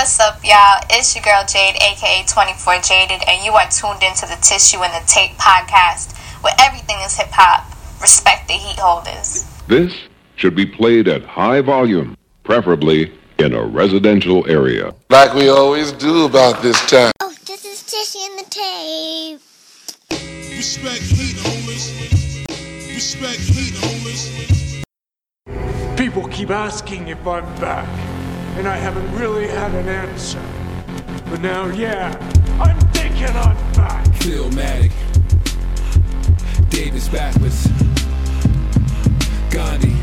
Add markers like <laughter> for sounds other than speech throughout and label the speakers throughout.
Speaker 1: What's up, y'all? It's your girl Jade, aka 24 Jaded, and you are tuned into the Tissue and the Tape podcast, where everything is hip hop. Respect the heat holders.
Speaker 2: This should be played at high volume, preferably in a residential area.
Speaker 3: Like we always do about this time.
Speaker 4: Oh, this is Tissue and the Tape.
Speaker 5: Respect heat holders. Respect heat holders.
Speaker 6: People keep asking if I'm back, and I haven't really had an answer. But now, yeah, I'm thinking I'm back.
Speaker 7: Philmatic. Davis backwards. Gandhi.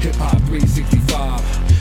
Speaker 7: Hip Hop 365.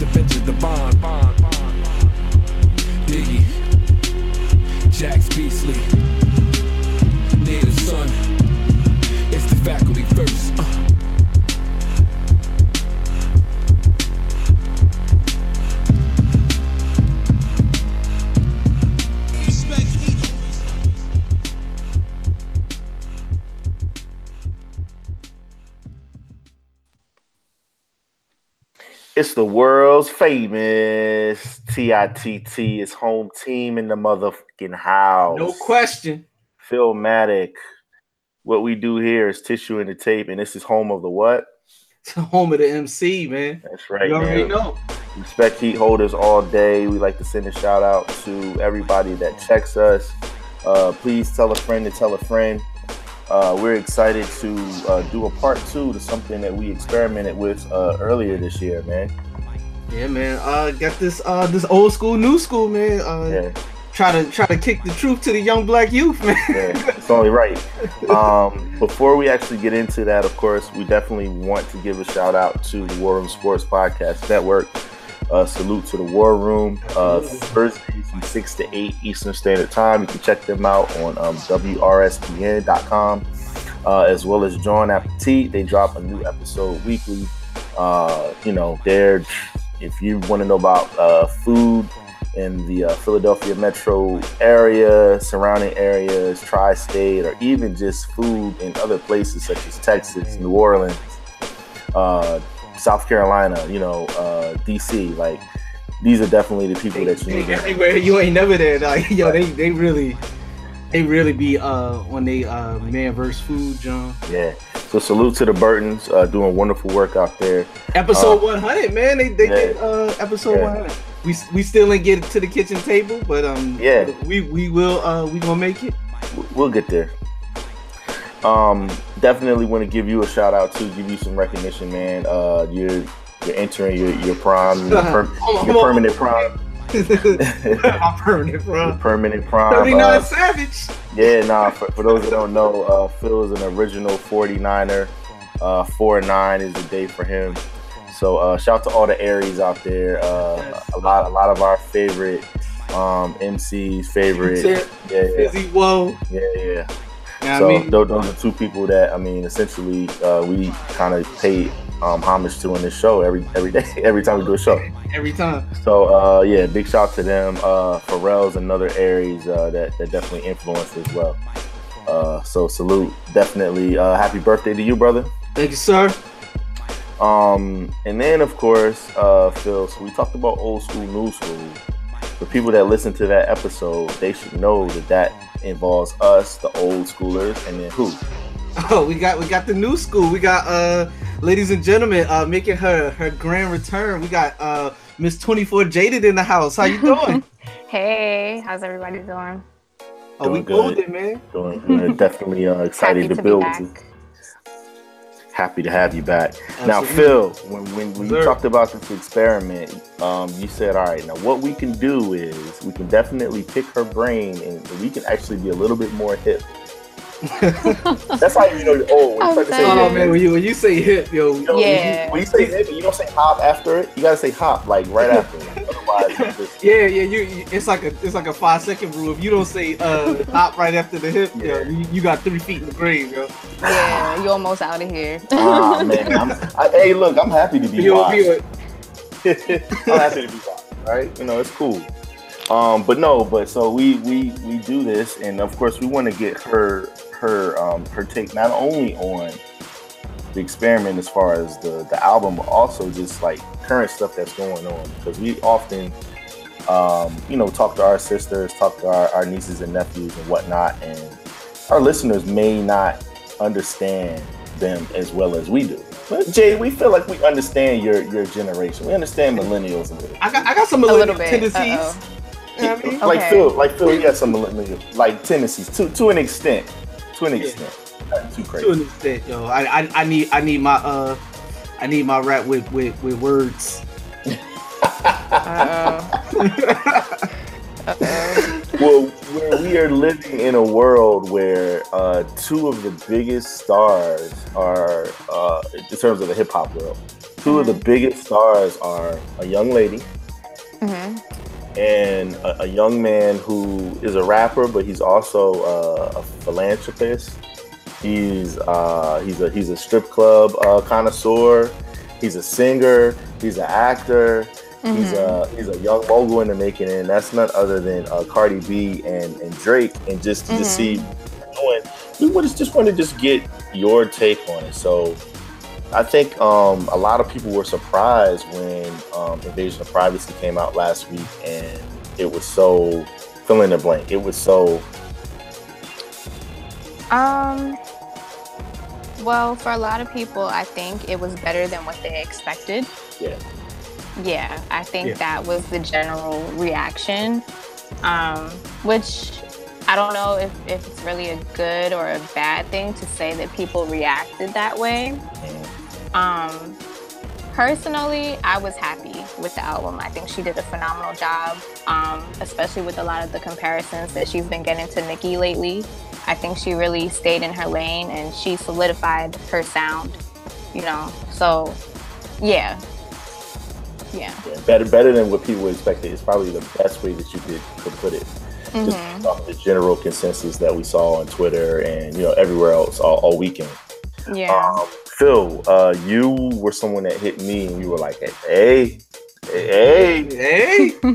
Speaker 7: the bond. bond, bond. Diggy, Jax Beasley, Native Son. It's the
Speaker 8: world's famous TITT. It's home team in the motherfucking house.
Speaker 9: No question.
Speaker 8: Philmatic. What we do here is tissue in the tape, and this is home of the what?
Speaker 9: It's the home of the MC, man.
Speaker 8: That's right.
Speaker 9: you already
Speaker 8: man.
Speaker 9: know.
Speaker 8: Respect heat holders all day. We like to send a shout out to everybody that checks us. Uh, please tell a friend to tell a friend. Uh, we're excited to uh, do a part two to something that we experimented with uh, earlier this year, man.
Speaker 9: Yeah, man. Uh, got this uh this old school, new school, man. Uh,
Speaker 8: Yeah.
Speaker 9: try to try to kick the truth to the young black youth, man.
Speaker 8: Yeah, <laughs> it's only right. Um, before we actually get into that, of course, we definitely want to give a shout out to the War Room Sports Podcast Network. Uh, salute to the War Room. Uh, Thursdays from 6 to 8 Eastern Standard Time. You can check them out on um, WRSPN.com uh, as well as John Appetit. They drop a new episode weekly. Uh, you know, they're, if you want to know about uh, food, in the uh, Philadelphia metro area, surrounding areas, tri state, or even just food in other places such as Texas, New Orleans, uh, South Carolina, you know, uh, DC. Like, these are definitely the people that you
Speaker 9: They
Speaker 8: need.
Speaker 9: everywhere you ain't never there. Like, <laughs> yo, they they really they really be uh when they uh man versus food, John.
Speaker 8: Yeah. So, salute to the Burtons, uh, doing wonderful work out there.
Speaker 9: Episode
Speaker 8: Uh,
Speaker 9: 100, man. They they
Speaker 8: yeah.
Speaker 9: did uh episode
Speaker 8: Yeah.
Speaker 9: 100. We we still ain't get to the kitchen table, but um
Speaker 8: Yeah.
Speaker 9: we we will uh we gonna make it.
Speaker 8: we'll get there. Um, definitely want to give you a shout out to give you some recognition, man. Uh, you're you're entering your your prime, your, per, <laughs> your permanent prime,
Speaker 9: I'm permanent,
Speaker 8: your permanent prime.
Speaker 9: 39
Speaker 8: Uh,
Speaker 9: Savage.
Speaker 8: yeah, nah. For, for those that don't know, uh, Phil is an original 49er. Uh, four nine is the day for him. So uh, shout to all the Aries out there. Uh, a lot, a lot of our favorite um, MCs, favorite. Yeah, yeah,
Speaker 9: Fizzy Whoa.
Speaker 8: yeah, yeah.
Speaker 9: Yeah,
Speaker 8: so
Speaker 9: I mean,
Speaker 8: tho- those are two people that I mean, essentially, uh, we kind of pay um, homage to in this show every every day, <laughs> every time we do a show.
Speaker 9: every time.
Speaker 8: So uh, yeah, big shout to them. Uh, Pharrell's another Aries uh, that that definitely influenced as well. Uh, so salute, definitely. Uh, happy birthday to you, brother.
Speaker 9: Thank you, sir.
Speaker 8: Um, and then of course, uh, Phil. So we talked about old school, new school. For people that listen to that episode, they should know that that involves us, the old schoolers, and then who? <laughs>
Speaker 9: Oh, we got we got the new school. We got uh ladies and gentlemen, uh making her her grand return. We got uh Miss 24 Jaded in the house. How you <laughs> doing?
Speaker 1: Hey, how's everybody doing?
Speaker 9: Oh, we
Speaker 8: Doing good.
Speaker 9: golden, man.
Speaker 8: Doing good. Definitely uh, <laughs> excited
Speaker 1: Happy
Speaker 8: to,
Speaker 1: to be
Speaker 8: build.
Speaker 1: back.
Speaker 8: Happy to have you back. Now, Phil, when, when, when you talked about this experiment, um, you said, all right, now what we can do is we can definitely pick her brain and we can actually be a little bit more hip. That's how you know you're old. When you start to say.
Speaker 9: Oh
Speaker 8: hip,
Speaker 9: man, when you when you say hip, yo,
Speaker 8: you know,
Speaker 1: Yeah.
Speaker 8: When you, when you say hip, you don't say hop after it. You gotta say hop like right <laughs> after it. Otherwise, just,
Speaker 9: yeah, yeah, you, you- it's like a it's like a five second rule. If you don't say uh hop right after the hip, yo, you, you got three feet in the grave, yo.
Speaker 1: Yeah, you almost out of here. <laughs>
Speaker 8: ah man, I'm, I, hey, look, I'm happy to be
Speaker 9: Yo,
Speaker 8: washed.
Speaker 9: yo, <laughs>
Speaker 8: I'm happy to be back. Right? You know, it's cool. Um, but no, but so we we we do this, and of course we want to get her her um her take not only on the experiment as far as the the album, but also just like current stuff that's going on because we often um you know talk to our sisters, talk to our, our nieces and nephews and whatnot, and our listeners may not understand them as well as we do. But Jay, we feel like we understand your your generation. We understand millennials a little.
Speaker 9: I got I got some
Speaker 1: A little
Speaker 9: millennial tendencies. You know I mean?
Speaker 8: Like Phil, like Phil, you got some millennial like tendencies to to an extent, to an extent, not too
Speaker 9: To
Speaker 8: crazy.
Speaker 9: an extent, yo. I, I I need I need my uh I need my rap with with, with words.
Speaker 1: Uh-oh. <laughs> Uh-oh.
Speaker 8: Well, we are living in a world where uh, two of the biggest stars are, uh, in terms of the hip hop world, 2 of the biggest stars are a young lady
Speaker 1: Mhm.
Speaker 8: And a, a young man who is a rapper, but he's also uh, a philanthropist. He's uh, he's a he's a strip club uh, connoisseur. He's a singer. He's an actor. He's a he's a young mogul in the making, and that's none other than uh, Cardi B and, and Drake. And just to just see doing, we would just, just want to just get your take on it. So I think um, a lot of people were surprised when um, Invasion of Privacy came out last week, and it was so fill in the blank. It was so
Speaker 1: Um. Well, for a lot of people, I think it was better than what they expected.
Speaker 8: yeah.
Speaker 1: Yeah, I think
Speaker 9: Yeah.
Speaker 1: that was the general reaction. Um, which I don't know if, if it's really a good or a bad thing to say that people reacted that way. Um, personally, I was happy with the album. I think she did a phenomenal job, um, especially with a lot of the comparisons that she's been getting to Nicki lately. I think she really stayed in her lane and she solidified her sound, you know. So, yeah. Yeah.
Speaker 8: Yeah, better better than what people expected. It's probably the best way that you could, could put it. Just
Speaker 1: Mhm.
Speaker 8: off the general consensus that we saw on Twitter and you know everywhere else all, all weekend.
Speaker 1: Yeah.
Speaker 8: Um, Phil, uh, you were someone that hit me, and you were like, "Hey, hey,
Speaker 9: Hey,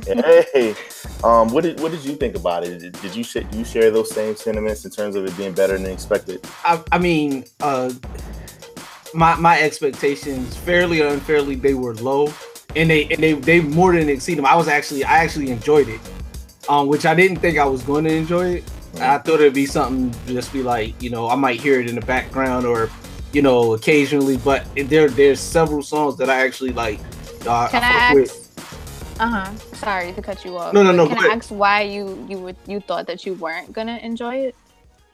Speaker 8: hey, hey." Um, what did what did you think about it? Did, did you sh- do you share those same sentiments in terms of it being better than expected?
Speaker 9: I, I mean, uh, my my expectations, fairly or unfairly, they were low, and they and they they more than exceeded them. I was actually I actually enjoyed it, um, which I didn't think I was going to enjoy it. I thought it'd be something just be like you know I might hear it in the background or you know occasionally, but there there's several songs that I actually like. Uh,
Speaker 1: Can I
Speaker 9: with.
Speaker 1: ask? Uh huh. Sorry to cut you off.
Speaker 9: No, no, no,
Speaker 1: Can I ask why you you would you thought that you weren't gonna enjoy it?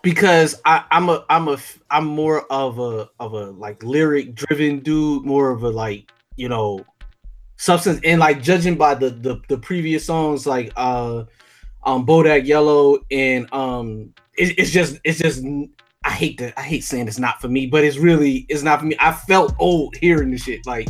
Speaker 9: because I, I'm a I'm a I'm more of a of a like lyric driven dude, more of a like you know substance and like judging by the the, the previous songs like uh um Bodak Yellow and um it, it's just it's just I hate to I hate saying it's not for me, but it's really it's not for me. I felt old hearing the shit like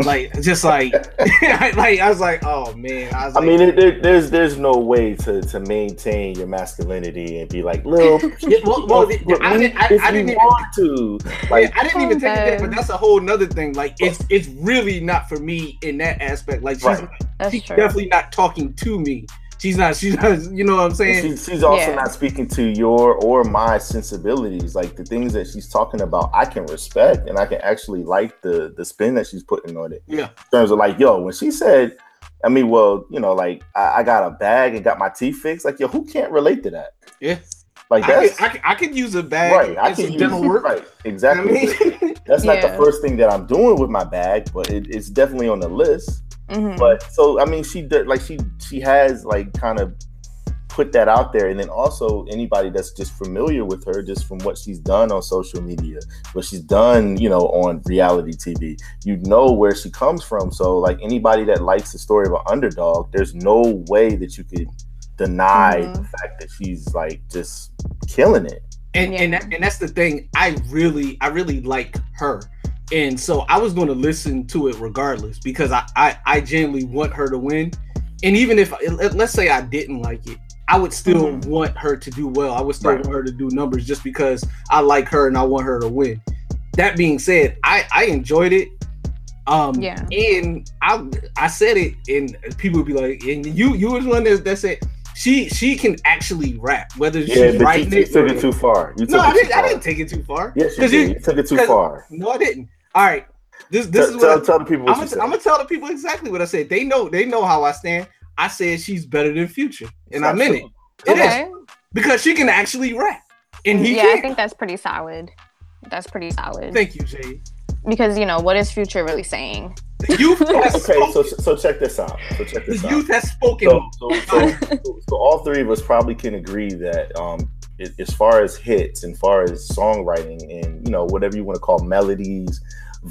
Speaker 9: like <laughs> just like <laughs> like I was like oh man I was
Speaker 8: I
Speaker 9: like,
Speaker 8: mean, it, there, there's there's no way to to maintain your masculinity and be like, <laughs> little.
Speaker 9: Yeah, well, well, I didn't- I- I didn't even-
Speaker 8: want to." Like,
Speaker 9: I didn't even take it there, but that's a whole nother thing. Like it's it's really not for me in that aspect. Like she's,
Speaker 8: Right.
Speaker 1: That's
Speaker 9: she's definitely not talking to me. She's not. She's not. You know what I'm saying?
Speaker 8: She, she's also
Speaker 1: Yeah.
Speaker 8: not speaking to your or my sensibilities. Like the things that she's talking about, I can respect and I can actually like the the spin that she's putting on it.
Speaker 9: Yeah.
Speaker 8: In terms of like, yo, when she said, I mean, well, you know, like I, I got a bag and got my teeth fixed. Like, yo, who can't relate to that?
Speaker 9: Yeah.
Speaker 8: Like
Speaker 9: I
Speaker 8: that's
Speaker 9: I, could, I could use a bag.
Speaker 8: right. I can use
Speaker 9: dental work.
Speaker 8: right.
Speaker 9: You know
Speaker 8: Exactly.
Speaker 9: I mean? <laughs>
Speaker 8: That's not
Speaker 1: Yeah.
Speaker 8: the first thing that I'm doing with my bag, but it, it's definitely on the list.
Speaker 1: Mhm.
Speaker 8: But so I mean, she did like she she has like kind of put that out there, and then also anybody that's just familiar with her, just from what she's done on social media, what she's done, you know, on reality TV, you know where she comes from. So like anybody that likes the story of an underdog, there's no way that you could deny
Speaker 1: Mhm.
Speaker 8: the fact that she's like just killing it.
Speaker 9: and and that, and that's the thing. I really I really like her, and so I was going to listen to it regardless because I I, I genuinely want her to win, and even if let- let's say I didn't like it, I would still
Speaker 1: Mhm.
Speaker 9: want her to do well. I would still
Speaker 8: Right.
Speaker 9: want her to do numbers just because I like her and I want her to win. That being said, I I enjoyed it. Um,
Speaker 1: Yeah.
Speaker 9: and I I said it, and people would be like, and you you was one that, that said she she can actually rap, whether
Speaker 8: Yeah,
Speaker 9: she's
Speaker 8: but you,
Speaker 9: writing
Speaker 8: you took
Speaker 9: or-
Speaker 8: it too far. You took
Speaker 9: no,
Speaker 8: it
Speaker 9: I didn't. I didn't take it too far.
Speaker 8: Yes, you
Speaker 9: 'Cause
Speaker 8: did. You took it too
Speaker 9: 'cause-
Speaker 8: far.
Speaker 9: No, I didn't. All right. This this
Speaker 8: Tell,
Speaker 9: is what
Speaker 8: tell,
Speaker 9: I,
Speaker 8: tell the people
Speaker 9: I'm
Speaker 8: what you
Speaker 9: gonna
Speaker 8: said.
Speaker 9: I'm gonna tell the people exactly what I said. They know they know how I stand. I said she's better than Future, and I meant it. It is
Speaker 1: Okay.
Speaker 9: because she can actually rap, and he
Speaker 1: yeah, I think that's pretty solid. That's pretty solid.
Speaker 9: Thank you, Jay.
Speaker 1: because you know what is Future really saying?
Speaker 9: The youth <laughs> has
Speaker 8: Okay,
Speaker 9: spoken.
Speaker 8: so so check this out. So check
Speaker 9: the
Speaker 8: this out.
Speaker 9: youth has spoken.
Speaker 8: So, so, so, <laughs> so, so all three of us probably can agree that um, a- as far as hits and far as songwriting and you know whatever you want to call melodies,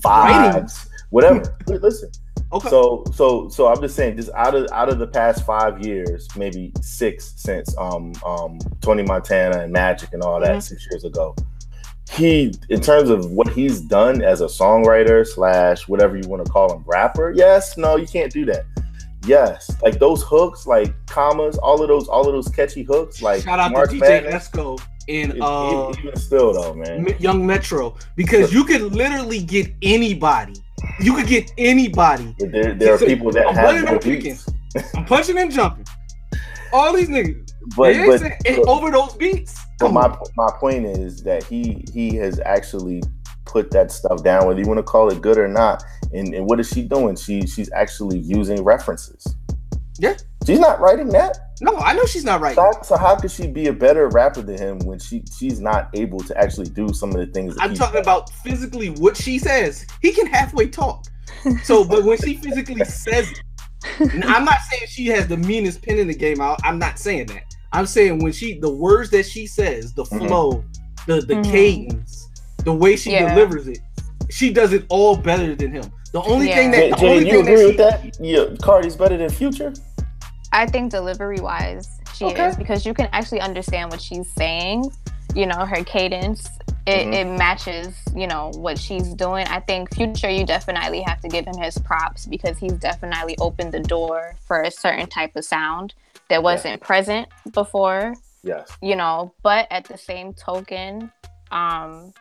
Speaker 9: Writing.
Speaker 8: vibes, whatever. <laughs> Listen.
Speaker 9: okay.
Speaker 8: So so so I'm just saying, just out of out of the past five years, maybe six since um um Tony Montana and Magic and all that
Speaker 9: Mhm.
Speaker 8: six years ago. He, in terms of what he's done as a songwriter slash whatever you want to call him, rapper. Yes, no, you can't do that. Yes, like those hooks, like commas, all of those, all of those catchy hooks, like
Speaker 9: Shout out
Speaker 8: March
Speaker 9: to DJ
Speaker 8: Madness.
Speaker 9: Esco and
Speaker 8: Even-
Speaker 9: uh,
Speaker 8: even still though, man.
Speaker 9: Young Metro because you could literally get anybody. You could get anybody.
Speaker 8: But there, there are
Speaker 9: So,
Speaker 8: people that
Speaker 9: I'm
Speaker 8: have the beats.
Speaker 9: I'm punching and jumping. All these niggas.
Speaker 8: But but,
Speaker 9: and- and
Speaker 8: but-
Speaker 9: over those beats.
Speaker 8: But my
Speaker 9: on.
Speaker 8: my point is that he he has actually put that stuff down, whether you want to call it good or not. And, and what is she doing? She she's actually using references.
Speaker 9: Yeah.
Speaker 8: She's not writing that.
Speaker 9: No, I know she's not writing.
Speaker 8: So, how- so how could she be a better rapper than him when she she's not able to actually do some of the things? That
Speaker 9: I'm
Speaker 8: he's
Speaker 9: talking
Speaker 8: done?
Speaker 9: about physically what she says. He can halfway talk. So, but when she physically <laughs> says it, I'm not saying she has the meanest pen in the game. I, I'm not saying that. I'm saying when she, the words that she says, the
Speaker 8: Mhm.
Speaker 9: flow, the the
Speaker 1: Mhm.
Speaker 9: cadence, the way she
Speaker 1: Yeah.
Speaker 9: delivers it, she does it all better than him. The only thing
Speaker 1: Yeah.
Speaker 8: Jay,
Speaker 9: that, the
Speaker 8: Jay,
Speaker 9: only
Speaker 8: you
Speaker 9: thing
Speaker 8: agree
Speaker 9: that
Speaker 8: with that? Yeah, Cardi's better than Future.
Speaker 1: I think delivery wise, she
Speaker 8: Okay.
Speaker 1: is because you can actually understand what she's saying. You know, her cadence, it,
Speaker 8: Mhm.
Speaker 1: it matches, you know, what she's doing. I think Future, you definitely have to give him his props because he's definitely opened the door for a certain type of sound that wasn't present before,
Speaker 8: Yes.
Speaker 1: you know, but at the same token, um,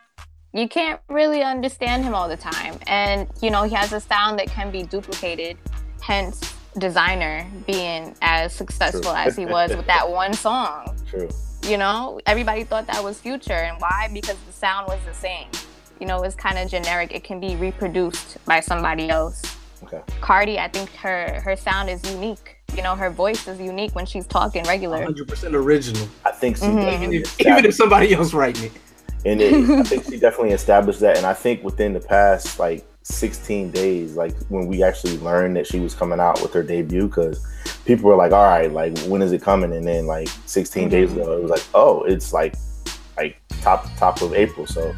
Speaker 1: you can't really understand him all the time. And, you know, he has a sound that can be duplicated, hence designer being as successful
Speaker 8: True.
Speaker 1: as he was with that <laughs> one song.
Speaker 8: True.
Speaker 1: You know, everybody thought that was future. And why? Because the sound was the same. You know, it's kind of generic. It can be reproduced by somebody else.
Speaker 8: Okay.
Speaker 1: Cardi, I think her her sound is unique. You know, her voice is unique when she's talking regular.
Speaker 9: 100% original.
Speaker 8: I think she
Speaker 1: Mhm.
Speaker 9: Even if, even if somebody else writing it.
Speaker 8: and it, I think she definitely established that. And I think within the past like 16 days, like when we actually learned that she was coming out with her debut, because people were like, "All right, like when is it coming?" And then like 16 days
Speaker 1: Mhm.
Speaker 8: ago, it was like, "Oh, it's like like top top of April." So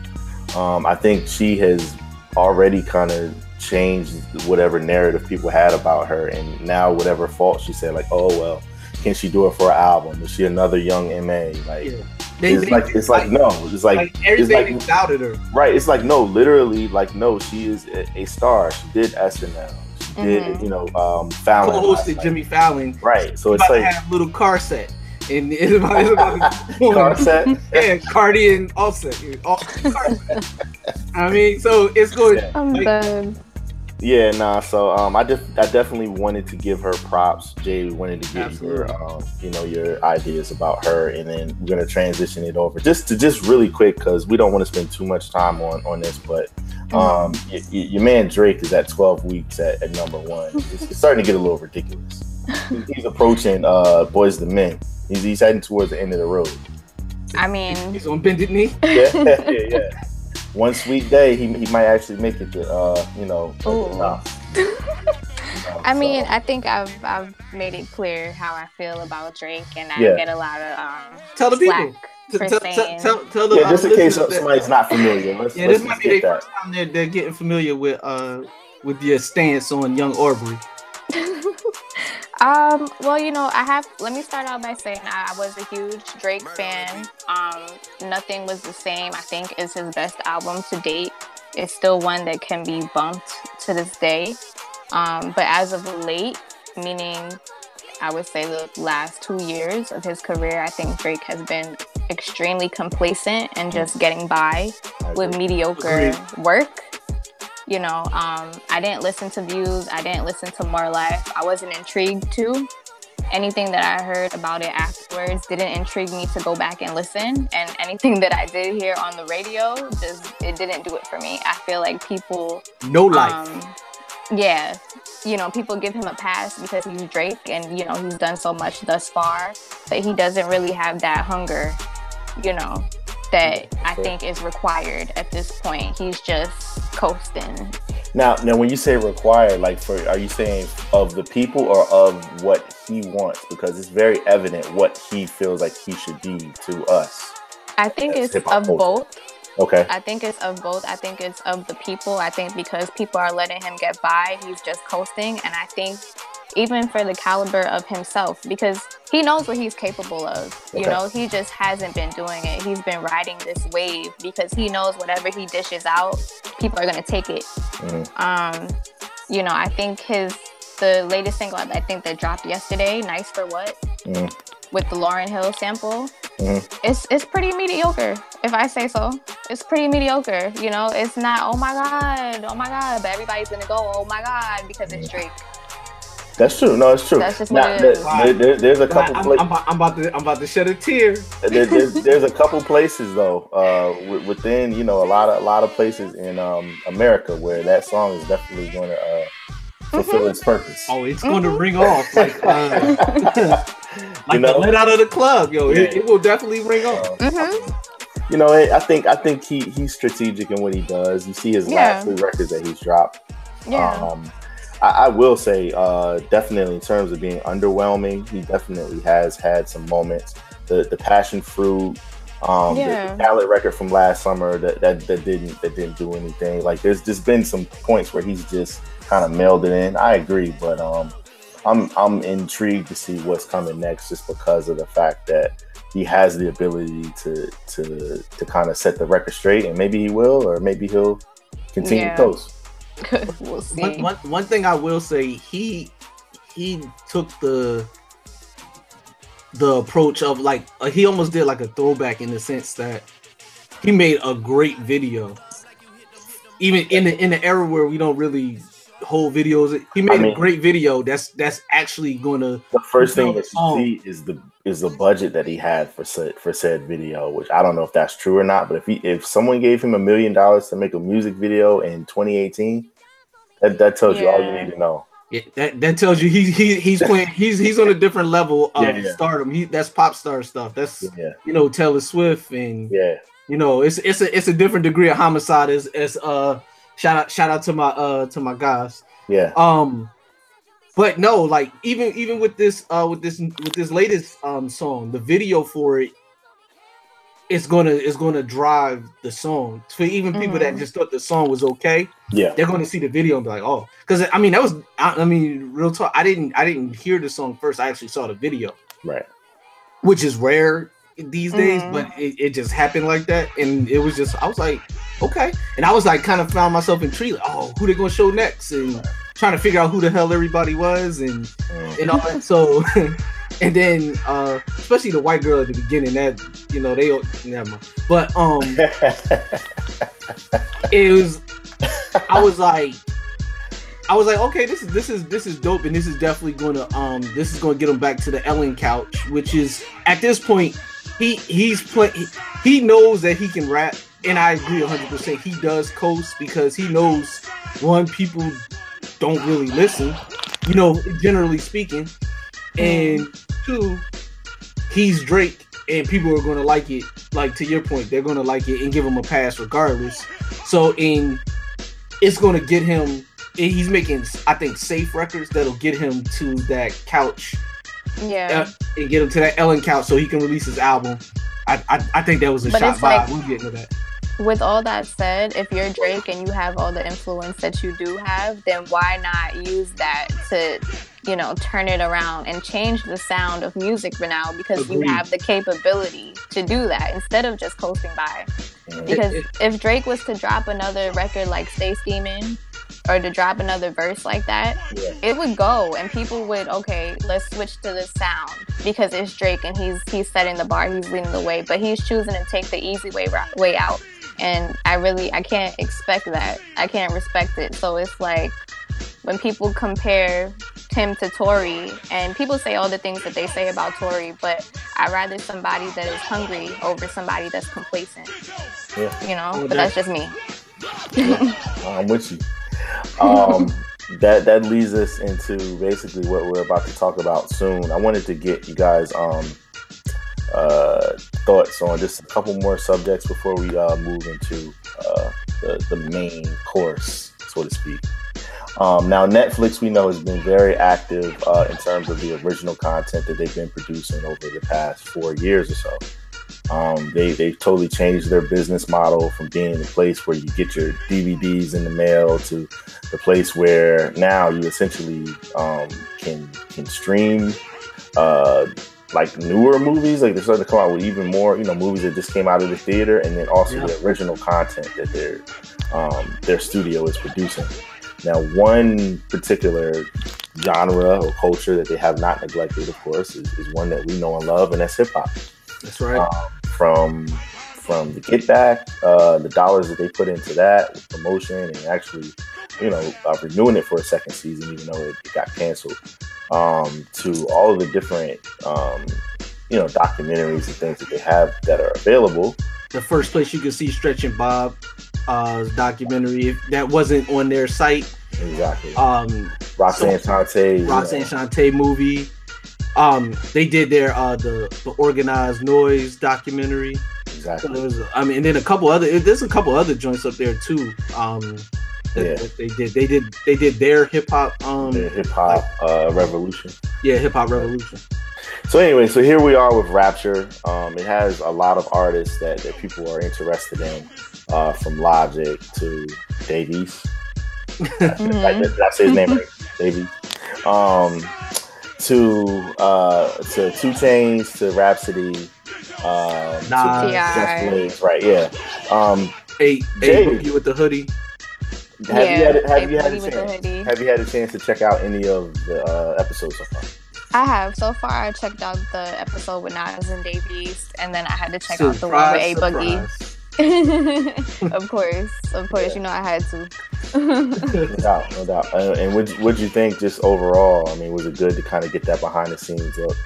Speaker 8: um, I think she has already kind of changed whatever narrative people had about her, and now whatever fault she said, like, "Oh well." Can she do it for an album? Is she another young MA? Like,
Speaker 9: Yeah. They,
Speaker 8: it's
Speaker 9: they-
Speaker 8: like it's like no, it's like,
Speaker 9: like everything
Speaker 8: like-
Speaker 9: doubted her.
Speaker 8: Right. It's like no, literally, like no. She is a, a star. She did SNL. She did,
Speaker 1: Mhm.
Speaker 8: you know, um, Fallon. last
Speaker 9: Co-hosted
Speaker 8: night.
Speaker 9: Jimmy Fallon.
Speaker 8: Right. So
Speaker 9: It's
Speaker 8: it's
Speaker 9: about to
Speaker 8: like
Speaker 9: have a little car set. And it's about, it's about <laughs>
Speaker 8: car <laughs> set.
Speaker 9: Yeah, Cardi and Offset. <laughs> all- I mean, so it's going.
Speaker 1: I'm
Speaker 9: Like-
Speaker 1: done.
Speaker 8: Yeah, nah. So um, I just I definitely wanted to give her props. Jay wanted to get
Speaker 9: Absolutely.
Speaker 8: your um, you know, your ideas about her, and then we're gonna transition it over just to just really quick because we don't want to spend too much time on on this. But um, y- y- your man Drake is at 12 weeks at, at number one. <laughs> It's, it's starting to get a little ridiculous. He's approaching uh, Boyz II Men. He's, he's heading towards the end of the road.
Speaker 1: I mean,
Speaker 9: He's on bended knee. <laughs>
Speaker 8: Yeah, yeah, yeah. One sweet day, he, he might actually make it to uh, you know, at the
Speaker 1: Ooh.
Speaker 8: top. <laughs>
Speaker 1: I mean, I think I've I've made it clear how I feel about Drake, and I
Speaker 8: Yeah.
Speaker 1: get a lot of um
Speaker 9: Tell the
Speaker 1: slack
Speaker 9: people.
Speaker 1: for
Speaker 9: Tell, tell,
Speaker 1: saying.
Speaker 9: tell, tell the
Speaker 8: Yeah, just
Speaker 9: uh,
Speaker 8: in case
Speaker 9: listeners that-
Speaker 8: somebody's not familiar. Let's,
Speaker 9: Yeah,
Speaker 8: let's
Speaker 9: this might be
Speaker 8: get
Speaker 9: their first time they're, they're getting familiar with uh with your stance on Young Aubrey. <laughs>
Speaker 1: Um, well, you know, I have. Let me start out by saying I, I was a huge Drake fan. Um, Nothing was the same. I think is his best album to date. It's still one that can be bumped to this day. Um, but as of late, meaning I would say the last two years of his career, I think Drake has been extremely complacent and just getting by with mediocre work. You know, um, I didn't listen to Views. I didn't listen to More Life. I wasn't intrigued to. Anything that I heard about it afterwards didn't intrigue me to go back and listen. And anything <laughs> that I did hear on the radio, just it didn't do it for me. I feel like people
Speaker 9: No life.
Speaker 1: um, yeah, you know, people give him a pass because he's Drake and, you know, he's done so much thus far, but he doesn't really have that hunger, you know, that I think is required at this point. He's just coasting.
Speaker 8: Now, now, when you say required, like for, are you saying of the people or of what he wants? Because it's very evident what he feels like he should be to us.
Speaker 1: I think it's of
Speaker 8: culture.
Speaker 1: both.
Speaker 8: Okay.
Speaker 1: I think it's of both. I think it's of the people. I think because people are letting him get by, he's just coasting. And I think even for the caliber of himself, because he knows what he's capable of. You
Speaker 8: Okay.
Speaker 1: know, he just hasn't been doing it. He's been riding this wave because he knows whatever he dishes out, people are gonna take it.
Speaker 8: Mhm.
Speaker 1: Um, you know, I think his the latest single I think that dropped yesterday, "Nice for What,"
Speaker 8: Mhm.
Speaker 1: with the Lauryn Hill sample
Speaker 8: Mhm.
Speaker 1: it's it's pretty mediocre if i say so it's pretty mediocre you know it's not oh my god oh my god but everybody's gonna go oh my god because it's drake
Speaker 8: That's true. No, it's true.
Speaker 1: That's just
Speaker 8: now,
Speaker 1: what it
Speaker 8: there-
Speaker 1: is.
Speaker 8: there- there- there's a
Speaker 9: I,
Speaker 8: couple.
Speaker 9: am
Speaker 8: pla-
Speaker 9: I'm, about- I'm about to I'm about to shed a tear.
Speaker 8: there, there's, there's a couple places though uh, within you know a lot of a lot of places in um, America where that song is definitely going to uh, fulfill its purpose.
Speaker 9: Oh, it's going to ring off like uh, <laughs> <laughs> like
Speaker 8: You know?
Speaker 9: the let out of the club, yo. It,
Speaker 8: Yeah.
Speaker 9: it will definitely ring off.
Speaker 8: Uh,
Speaker 1: hmm
Speaker 8: you know, I I think I think he he's strategic in what he does. You see his
Speaker 1: Yeah.
Speaker 8: last three records that he's dropped.
Speaker 1: yeah
Speaker 8: Um, I, I will say, uh, definitely in terms of being underwhelming, he definitely has had some moments. The the passion fruit, um, the-
Speaker 1: Yeah.
Speaker 8: the, talent record from last summer that, that that didn't that didn't do anything. Like there's just been some points where he's just kind of mailed it in. I agree, but um, I'm I'm intrigued to see what's coming next, just because of the fact that he has the ability to to to kind of set the record straight, and maybe he will, or maybe he'll continue
Speaker 1: Yeah.
Speaker 8: to coast. <laughs>
Speaker 1: we'll see.
Speaker 9: One, one, one thing I will say, he he took the the approach of like uh, he almost did like a throwback in the sense that he made a great video. Even in the in the era where we don't really hold videos, he made
Speaker 8: mean-
Speaker 9: a great video that's that's actually going to
Speaker 8: The first thing that you see is the is the budget that he had for said for said video, which I don't know if that's true or not. But if he if someone gave him a million dollars to make a music video in 2018, that, that tells you all you need to know.
Speaker 9: Yeah, that, that tells you he, he he's <laughs> playing he's he's on a different level of
Speaker 8: Yeah, yeah.
Speaker 9: stardom. He that's pop star stuff. That's
Speaker 8: Yeah,
Speaker 9: you know Taylor Swift and
Speaker 8: yeah,
Speaker 9: you know it's it's a it's a different degree of homicide. As as uh shout out shout out to my uh to my guys.
Speaker 8: yeah.
Speaker 9: Um, but no, like even even with this uh with this with this latest um song, the video for it it's gonna it's gonna drive the song for even people that
Speaker 1: Mhm.
Speaker 9: just thought the song was okay
Speaker 8: Yeah,
Speaker 9: they're going to see the video and be like, oh, because I mean that was I, I mean real talk. I didn't I didn't hear the song first. I actually saw the video,
Speaker 8: right.
Speaker 9: which is rare these days,
Speaker 1: Mhm.
Speaker 9: but it, it just happened like that, and it was just I was like, okay, and I was like kind of found myself intrigued. Like, oh, who they gonna show next, and trying to figure out who the hell everybody was, and
Speaker 8: Mm.
Speaker 9: and all that. So, <laughs> and then uh especially the white girl at the beginning, that you know they never mind. But um, <laughs> it was I was like, I was like, okay, this is this is this is dope, and this is definitely gonna um this is gonna get him back to the Ellen couch, which is at this point he he's play he, he knows that he can rap, and I agree 100. percent He does coast because he knows one people don't really listen, you know, generally speaking, and two, he's Drake, and people are gonna like it. Like to your point, they're gonna like it and give him a pass regardless. So in it's gonna get him he's making I think safe records that'll get him to that couch
Speaker 1: Yeah.
Speaker 9: uh, and get him to that Ellen couch so he can release his album. I I, I think that was a
Speaker 1: But
Speaker 9: shot by.
Speaker 1: like-
Speaker 9: we'll get into that.
Speaker 1: With all that said, if you're Drake and you have all the influence that you do have, then why not use that to, you know, turn it around and change the sound of music for now because
Speaker 9: Agreed.
Speaker 1: you have the capability to do that instead of just coasting by. Because if Drake was to drop another record like Stay Schemin' or to drop another verse like that,
Speaker 8: Yeah.
Speaker 1: it would go and people would okay, let's switch to this sound because it's Drake and he's he's setting the bar, he's leading the way, but he's choosing to take the easy way way out. And I really I can't expect that. I can't respect it. So it's like when people compare Tim to Tory and people say all the things that they say about Tory, but I'd rather somebody that is hungry over somebody that's complacent.
Speaker 8: Yeah.
Speaker 1: You know? But that's just me.
Speaker 8: I'm with you. Um, <laughs> that that leads us into basically what we're about to talk about soon. I wanted to get you guys um, uh, thoughts on just a couple more subjects before we uh, move into uh, the the main course, so to speak. Um, now, Netflix, we know, has been very active uh, in terms of the original content that they've been producing over the past four years or so. Um, they they've totally changed their business model from being the place where you get your DVDs in the mail to the place where now you essentially um, can can stream uh, like newer movies. Like they're starting to come out with even more, you know, movies that just came out of the theater, and then also
Speaker 9: Yeah.
Speaker 8: the original content that their um, their studio is producing. Now, one particular genre or culture that they have not neglected, of course, is, is one that we know and love, and that's hip hop
Speaker 9: That's right.
Speaker 8: um, from from the get back, uh, the dollars that they put into that with promotion and actually, you know, uh, renewing it for a second season, even though it, it got canceled, um, to all of the different, um, you know, documentaries and things that they have that are available.
Speaker 9: the first place you can see Stretch and Bob uh documentary if that wasn't on their site.
Speaker 8: Exactly.
Speaker 9: Um
Speaker 8: Roxanne Shante.
Speaker 9: Roxanne Shante movie. Um they did their uh the, the Organized Noize documentary. So
Speaker 8: Exactly.
Speaker 9: there was I mean and then a couple other there's a couple other joints up there too. Um that,
Speaker 8: Yeah.
Speaker 9: that they did they did they did their hip hop um
Speaker 8: hip hop uh, revolution.
Speaker 9: yeah hip hop revolution.
Speaker 8: So anyway, so here we are with Rapture. Um, it has a lot of artists that, that people are interested in, uh, from Logic to Dave East.
Speaker 1: Mhm.
Speaker 8: Like, did I say his name right? <laughs> Dave East. Um, to uh, to 2 Chainz to Rapsody. Um, to
Speaker 9: Nas.
Speaker 8: Just Blaze, right? Yeah. Um,
Speaker 9: Hey,
Speaker 8: Jay.
Speaker 9: hey Boogie with the hoodie.
Speaker 8: have you had have
Speaker 1: Hey
Speaker 8: you had a
Speaker 1: with the
Speaker 8: chance?
Speaker 1: hoodie.
Speaker 8: Have you had a chance to check out any of the uh, episodes so far?
Speaker 1: I have. So far, I checked out the episode with Nas and Dave East, and then I had to check out the one with A Boogie. <laughs> of course, of course, you know I had to.
Speaker 8: No doubt, no doubt. Uh, and what what'd you think just overall? I mean, was it good to kind of get that behind the scenes look?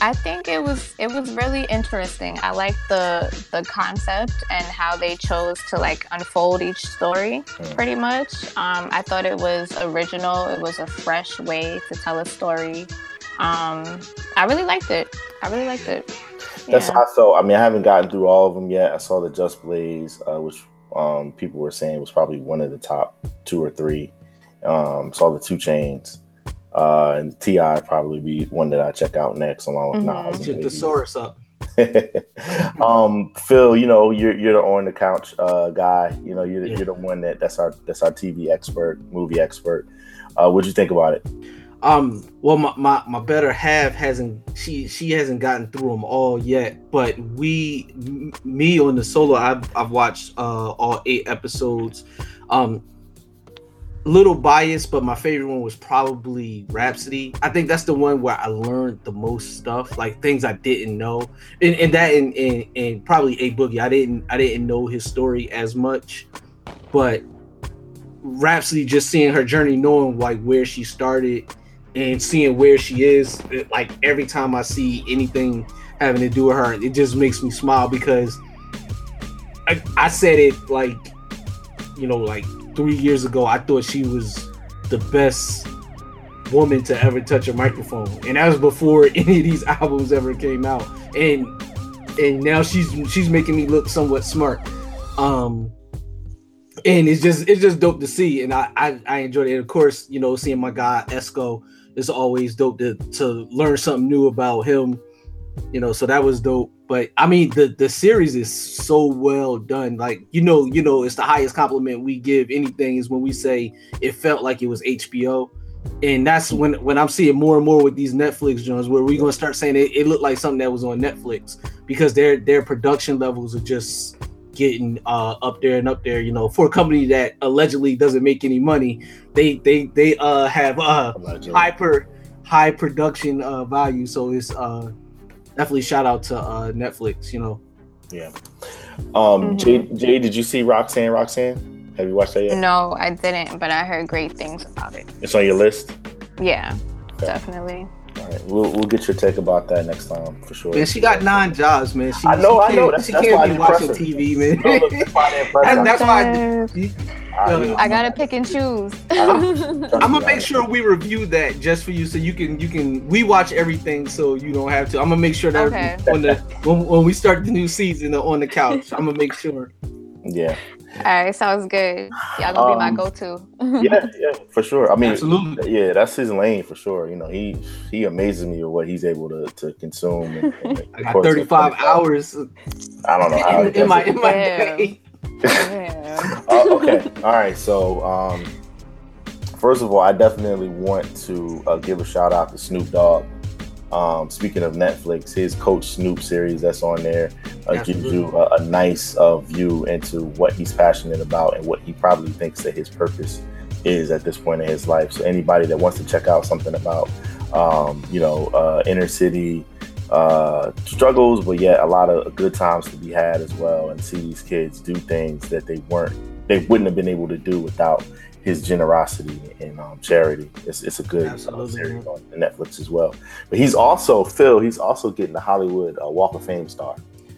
Speaker 1: I think it was it was really interesting. I like the the concept and how they chose to like unfold each story
Speaker 8: Mm.
Speaker 1: pretty much. Um, I thought it was original. It was a fresh way to tell a story. Um, I really liked it. I really liked it.
Speaker 8: That's
Speaker 1: Yeah.
Speaker 8: how I saw. I mean, I haven't gotten through all of them yet. I saw the Just Blaze, uh, which um, people were saying was probably one of the top two or three. Um, saw the Two Chains, uh, and T.I. probably be one that I check out next, along with
Speaker 1: Mhm.
Speaker 8: Nas.
Speaker 9: Check the
Speaker 8: maybe-
Speaker 9: source up. <laughs>
Speaker 8: um, Phil, you know you're you're the on the couch uh, guy. You know you're,
Speaker 9: Yeah.
Speaker 8: you're the one that that's our that's our TV expert, movie expert. Uh, what'd you think about it?
Speaker 9: Um, well, my, my my better half hasn't she she hasn't gotten through them all yet, but we m- me on the solo I've I've watched uh all eight episodes. Um, little biased, but my favorite one was probably Rapsody. I think that's the one where I learned the most stuff, like things I didn't know, and, and that and, and and probably a boogie. I didn't I didn't know his story as much, but Rapsody just seeing her journey, knowing like where she started and seeing where she is. it- Like every time I see anything having to do with her, it just makes me smile because I, I said it like you know like three years ago. I thought she was the best woman to ever touch a microphone, and that was before <laughs> any of these albums ever came out. And and now she's she's making me look somewhat smart. Um, and it's just it's just dope to see, and I I, I enjoyed it. And of course, you know, seeing my guy Esco is always dope to to learn something new about him. You know, so that was dope. But I mean, the the series is so well done. Like you know, you know, it's the highest compliment we give anything is when we say it felt like it was HBO. And that's when when I'm seeing more and more with these Netflix joints where we're gonna start saying it, it looked like something that was on Netflix because their their production levels are just getting uh up there and up there you know for a company that allegedly doesn't make any money they they they uh have uh hyper high production uh value so it's uh definitely shout out to uh netflix you know
Speaker 8: Yeah. Um, Jay, Jay, did you see Roxanne? Roxanne, have you watched that yet?
Speaker 1: No, I didn't, but I heard great things about it.
Speaker 8: It's on your list.
Speaker 1: Yeah, definitely.
Speaker 8: All right, we'll we'll get your take about that next time for sure.
Speaker 9: man she got nine jobs man she,
Speaker 8: I know,
Speaker 9: she
Speaker 8: I know.
Speaker 9: can't-
Speaker 8: That's-
Speaker 9: she
Speaker 8: that's
Speaker 9: can't
Speaker 8: why
Speaker 9: be watching tv man
Speaker 8: No, look, that's why I <laughs> impress her.
Speaker 9: that's, that's why
Speaker 8: I-
Speaker 1: I gotta pick and choose. <laughs>
Speaker 9: I'm gonna make sure we review that just for you, so you can you can we watch everything, so you don't have to. I'm gonna make sure that
Speaker 1: Okay.
Speaker 9: when the when, when we start the new season on the couch, I'm gonna make sure.
Speaker 8: Yeah,
Speaker 1: All right, sounds good. Y'all gonna be my
Speaker 8: Um,
Speaker 1: go-to.
Speaker 8: yeah, yeah, for sure. I mean,
Speaker 9: Absolutely.
Speaker 8: yeah, that's his lane for sure. You know, he he amazes me with what he's able to, to consume. And, and <laughs>
Speaker 9: I got 35 hours
Speaker 8: I don't know how he
Speaker 9: in, my in my
Speaker 1: Damn.
Speaker 9: day.
Speaker 1: Yeah.
Speaker 8: Uh, okay, <laughs> all right. So, um, first of all, I definitely want to uh, give a shout out to Snoop Dogg. Um, speaking of Netflix, his Coach Snoop series that's on there uh, gives you a, a nice uh, view into what he's passionate about and what he probably thinks that his purpose is at this point in his life. So anybody that wants to check out something about, um, you know, uh, inner city uh, struggles, but yet a lot of good times to be had as well, and see these kids do things that they weren't, they wouldn't have been able to do without his generosity and um, charity. It's, it's a good uh, series on Netflix as well. But he's also Phil. He's also getting the Hollywood uh, Walk of Fame star.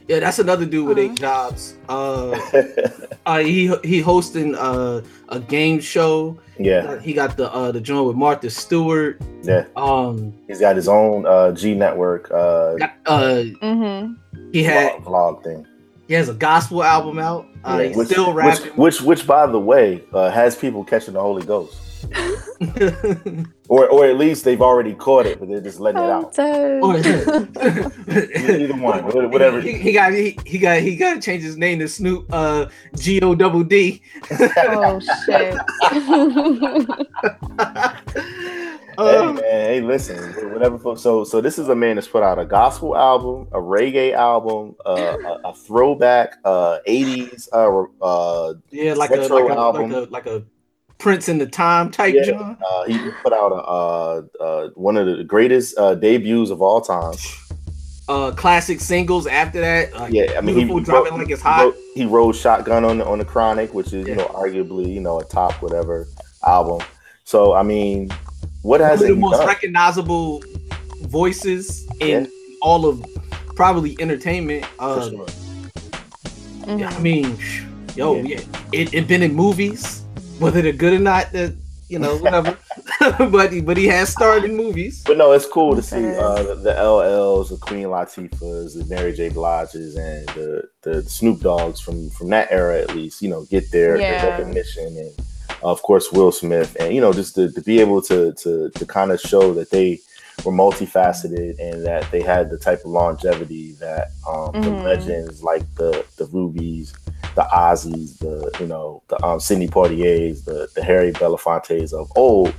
Speaker 9: Yeah, that's another dude with eight jobs. Uh, <laughs> uh he he hosting uh, a game show.
Speaker 8: yeah,
Speaker 9: He got the uh the joint with Martha Stewart.
Speaker 8: yeah.
Speaker 9: Um,
Speaker 8: He's got his own uh, G Network uh,
Speaker 9: got, uh
Speaker 1: hmm
Speaker 9: he had
Speaker 8: vlog, vlog thing.
Speaker 9: he has a gospel album out. Uh,
Speaker 8: Yeah,
Speaker 9: he's
Speaker 8: which,
Speaker 9: still
Speaker 8: which, which, which, by the way, uh, has people catching the Holy Ghost, <laughs> or or at least they've already caught it, but they're just letting it
Speaker 1: I'm
Speaker 8: out.
Speaker 1: dead.
Speaker 8: Either one, <laughs> whatever.
Speaker 9: He, he got he, he got he got to change his name to Snoop uh G O double D.
Speaker 1: oh shit. <laughs>
Speaker 8: Hey
Speaker 9: Uh,
Speaker 8: man, hey, listen, whatever. So, so this is a man that's put out a gospel album, a reggae album, uh, a, a throwback uh, '80s uh, uh,
Speaker 9: yeah, like a,
Speaker 8: retro
Speaker 9: like a
Speaker 8: album.
Speaker 9: like a like a Prince in the Time type
Speaker 8: Yeah.
Speaker 9: John.
Speaker 8: Uh, he put out a, uh, uh, one of the greatest uh, debuts of all time.
Speaker 9: Uh, classic singles after that. Uh,
Speaker 8: Yeah, I mean, he,
Speaker 9: Beautiful,
Speaker 8: he
Speaker 9: Dropping
Speaker 8: wrote-
Speaker 9: Like It's Hot.
Speaker 8: wrote- He rode Shotgun on the, on the Chronic, which is you know arguably you know a top whatever album. So I mean, what
Speaker 9: one of
Speaker 8: hasn't
Speaker 9: the most
Speaker 8: done?
Speaker 9: recognizable voices in
Speaker 8: Yeah.
Speaker 9: all of probably entertainment.
Speaker 8: For
Speaker 9: Uh,
Speaker 8: sure.
Speaker 9: yeah, I mean, yo,
Speaker 8: Yeah.
Speaker 9: yeah, it, it been in movies, whether they're good or not. That you know, whatever. <laughs> <laughs> but he, but he has starred in movies.
Speaker 8: But no, it's cool to see uh, the, the LLs, the Queen Latifahs, the Mary J. Bliges, and the, the Snoop Doggs from from that era at least. You know, get their, their recognition, and of course Will Smith, and you know, just to, to be able to to to kind of show that they were multifaceted and that they had the type of longevity that um, the
Speaker 1: Mhm.
Speaker 8: legends like the the Rubies, the Ozzies, the you know the um, Sidney Poitiers, the the Harry Belafontes of old.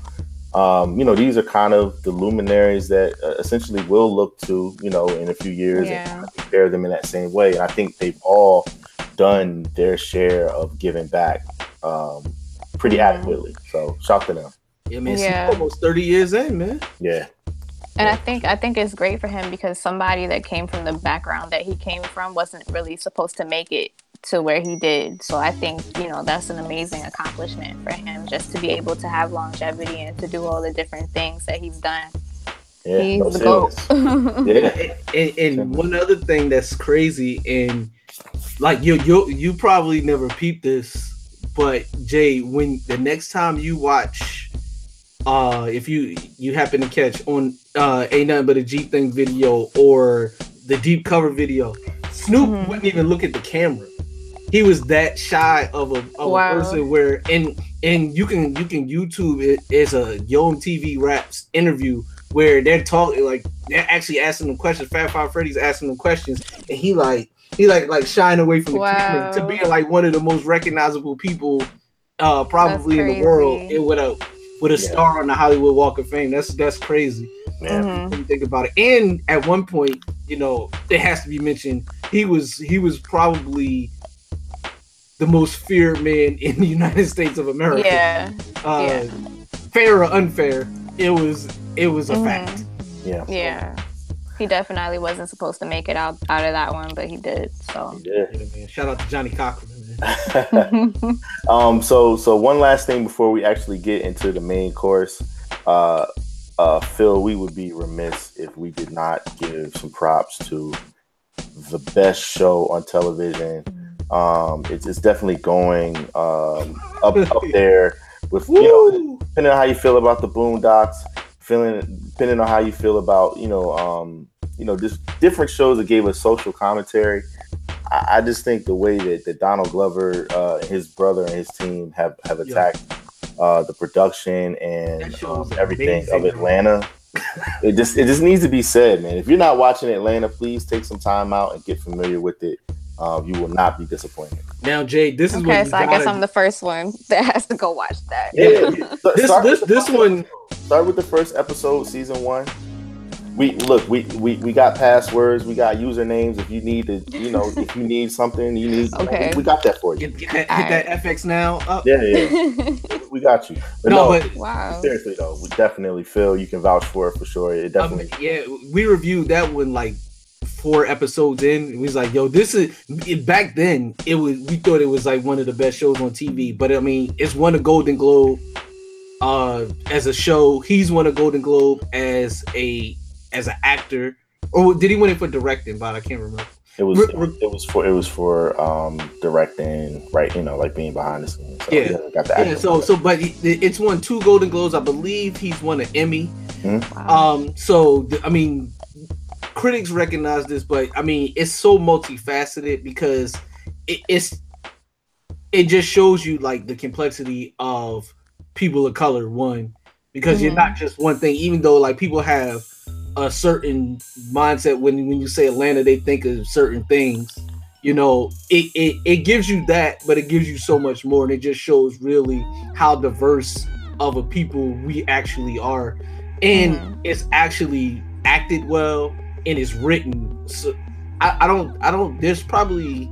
Speaker 8: Um, you know, these are kind of the luminaries that uh, essentially will look to, you know, in a few years
Speaker 1: Yeah.
Speaker 8: and compare them in that same way. And I think they've all done their share of giving back um, pretty
Speaker 1: Mhm.
Speaker 8: adequately. So shout to them.
Speaker 9: Yeah, man,
Speaker 1: Yeah.
Speaker 9: yeah. almost thirty years in, man.
Speaker 8: Yeah.
Speaker 1: And I think I think it's great for him because somebody that came from the background that he came from wasn't really supposed to make it to where he did. So I think, you know, that's an amazing accomplishment for him just to be able to have longevity and to do all the different things that he's done.
Speaker 8: Yeah.
Speaker 1: he's
Speaker 8: no,
Speaker 1: the GOAT. <laughs>
Speaker 8: Yeah.
Speaker 9: And, and, and one other thing that's crazy, and like you you you probably never peeped this, but Jay, when the next time you watch, uh, if you you happen to catch on uh, ain't nothing but a G thing video or the deep cover video, Snoop
Speaker 1: Mhm.
Speaker 9: wouldn't even look at the camera. He was that shy of a, of
Speaker 1: Wow.
Speaker 9: a person where and and you can you can YouTube it as a Yo TV Raps interview where they're talking like they're actually asking them questions. Fab Five Freddy's asking them questions, and he like he like like shying away from the camera to
Speaker 1: Wow.
Speaker 9: being like one of the most recognizable people uh probably in the world
Speaker 1: crazy.
Speaker 9: and with a with a
Speaker 8: Yeah.
Speaker 9: star on the Hollywood Walk of Fame. That's that's crazy
Speaker 8: Man,
Speaker 1: Mhm.
Speaker 9: when you think about it. And at one point, you know, it has to be mentioned, he was he was probably the most feared man in the United States of America.
Speaker 1: Yeah.
Speaker 9: Uh,
Speaker 1: yeah.
Speaker 9: Fair or unfair, it was it was a
Speaker 1: Mhm.
Speaker 9: fact.
Speaker 8: yeah.
Speaker 1: Yeah. He definitely wasn't supposed to make it out out of that one, but he did. So.
Speaker 8: Yeah.
Speaker 9: Yeah, man. Shout out to Johnnie Cochran. <laughs>
Speaker 8: Um so so one last thing before we actually get into the main course uh uh phil we would be remiss if we did not give some props to the best show on television um it's, it's definitely going um up up <laughs> there with you know depending on how you feel about the boondocks feeling depending on how you feel about you know um you know just different shows that gave us social commentary I, I just think the way that, that Donald Glover, uh, his brother, and his team have have attacked uh, the production and um, everything of
Speaker 9: amazing.
Speaker 8: Atlanta, it just it just needs to be said, man. If you're not watching Atlanta, please take some time out and get familiar with it. Um, you will not be disappointed.
Speaker 9: Now, Jay, this is
Speaker 1: Okay,
Speaker 9: what you
Speaker 1: so I guess
Speaker 9: gotta-
Speaker 1: I'm the first one <laughs> that has to go watch that.
Speaker 8: Yeah, <laughs> Start-
Speaker 9: this this this one.
Speaker 8: Start with the first episode, season one. We look, we we, we got passwords, we got usernames. If you need to, you know, if you need something, you need,
Speaker 1: Okay.
Speaker 8: we got that for you.
Speaker 9: Get, get that, hit that FX now up.
Speaker 8: Yeah, yeah, we got you. But
Speaker 9: No,
Speaker 8: no,
Speaker 9: but
Speaker 1: wow.
Speaker 8: seriously though, we definitely feel you can vouch for it for sure. It
Speaker 9: Um,
Speaker 8: definitely.
Speaker 9: yeah, we reviewed that one like four episodes in. We was like, "Yo, this is." It, back then, it was we thought it was like one of the best shows on TV. But I mean, it's won a Golden Globe uh, as a show. He's won a Golden Globe as a as an actor, or did he win it for directing? But I can't remember.
Speaker 8: It was
Speaker 9: Re- re-
Speaker 8: it was for it was for um directing, right? You know, like being behind the scenes. So,
Speaker 9: Yeah.
Speaker 8: got the
Speaker 9: Yeah, so so, but he, it's won two Golden Globes. I believe he's won an Emmy.
Speaker 8: Mhm.
Speaker 1: Wow.
Speaker 9: Um, so I mean, critics recognize this, but I mean, it's so multifaceted because it, it's it just shows you like the complexity of people of color. One, because you're
Speaker 1: Mhm.
Speaker 9: not just one thing. Even though like people have a certain mindset when when you say Atlanta, they think of certain things. You know, it, it it gives you that, but it gives you so much more, and it just shows really how diverse of a people we actually are, and
Speaker 1: Mhm.
Speaker 9: it's actually acted well and it's written. So I, I don't I don't. There's probably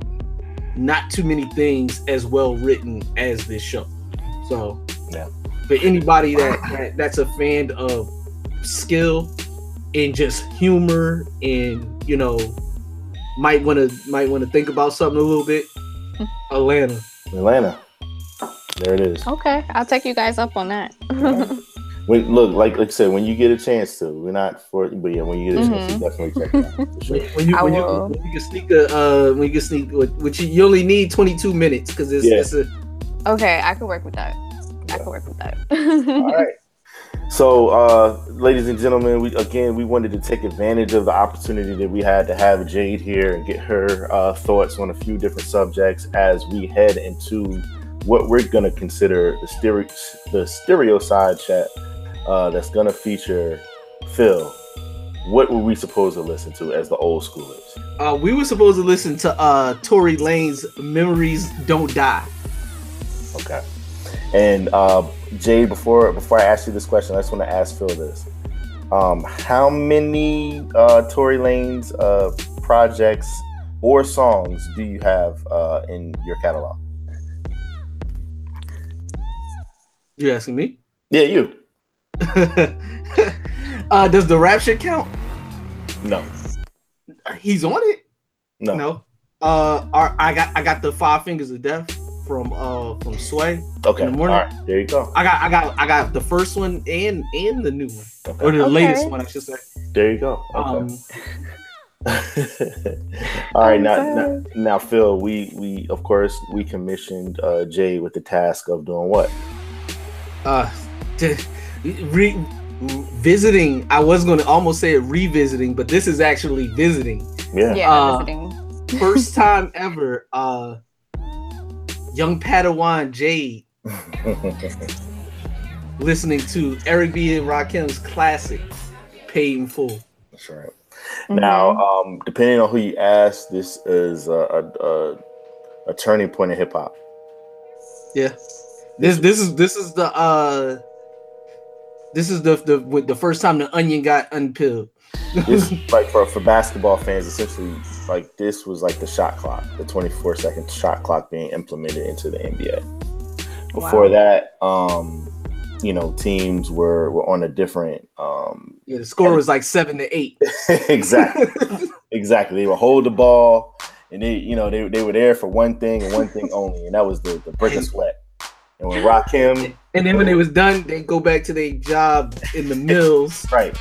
Speaker 9: not too many things as well written as this show. So
Speaker 8: Yeah.
Speaker 9: for anybody that, that that's a fan of skill and just humor and you know might want to might want to think about something a little bit atlanta
Speaker 8: Atlanta. There it is.
Speaker 1: Okay, I'll take you guys up on that. <laughs>
Speaker 8: When look, like like I said, when you get a chance to, we're not for, but yeah, when you get a chance, to,
Speaker 1: Mhm.
Speaker 8: definitely check it out for <laughs> sure.
Speaker 9: when, when you when you,
Speaker 1: will.
Speaker 9: when you can sneak a uh when you can sneak which you, you only need 22 minutes because it's,
Speaker 8: Yeah.
Speaker 9: it's a
Speaker 1: okay, I can work with that. I can work with that.
Speaker 8: All right. <laughs> So, uh, ladies and gentlemen, we again we wanted to take advantage of the opportunity that we had to have Jade here and get her uh, thoughts on a few different subjects as we head into what we're gonna consider the stereo the stereo side chat uh, that's gonna feature Phil. What were we supposed to listen to as the old schoolers?
Speaker 9: uh we were supposed to listen to uh Tory Lanez memories don't die
Speaker 8: Okay. And uh, Jay, before before I ask you this question, I just want to ask Phil this: um, How many uh, Tory Lanez uh, projects or songs do you have uh, in your catalog?
Speaker 9: you asking me
Speaker 8: Yeah, you. <laughs>
Speaker 9: uh does the rap shit count
Speaker 8: No,
Speaker 9: he's on it
Speaker 8: no.
Speaker 9: no uh our, i got i got the five fingers of death from uh from sway
Speaker 8: Okay.
Speaker 9: In the morning?
Speaker 8: right. There you go.
Speaker 9: I got I got I got the first one and and the new one.
Speaker 8: Okay.
Speaker 9: Or the
Speaker 1: Okay.
Speaker 9: latest one, I should say.
Speaker 8: There you go. Okay.
Speaker 9: Um <laughs>
Speaker 8: All right, now, now, now, Phil, we we of course we commissioned uh, Jay with the task of doing what?
Speaker 9: uh <laughs> to re, visiting I was gonna almost say revisiting, but this is actually visiting.
Speaker 8: Yeah.
Speaker 1: yeah,
Speaker 9: Uh,
Speaker 1: visiting. <laughs>
Speaker 9: First time ever uh young Padawan Jade <laughs> listening to Eric B and Rakim's classic Paid in Full.
Speaker 8: That's right. Now,
Speaker 1: Mm-hmm.
Speaker 8: um, depending on who you ask, this is a, a, a, a turning point in hip hop.
Speaker 9: Yeah. This this is this is the uh this is the the with the first time the onion got unpeeled.
Speaker 8: This, <laughs> like for, for basketball fans, essentially, like this was like the shot clock, the 24 second shot clock being implemented into the NBA. Before
Speaker 1: Wow.
Speaker 8: that, um, you know, teams were were on a different um,
Speaker 9: Yeah, the score was like seven to eight. <laughs>
Speaker 8: exactly, <laughs> exactly. They would hold the ball, and they, you know, they, they were there for one thing and one thing only, and that was the the brick of sweat. And when Rakim,
Speaker 9: And then when it was done, they go back to their job in the mills.
Speaker 8: right.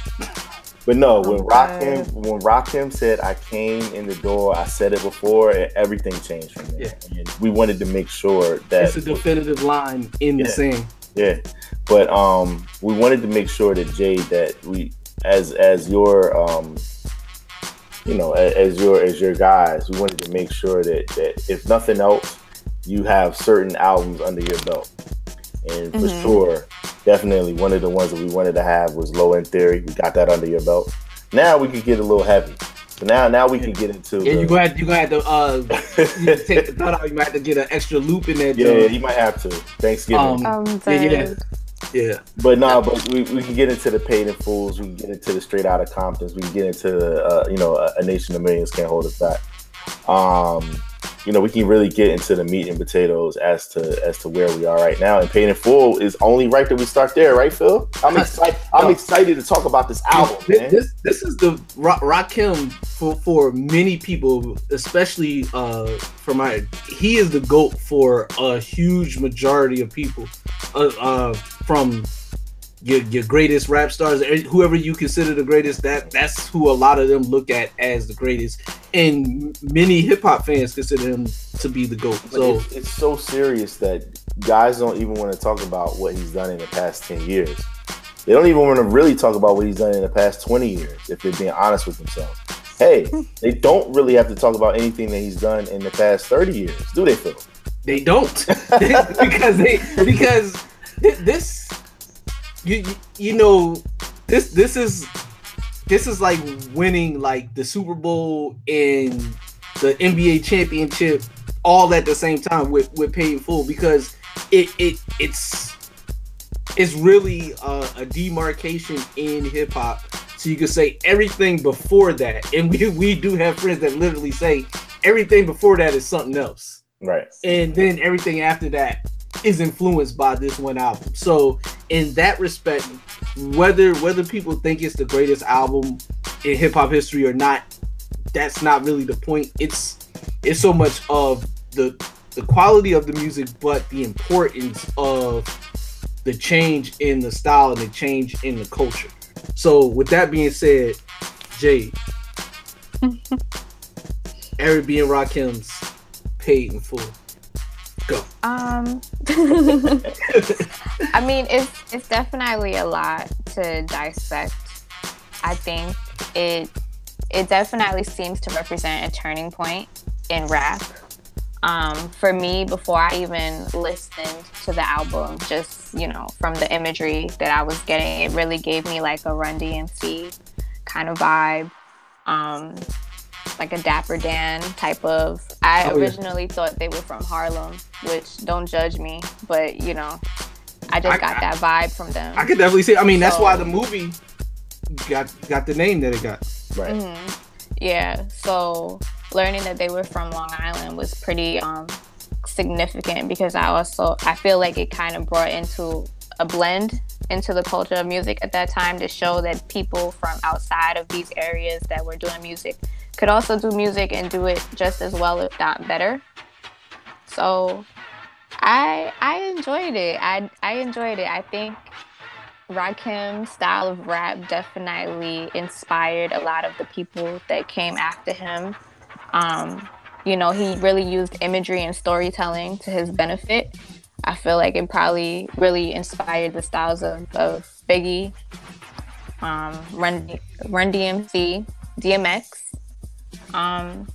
Speaker 8: But no, when
Speaker 1: Okay.
Speaker 8: Rakim when Rakim said I came in the door, I said it before, and everything changed from there. And we wanted to make sure that
Speaker 9: It's a definitive line in the
Speaker 8: Yeah.
Speaker 9: same.
Speaker 8: Yeah, but um, we wanted to make sure that Jay, that we, as as your um, you know, as, as your as your guys, we wanted to make sure that that if nothing else, you have certain albums under your belt. And for
Speaker 1: Mhm.
Speaker 8: sure, definitely one of the ones that we wanted to have was Low End Theory. We got that under your belt. Now we could get a little heavy. So now now we can get into
Speaker 9: Yeah,
Speaker 8: the-
Speaker 9: you gonna have, you gonna have to uh <laughs> you take the thought out. You might have to get an extra loop in there.
Speaker 8: yeah,
Speaker 9: joint.
Speaker 8: you might have to. Thanksgiving.
Speaker 9: Um,
Speaker 1: Um,
Speaker 9: yeah, yeah, yeah.
Speaker 8: But no, but we, we can get into the paid in fools. We can get into the straight out of Comptons. We can get into uh, you know a, a nation of millions can't hold us back. Um, you know we can really get into the meat and potatoes as to as to where we are right now. And paid in full is only right that we start there, right, Phil? I'm excited. I'm excited to talk about this album,
Speaker 9: This,
Speaker 8: man.
Speaker 9: this this is the Ra- Rakim for for many people, especially uh for my he is the goat for a huge majority of people. Uh, uh from your your greatest rap stars, eh, whoever you consider the greatest, that that's who a lot of them look at as the greatest, and many hip hop fans consider him to be the goat.
Speaker 8: But
Speaker 9: So
Speaker 8: it's, it's so serious that guys don't even want to talk about what he's done in the past 10 years. They don't even want to really talk about what he's done in the past 20 years, if they're being honest with themselves. Hey, <laughs> they don't really have to talk about anything that he's done in the past 30 years, do they, Phil?
Speaker 9: they don't <laughs> because they because thi- this you you- you know this this is this is like winning like the Super Bowl and the NBA championship all at the same time with with paid full because it it it's it's really a, a demarcation in hip hop. So you could say everything before that, and we we do have friends that literally say everything before that is something else
Speaker 8: Right.
Speaker 9: and then everything after that is influenced by this one album. So in that respect, whether whether people think it's the greatest album in hip hop history or not, that's not really the point. It's it's so much of the the quality of the music, but the importance of the change in the style and the change in the culture. So with that being said, Jay, <laughs> Eric B and Rakim's paid in full. Go.
Speaker 1: Um, <laughs> I mean, it's it's definitely a lot to dissect. I think it it definitely seems to represent a turning point in rap. Um, for me, before I even listened to the album, just you know, from the imagery that I was getting, it really gave me like a Run DMC kind of vibe. Um, like a Dapper Dan type of. I
Speaker 9: Oh, yeah.
Speaker 1: originally thought they were from Harlem, which don't judge me, but you know, I just
Speaker 9: I-
Speaker 1: got
Speaker 9: I-
Speaker 1: that vibe from them.
Speaker 9: I could definitely see. I mean, that's why the movie got got the name that it got.
Speaker 8: Right.
Speaker 1: Mhm. Yeah, so learning that they were from Long Island was pretty um, significant because I also I feel like it kind of brought into a blend into the culture of music at that time to show that people from outside of these areas that were doing music could also do music and do it just as well if not better. So I I enjoyed it. I I enjoyed it. I think Rakim's style of rap definitely inspired a lot of the people that came after him. Um, you know, he really used imagery and storytelling to his benefit. I feel like it probably really inspired the styles of, of Biggie, um, Run, Run DMC, DMX. Um,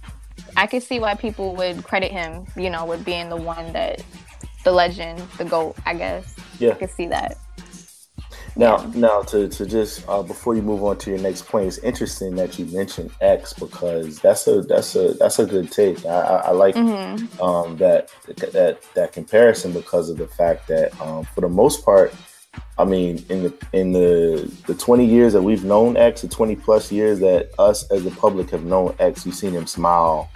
Speaker 1: I could see why people would credit him, you know, with being the one that the legend, the goat, I guess.
Speaker 8: Yeah.
Speaker 1: I could see that.
Speaker 8: Now, now to, to just uh, before you move on to your next point, it's interesting that you mentioned X because that's a that's a that's a good take. I, I, I like
Speaker 1: Mhm.
Speaker 8: um, that that that comparison because of the fact that um, for the most part, I mean, in the in the the twenty years that we've known X, the twenty plus years that us as the public have known X, we've seen him smile.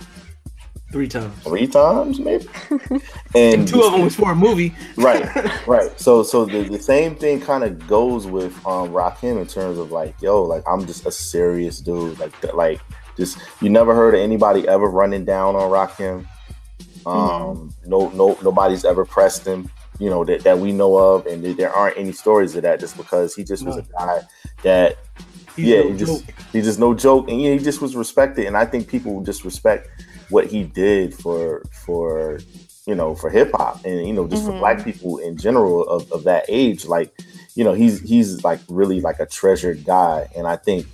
Speaker 9: Three times.
Speaker 8: three times, maybe,
Speaker 9: And <laughs>
Speaker 8: and
Speaker 9: two of them was for a movie.
Speaker 8: right <laughs> right. So so the, the same thing kind of goes with um Rakim in terms of like yo like i'm just a serious dude like like just you never heard of anybody ever running down on Rakim. Um no no nobody's ever pressed him you know that, that we know of and there aren't any stories of that just because he just was
Speaker 9: No.
Speaker 8: a guy that
Speaker 9: He's
Speaker 8: yeah
Speaker 9: no
Speaker 8: he just
Speaker 9: joke.
Speaker 8: he just no joke and yeah, he just was respected and i think people just respect what he did for for you know for hip-hop and you know just for
Speaker 1: Mhm.
Speaker 8: black people in general of, of that age like you know he's he's like really like a treasured guy and i think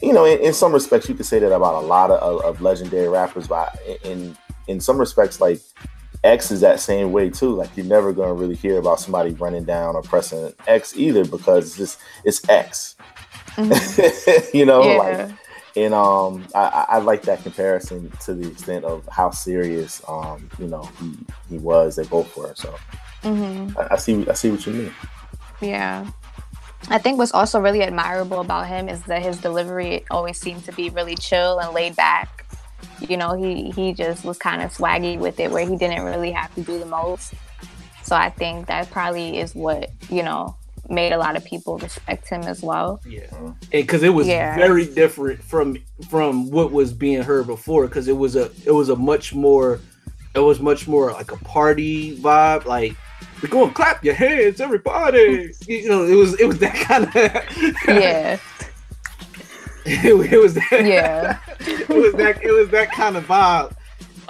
Speaker 8: you know in, in some respects you could say that about a lot of, of, of legendary rappers but in in some respects like X is that same way too. Like you're never gonna really hear about somebody running down or pressing X either because it's just it's X.
Speaker 1: Mhm. <laughs>
Speaker 8: you know,
Speaker 1: yeah.
Speaker 8: like and um I, I like that comparison to the extent of how serious um you know he he was they both were so
Speaker 1: hmm
Speaker 8: I, I see I see what you mean
Speaker 1: Yeah. I think what's also really admirable about him is that his delivery always seemed to be really chill and laid back. You know, he he just was kind of swaggy with it where he didn't really have to do the most. So I think that probably is what, you know, made a lot of people respect him as well.
Speaker 9: Yeah, because it was
Speaker 1: Yeah.
Speaker 9: very different from from what was being heard before. Because it was a it was a much more it was much more like a party vibe. Like we're going clap your hands, everybody. You know, it was it was that <laughs> kind of
Speaker 1: Yeah.
Speaker 9: It, <laughs> it was that, <laughs>
Speaker 1: Yeah.
Speaker 9: it was that it was that kind of vibe.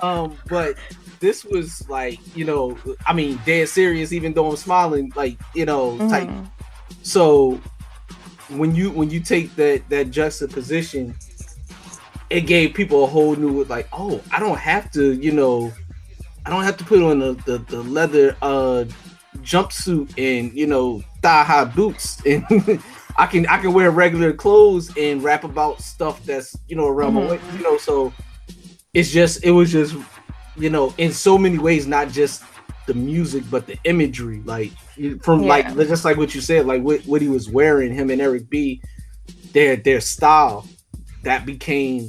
Speaker 9: Um, but this was like you know, I mean, dead serious. Even though I'm smiling, like you know, type
Speaker 1: Mhm.
Speaker 9: so when you when you take that that juxtaposition it gave people a whole new like oh i don't have to you know i don't have to put on the the, the leather uh jumpsuit and you know thigh high boots and <laughs> i can i can wear regular clothes and rap about stuff that's you know around my
Speaker 1: Mhm.
Speaker 9: waist you know so it's just it was just you know in so many ways not just the music but the imagery like you- from like just like what you said like what, what he was wearing him and eric b their their style that became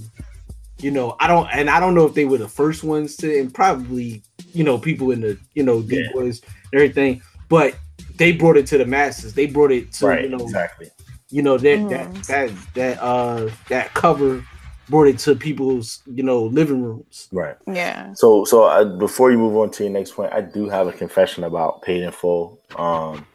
Speaker 9: you know i don't and i don't know if they were the first ones to and probably you know people in the you know deep
Speaker 8: Yeah.
Speaker 9: boys and everything but they brought it to the masses they brought it to
Speaker 8: right
Speaker 9: you know
Speaker 8: exactly
Speaker 9: you know that
Speaker 1: Mhm.
Speaker 9: that that that uh that cover brought it to people's you know living rooms
Speaker 8: right
Speaker 1: Yeah.
Speaker 8: So, so I, before you move on to your next point, I do have a confession about paid in full. Um,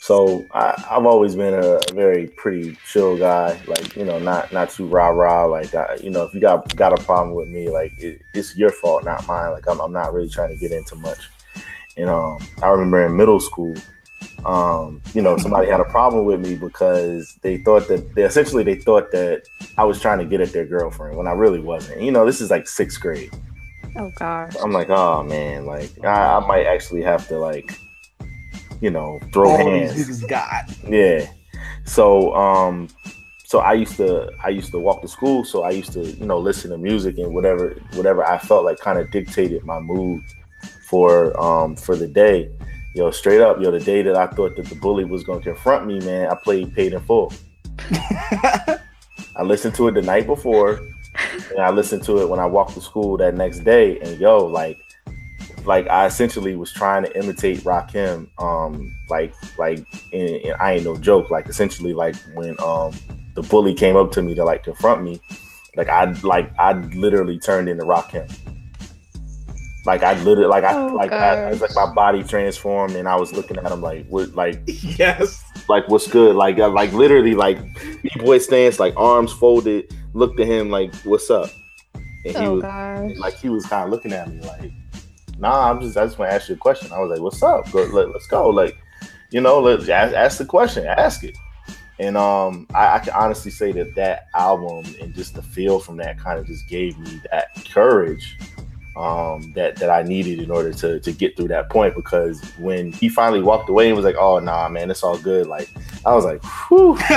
Speaker 8: so I, I've always been a, a very pretty chill guy, like you know, not not too rah rah. Like I, you know, if you got got a problem with me, like it, it's your fault, not mine. Like I'm, I'm not really trying to get into much. And um, I remember in middle school, um, you know, somebody had a problem with me because they thought that they essentially they thought that I was trying to get at their girlfriend when I really wasn't. You know, this is like sixth grade.
Speaker 1: Oh gosh.
Speaker 8: I'm like, oh man, like I, I might actually have to like, you know, throw
Speaker 9: all
Speaker 8: hands.
Speaker 9: these niggas
Speaker 8: Yeah. So um so I used to I used to walk to school, so I used to, you know, listen to music and whatever whatever I felt like kind of dictated my mood for um for the day. Yo, straight up, yo, the day that I thought that the bully was gonna confront me, man, I played paid in full. I listened to it the night before, and I listened to it when I walked to school that next day. And yo, like, like I essentially was trying to imitate Rakim, um, like, like, and, and I ain't no joke. Like, essentially, like when um the bully came up to me to like confront me, like I like I literally turned into Rakim. Like I literally, like I,
Speaker 1: Oh,
Speaker 8: like I, it's like my body transformed, and I was looking at him like, what, like <laughs>
Speaker 9: yes.
Speaker 8: like what's good? Like uh, like literally like b-boy stance like arms folded looked at him like what's up? And he
Speaker 1: Oh
Speaker 8: was
Speaker 1: gosh.
Speaker 8: like he was kind of looking at me like nah i'm just i just want to ask you a question. I was like what's up? Go, let, us go. Like you know let's ask, ask the question ask it. And um, I, I can honestly say that that album and just the feel from that kind of just gave me that courage um, that that I needed in order to to get through that point. Because when he finally walked away and was like, "Oh nah, man, it's all good," like I was like, "Whew." <laughs> <laughs>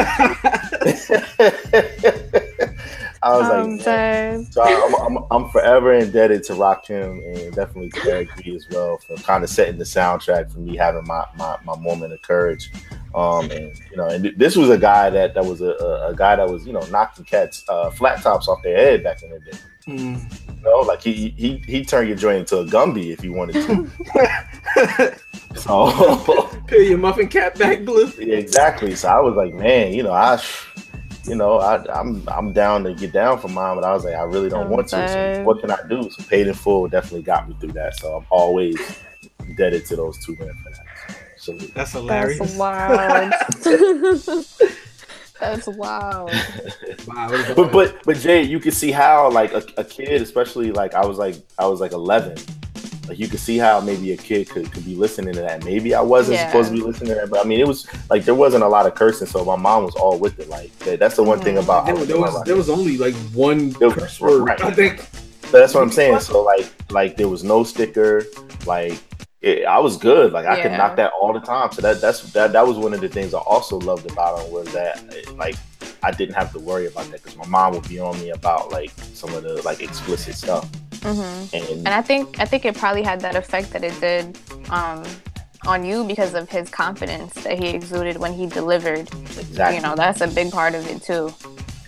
Speaker 8: I was
Speaker 1: Um,
Speaker 8: like, man. so I'm, I'm, I'm forever indebted to Rakim and definitely to Eric B as well for kind of setting the soundtrack for me having my, my, my moment of courage. Um, and you know, and th- this was a guy that that was a, a, a guy that was you know knocking cats uh, flat tops off their head back in the day.
Speaker 9: Mm.
Speaker 8: You know, like he he he turned your joint into a Gumby if he wanted to. <laughs> so <laughs>
Speaker 9: Peel your muffin cap back blue.
Speaker 8: yeah, exactly. So I was like, man, you know, I, you know, I, I'm I'm down to get down for mine, but I was like, I really don't want to. So
Speaker 1: Okay.
Speaker 8: what can I do? So paid in full definitely got me through that. So I'm always indebted to those two men for that. So
Speaker 9: That's hilarious.
Speaker 1: That's wild. <laughs> That's wild. <laughs>
Speaker 9: Wow,
Speaker 8: but but but Jay, you can see how like a, a kid, especially like I was like I was like 11. Like you could see how maybe a kid could, could be listening to that. Maybe I wasn't
Speaker 1: Yeah.
Speaker 8: supposed to be listening to that, but I mean it was like there wasn't a lot of cursing, so my mom was all with it. Like that, that's the one thing
Speaker 1: Mhm.
Speaker 8: about
Speaker 9: there, there was there was only like one
Speaker 8: was-
Speaker 9: curse word.
Speaker 8: right.
Speaker 9: I think.
Speaker 8: So that's what I'm saying. So like like there was no sticker. Like it, I was good. Like I could knock that all the time. So that that's that that was one of the things I also loved about him was that like I didn't have to worry about that because my mom would be on me about like some of the like explicit stuff.
Speaker 1: hmm
Speaker 8: And,
Speaker 1: And I think I think it probably had that effect that it did um, on you because of his confidence that he exuded when he delivered.
Speaker 8: exactly,
Speaker 1: You know, that's a big part of it too.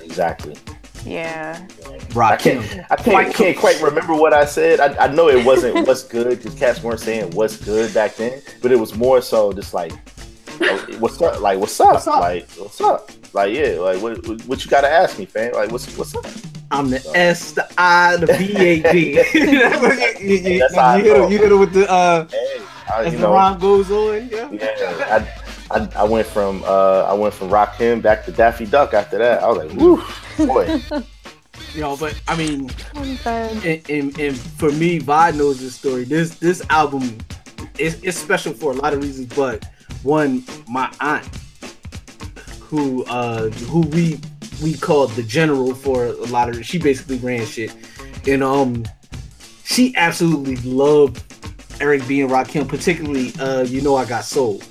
Speaker 8: exactly.
Speaker 1: Yeah.
Speaker 8: I can't. I can't, can't quite remember what I said. I, I know it wasn't what's good because cats weren't saying what's good back then, but it was more so just like, oh, what's up? Like, what's up?
Speaker 9: What's up?
Speaker 8: Like, what's up? Like, yeah, like, what, what, what you got to ask me, fam? Like, what's, what's up?
Speaker 9: I'm the S, the I, the B, A, D. <laughs> <laughs> you, you,
Speaker 8: That's how I
Speaker 9: you, hit
Speaker 8: know.
Speaker 9: him, you hit him with the uh,
Speaker 8: Hey, I,
Speaker 9: as
Speaker 8: you
Speaker 9: the
Speaker 8: know,
Speaker 9: rhyme goes on. Yeah.
Speaker 8: yeah, I, I, I went from, uh, I went from Rakim back to Daffy Duck after that. I was like, woo, <laughs> boy.
Speaker 9: You know, but I mean, and, and, and for me, Vod knows this story. This this album is it's special for a lot of reasons, but one, my aunt, who uh who we we called the general for a lot of she basically ran shit. And um she absolutely loved Eric B and Rakim, particularly uh You Know I Got Soul,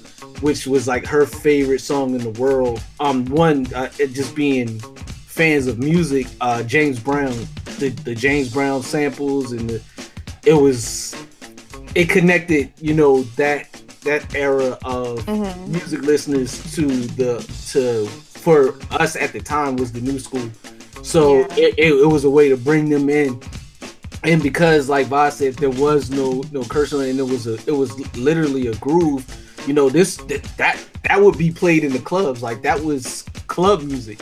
Speaker 9: which was like her favorite song in the world. Um one uh, it just being fans of music, uh James Brown, the, the James Brown samples and the it was it connected, you know, that that era of
Speaker 1: Mhm.
Speaker 9: music listeners to the to for us at the time was the new school. So
Speaker 1: Yeah.
Speaker 9: it, it, it was a way to bring them in. And because like Voss said, there was no no cursing and it was a it was literally a groove, you know, this that that, that would be played in the clubs. Like that was club music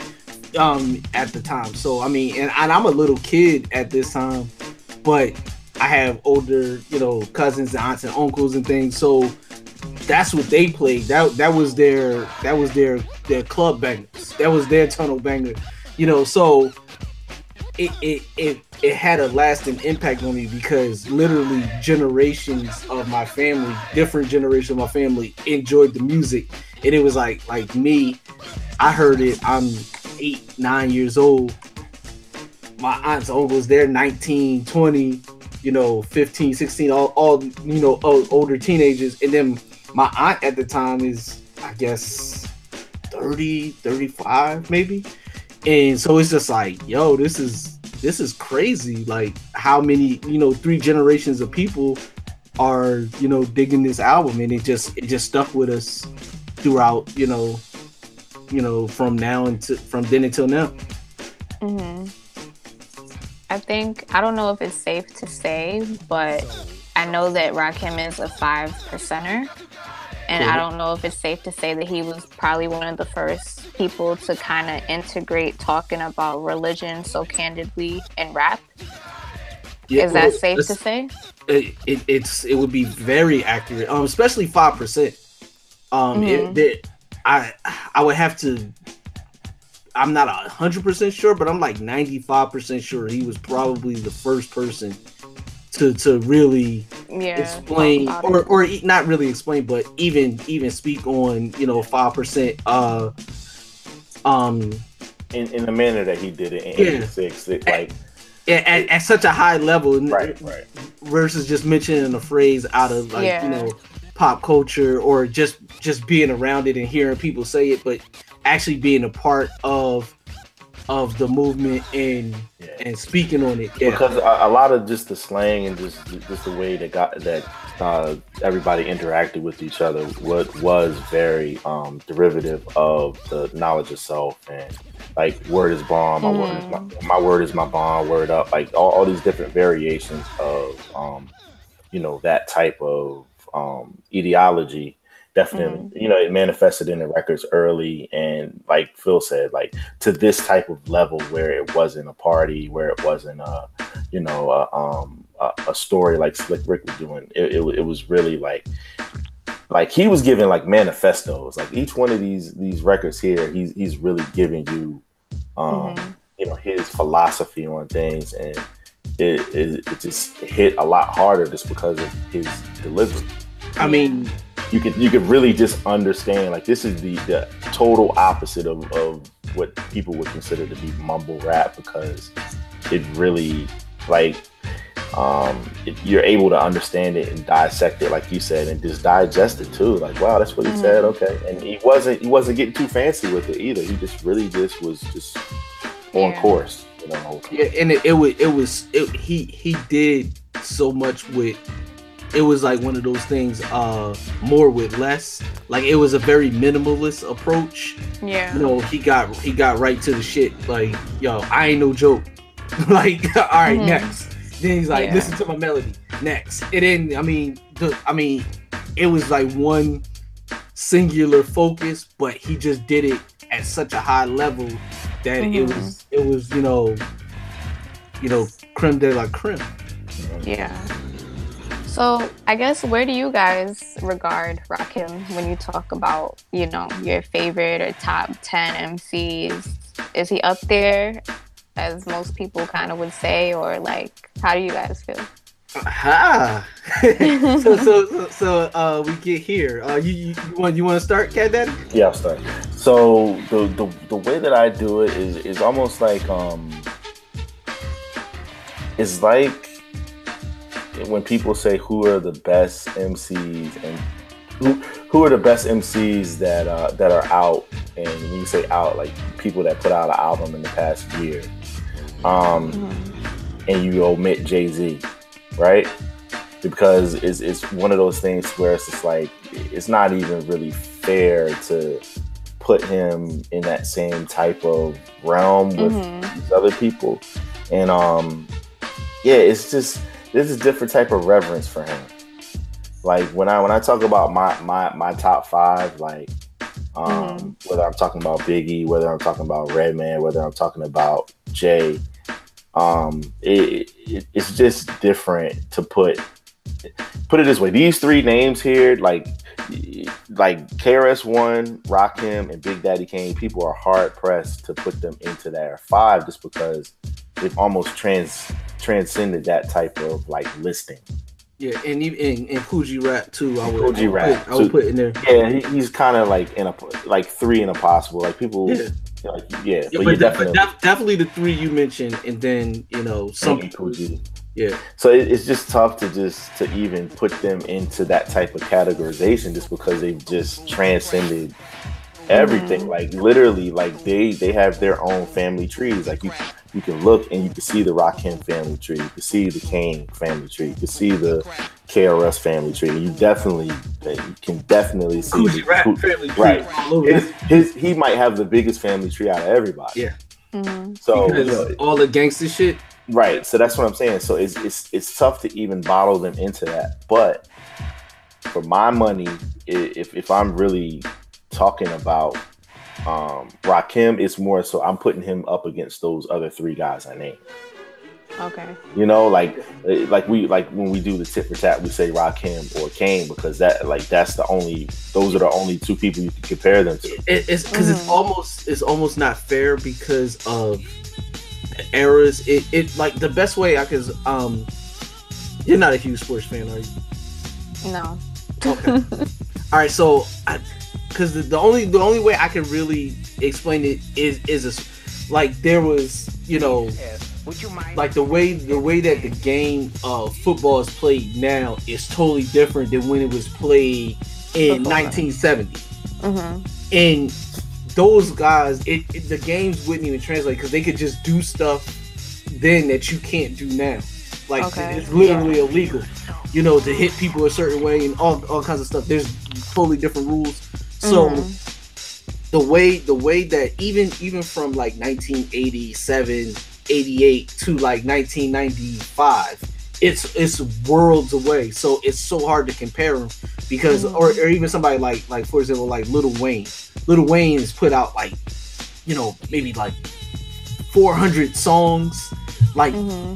Speaker 9: um at the time. So I mean and, and I'm a little kid at this time, but I have older, you know, cousins and aunts and uncles and things. So that's what they played. That that was their that was their their club bangers. That was their tunnel banger. You know, so it it it, it had a lasting impact on me because literally generations of my family, different generations of my family enjoyed the music. And it was like like me, I heard it, I'm eight, nine years old. My aunts, uncles, they're 19, 20, you know, 15, 16, all, all you know, older teenagers. And then my aunt at the time is, I guess, 30, 35, maybe. And so it's just like, yo, this is this is crazy. Like how many, you know, three generations of people are, you know, digging this album and it just it just stuck with us throughout, you know, you know, from now until from then until now.
Speaker 1: Mm-hmm. I think I don't know if it's safe to say, but I know that Rakim is a five percenter, and I don't know if it's safe to say that he was probably one of the first people to kind of integrate talking about religion so candidly in rap.
Speaker 9: Yeah,
Speaker 1: is that
Speaker 9: well,
Speaker 1: safe to say?
Speaker 9: it, it it's it would be very accurate um especially five percent um it,
Speaker 1: Mhm.
Speaker 9: that i i would have to i'm not a hundred percent sure but i'm like 95 percent sure he was probably the first person to to really
Speaker 1: Yeah.
Speaker 9: explain or or e- not really explain but even even speak on you know five percent uh um
Speaker 8: in, in the manner that he did it in
Speaker 9: Yeah.
Speaker 8: '86. It, like
Speaker 9: at, at, at such a high level
Speaker 8: right, right.
Speaker 9: versus just mentioning a phrase out of like
Speaker 1: Yeah.
Speaker 9: you know pop culture or just just being around it and hearing people say it but actually being a part of of the movement and and speaking on it. Yeah.
Speaker 8: Because a, a lot of just the slang and just just the way that got that uh, everybody interacted with each other what was very um, derivative of the knowledge of self and like word is bond my word is my, my word is my bond word up like all, all these different variations of um, you know that type of um, ideology definitely you know it manifested in the records early and like phil said like to this type of level where it wasn't a party where it wasn't a you know a, um a, a story like slick rick was doing it, it, it was really like like he was giving like manifestos like each one of these these records here he's he's really giving you um you know his philosophy on things and it, it, it just hit a lot harder just because of his delivery.
Speaker 9: I mean
Speaker 8: you could you could really just understand like this is the the total opposite of, of what people would consider to be mumble rap because it really like um it, you're able to understand it and dissect it like you said and just digest it too like wow that's what he said okay. And he wasn't he wasn't getting too fancy with it either. He just really just was just on
Speaker 1: Yeah.
Speaker 8: course you know
Speaker 9: yeah and it, it was it was it, he he did so much with it was like one of those things uh more with less like it was a very minimalist approach
Speaker 1: Yeah.
Speaker 9: you know he got he got right to the shit like yo i ain't no joke <laughs> like all right,
Speaker 1: Mhm.
Speaker 9: next then he's like
Speaker 1: Yeah.
Speaker 9: listen to my melody next and then i mean the i mean it was like one singular focus but he just did it at such a high level that it
Speaker 1: Mhm.
Speaker 9: was it was you know you know creme de la creme
Speaker 1: Yeah. So I guess where do you guys regard Rakim when you talk about, you know, your favorite or top ten MCs? Is he up there as most people kind of would say, or like how do you guys feel?
Speaker 9: Aha. <laughs> so so so, so uh we get here uh you you, you want you want to start cat daddy
Speaker 8: Yeah, I'll start. So the, the the way that I do it is is almost like um it's like when people say who are the best MCs and who who are the best MCs that uh, that are out and when you say out like people that put out an album in the past year um and you omit Jay-Z right? Because it's, it's one of those things where it's just like it's not even really fair to put him in that same type of realm with
Speaker 1: Mhm.
Speaker 8: these other people. And um yeah it's just there's a different type of reverence for him. Like when i when i talk about my my my top five like um whether i'm talking about biggie whether i'm talking about redman whether i'm talking about jay um it, it it's just different to put put it this way. These three names here like like KRS-One, Rakim, and Big Daddy Kane, people are hard pressed to put them into their five just because they've almost trans transcended that type of like listing.
Speaker 9: yeah and even and, and Kool G Rap too i would,
Speaker 8: Kool G
Speaker 9: I would
Speaker 8: rap,
Speaker 9: put, I would put in there
Speaker 8: Yeah, he, he's kind of like in a like three in a possible. Like people,
Speaker 9: Yeah.
Speaker 8: like yeah,
Speaker 9: Yeah,
Speaker 8: but,
Speaker 9: but,
Speaker 8: you're
Speaker 9: de- but
Speaker 8: definitely
Speaker 9: def- definitely the three you mentioned, and then you know some
Speaker 8: Kool G.
Speaker 9: yeah,
Speaker 8: So it, it's just tough to just to even put them into that type of categorization just because they've just transcended everything. Like literally, like they they have their own family trees. Like you you can look and you can see the Rakim family tree, you can see the Kane family tree, you can see the KRS family tree. You definitely you can definitely see
Speaker 9: Kool G
Speaker 8: the-
Speaker 9: rap
Speaker 8: Coo-
Speaker 9: family tree
Speaker 8: right.
Speaker 9: all
Speaker 8: His, his he might have the biggest family tree out of everybody.
Speaker 9: Yeah.
Speaker 1: Mhm.
Speaker 8: So
Speaker 9: because all the gangster shit.
Speaker 8: Right. So that's what I'm saying. So it's it's it's tough to even bottle them into that. But for my money, if if I'm really talking about um Rakim, it's more so I'm putting him up against those other three guys I named.
Speaker 1: Okay.
Speaker 8: You know, like eh, like we like when we do the tit for tat, we say Rakim or Kane because that like that's the only those are the only two people you can compare them to.
Speaker 9: It, it's because it's almost it's almost not fair because of the eras. It it like the best way I could um. You're not a huge sports fan, are you?
Speaker 1: No.
Speaker 9: Okay. <laughs> All right, so I because the, the only the only way I can really explain it is is a s- like there was you know like the way the way that the game of football is played now is totally different than when it was played in
Speaker 1: Before.
Speaker 9: 1970
Speaker 1: hmm
Speaker 9: and those guys it, it- the games wouldn't even translate because they could just do stuff then that you can't do now. Like
Speaker 1: Okay,
Speaker 9: it's literally illegal you know to hit people a certain way and all, all kinds of stuff. There's totally different rules so
Speaker 1: Mhm.
Speaker 9: the way the way that even even from like 1987 88 to like 1995 it's it's worlds away. So it's so hard to compare them because or, or even somebody like like for example like Lil Wayne. Lil Wayne has put out like you know maybe like 400 songs. Like
Speaker 1: hmm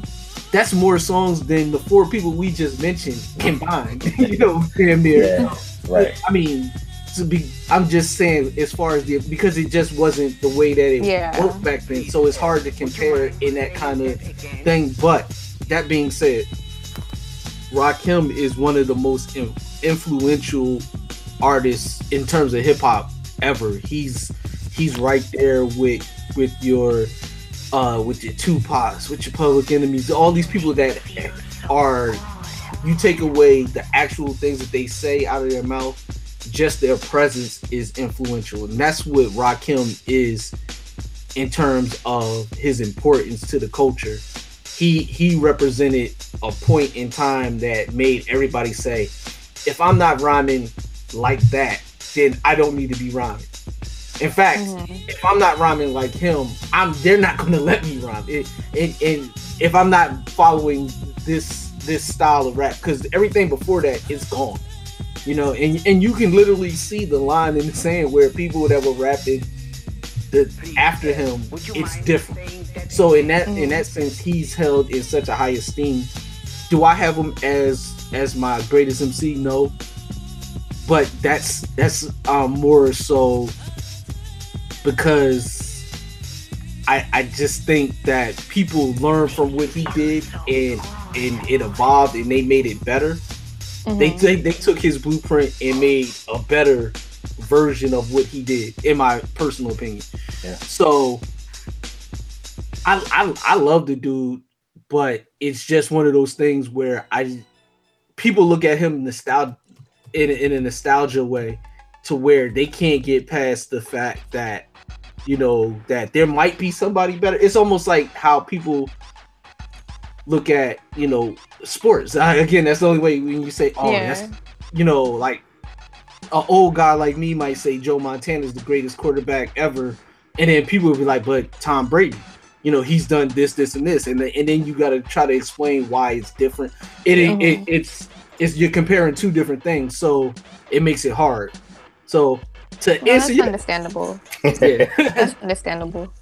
Speaker 9: that's more songs than the four people we just mentioned combined. <laughs> You know damn near
Speaker 8: Yeah, <laughs> right.
Speaker 9: I mean, to be, I'm just saying as far as the because it just wasn't the way that it
Speaker 1: Yeah.
Speaker 9: worked back then, so it's hard to compare it in that kind of thing. But that being said, Rakim is one of the most influential artists in terms of hip hop ever. He's he's right there with with your uh with your Tupacs, with your Public Enemies, all these people that are you take away the actual things that they say out of their mouth, just their presence is influential. And that's what Rakim is in terms of his importance to the culture. He he represented a point in time that made everybody say, if I'm not rhyming like that, then I don't need to be rhyming. In fact,
Speaker 1: Mhm.
Speaker 9: if I'm not rhyming like him, I'm they're not gonna let me rhyme. It, and, and if I'm not following this this style of rap, because everything before that is gone. You know, and and you can literally see the line in the sand where people that were rapping the after him, it's different. So in that in that sense, he's held in such a high esteem. Do I have him as as my greatest MC? No. But that's that's um more so because I I just think that people learn from what he did and and it evolved and they made it better. They,
Speaker 1: Mhm.
Speaker 9: they they took his blueprint and made a better version of what he did, in my personal opinion.
Speaker 8: Yeah.
Speaker 9: So I, I I love the dude, but it's just one of those things where I people look at him nostalgia in, in a nostalgia way to where they can't get past the fact that you know that there might be somebody better. It's almost like how people look at you know sports. I, again, that's the only way when you say, "Oh,
Speaker 1: Yeah.
Speaker 9: that's you know like an old guy like me might say Joe Montana is the greatest quarterback ever," and then people will be like, "But Tom Brady." You know he's done this, this, and this, and then, and then you got to try to explain why it's different. It, it, it it's it's you're comparing two different things, so it makes it hard. So to
Speaker 1: Well,
Speaker 9: answer
Speaker 1: that's
Speaker 9: your
Speaker 1: understandable. <laughs>
Speaker 9: yeah,
Speaker 1: That's understandable.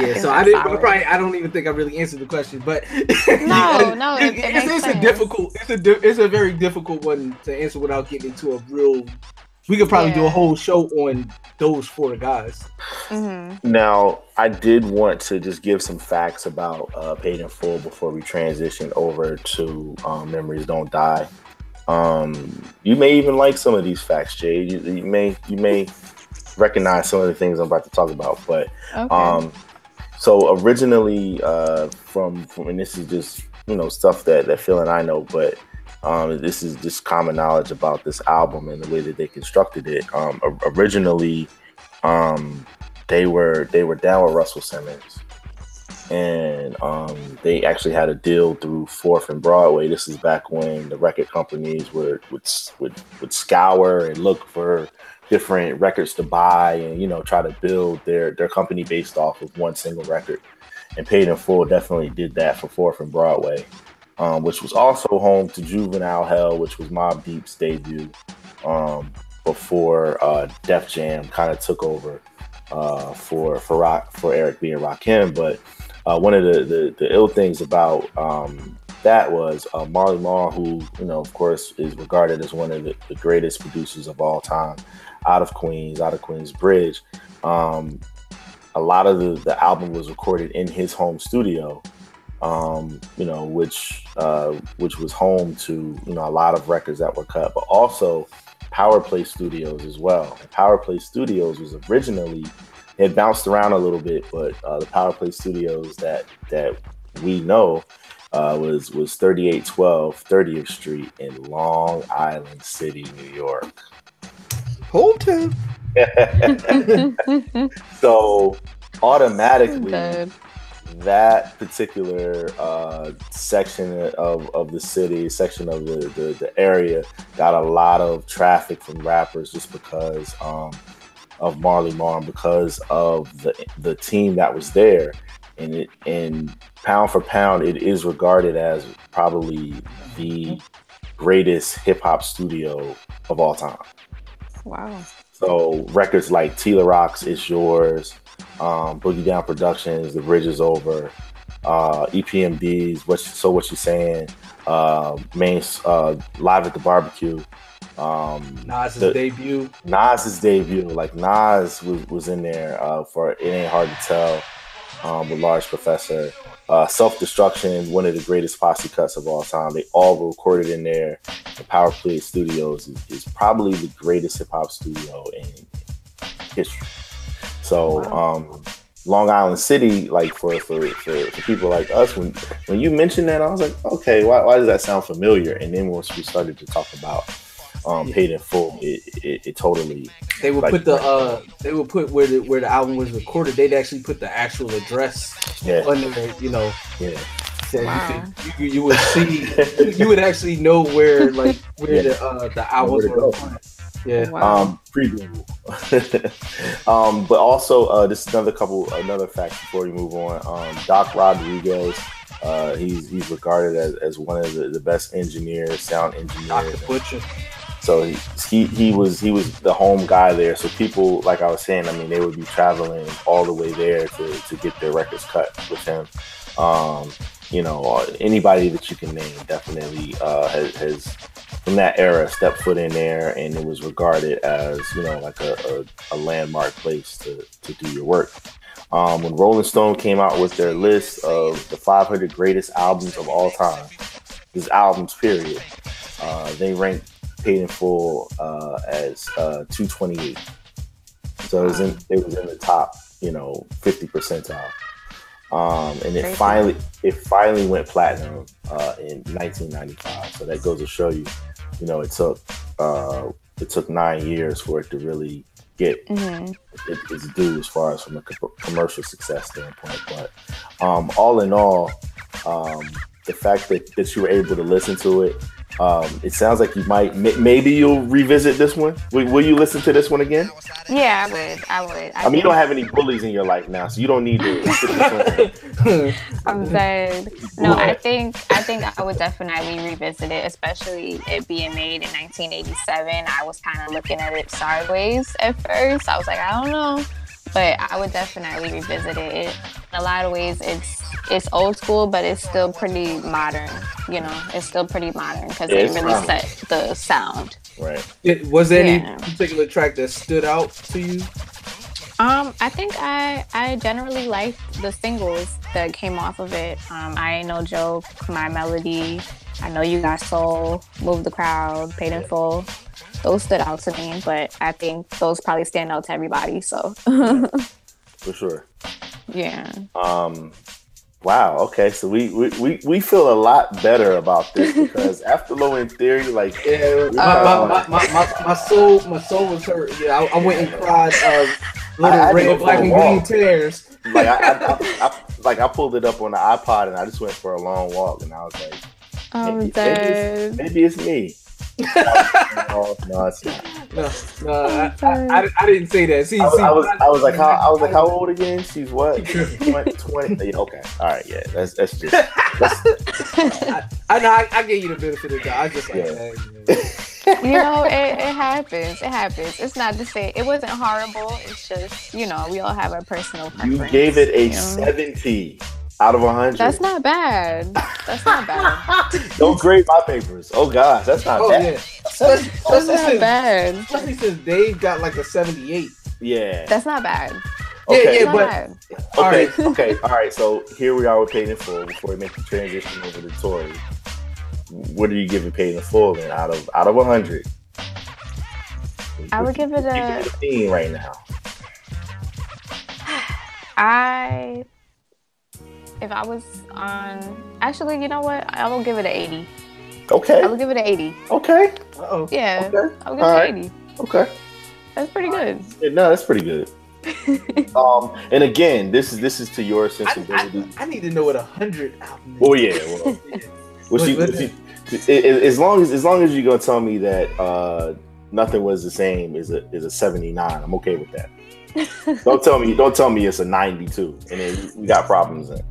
Speaker 9: Yeah. So I didn't. I probably I don't even think I really answered the question, but <laughs>
Speaker 1: No, no, it- it
Speaker 9: it's, it's a difficult. It's a di- it's a very difficult one to answer without getting into a real. We could probably do a whole show on those four guys.
Speaker 1: hmm
Speaker 8: Now, I did want to just give some facts about uh, Paid in Full before we transition over to um, Memories Don't Die. Um, you may even like some of these facts, Jay. You, you may you may recognize some of the things I'm about to talk about, but
Speaker 1: Okay.
Speaker 8: um, so originally, uh, from from and this is just you know stuff that that Phil and I know, but um, this is just common knowledge about this album and the way that they constructed it. Um, originally, um, they were they were down with Russell Simmons, and um, they actually had a deal through Fourth and Broadway. This is back when the record companies would would would, would scour and look for different records to buy and you know try to build their their company based off of one single record. And paid in full definitely did that for fourth and broadway um, which was also home to juvenile hell which was Mobb Deep's debut um, before uh, def jam kind of took over uh, for for rock for eric b and rakim. But uh, one of the, the the ill things about um, that was uh, Marley Marl, who you know, of course, is regarded as one of the, the greatest producers of all time, out of Queens, out of Queens Bridge. Um, a lot of the, the album was recorded in his home studio, um, you know, which uh, which was home to you know a lot of records that were cut, but also Power Play Studios as well. Power Play Studios was originally it bounced around a little bit, but uh, the Power Play Studios that that we know uh, was was 3812 30th Street in Long Island City, New York.
Speaker 9: Hometown. <laughs>
Speaker 8: so automatically
Speaker 1: Good.
Speaker 8: that particular uh, section of, of the city, section of the, the, the area, got a lot of traffic from rappers just because um, of Marley Marl, because of the the team that was there, and it and pound for pound, it is regarded as probably the greatest hip hop studio of all time.
Speaker 1: Wow.
Speaker 8: So records like T La Rock's, It's Yours, um, Boogie Down Productions, The Bridge Is Over, uh, EPMDs, what So What You Saying, uh, main uh, Live at the Barbecue. Um,
Speaker 9: Nas's
Speaker 8: the-
Speaker 9: debut.
Speaker 8: Nas's debut, like Nas was, was in there uh, for It Ain't Hard to Tell um, with Large Professor. Uh, Self Destruction, one of the greatest posse cuts of all time. They all were recorded in there. The Power Play Studios is, is probably the greatest hip hop studio in history. So, um, Long Island City, like for, for, for, for people like us, when when you mentioned that, I was like, okay, why, why does that sound familiar? And then once we started to talk about um, Paid in Full, it, it, it totally
Speaker 9: They would
Speaker 8: like,
Speaker 9: put the uh they would put where the where the album was recorded. They'd actually put the actual address
Speaker 8: Yeah.
Speaker 9: on there. You know,
Speaker 8: yeah.
Speaker 9: that
Speaker 1: Wow.
Speaker 9: you, could, you, you would see you would actually know where like where
Speaker 8: Yeah.
Speaker 9: the uh the albums
Speaker 8: to
Speaker 9: were.
Speaker 8: go.
Speaker 9: recorded. Yeah.
Speaker 1: Wow.
Speaker 8: um preview <laughs> um but also uh this is another couple another fact before we move on um doc rodriguez uh he's he's regarded as, as one of the, the best engineers sound engineers
Speaker 9: Dr. Butcher.
Speaker 8: So he, he was he was the home guy there. So people like i was saying i mean they would be traveling all the way there to to get their records cut with him. Um you know anybody that you can name definitely uh has, has from that era stepped foot in there and it was regarded as you know like a, a, a landmark place to, to do your work. Um, when rolling stone came out with their list of the 500 greatest albums of all time this albums period uh, they ranked paid in full uh, as uh, 228 so it was in it was in the top you know 50 percentile. Um, and it
Speaker 1: Crazy.
Speaker 8: finally it finally went platinum uh, in 1995 so that goes to show you you know it took uh, it took nine years for it to really get
Speaker 1: Mhm.
Speaker 8: it, its due as far as from a co- commercial success standpoint. But um, all in all um, the fact that, that you were able to listen to it um, it sounds like you might may- maybe you'll revisit this one will, will you listen to this one again
Speaker 1: Yeah, I would. I would.
Speaker 8: I mean, you don't have any bullies in your life now, so you don't need to. <laughs>
Speaker 1: I'm dead. No, I think I think I would definitely revisit it, especially it being made in 1987. I was kind of looking at it sideways at first. I was like, I don't know, but I would definitely revisit it. it in a lot of ways, it's it's old school, but it's still pretty modern. You know, it's still pretty modern because
Speaker 8: Yeah,
Speaker 1: they really
Speaker 8: modern.
Speaker 1: set the sound.
Speaker 8: right.
Speaker 9: It- was there any particular track that stood out to you?
Speaker 1: Um, I think I I generally liked the singles that came off of it. Um, I ain't no joke, my melody. I know you got soul, move the crowd, paid in full. Those stood out to me, but I think those probably stand out to everybody. So <laughs>
Speaker 8: For sure.
Speaker 1: yeah,
Speaker 8: Um, wow. Okay, so we, we, we, we feel a lot better about this <laughs> because after Low End Theory, like
Speaker 9: Yeah,
Speaker 8: we
Speaker 9: my,
Speaker 8: kinda
Speaker 9: my, my, my, my, my soul my soul was hurt. Yeah, I, I went and cried. Uh, little
Speaker 8: to
Speaker 9: red, black, and green tears.
Speaker 8: like I, I, I, <laughs> I like I pulled it up on the iPod and I just went for a long walk and I was like, maybe, maybe, it's, maybe it's me. No, no, it's not.
Speaker 9: No, no, oh, I, I, I, I didn't say that. See,
Speaker 8: I was,
Speaker 9: see,
Speaker 8: I was, I was like, how, I was like, how old again? She's what? <laughs> 20, 20 okay, all right, yeah, that's that's just that's, <laughs>
Speaker 9: I, I know. I, I gave you the benefit of the doubt. I just like,
Speaker 8: Yeah.
Speaker 9: hey,
Speaker 1: you know, it, it happens. It happens. It's not to say it wasn't horrible. It's just you know we all have our personal
Speaker 8: you gave it a
Speaker 1: you know?
Speaker 8: seventy out of hundred.
Speaker 1: That's not bad. That's not bad. <laughs>
Speaker 8: Don't grade my papers. Oh gosh, that's not
Speaker 9: Oh
Speaker 8: bad.
Speaker 9: yeah, especially,
Speaker 1: That's
Speaker 9: especially <laughs> oh,
Speaker 1: not
Speaker 9: since,
Speaker 1: bad.
Speaker 9: especially since Dave got like a seventy-eight.
Speaker 8: Yeah.
Speaker 1: That's not bad.
Speaker 8: Okay.
Speaker 9: yeah,
Speaker 1: Not
Speaker 9: but-
Speaker 1: bad.
Speaker 9: All
Speaker 8: okay.
Speaker 9: right.
Speaker 8: Okay. All right. So here we are with Paid in Full. Before we make the transition over to Tory, what are you giving it Paid in Full then? Out of out of hundred.
Speaker 1: I would give it a.
Speaker 8: Fifteen right now.
Speaker 1: I. If I was on, actually, you know what? I will give it an eighty.
Speaker 8: Okay.
Speaker 1: I will give it an eighty.
Speaker 8: Okay.
Speaker 9: Uh-oh.
Speaker 1: Yeah,
Speaker 8: Okay.
Speaker 1: I'll give
Speaker 8: All
Speaker 1: it
Speaker 8: right.
Speaker 1: an eighty.
Speaker 8: Okay.
Speaker 1: That's pretty good.
Speaker 8: Yeah, no, that's pretty good. <laughs> um, and again, this is this is to your
Speaker 9: I,
Speaker 8: sensibility.
Speaker 9: I, I need to know what a hundred album is.
Speaker 8: Oh yeah, well, <laughs> well, she,
Speaker 9: What- what-
Speaker 8: she- i- i- as long as as long as you're gonna tell me that uh, nothing was the same is a is a 79, I'm okay with that. <laughs> don't tell me don't tell me it's a 92, and then we got problems. Then.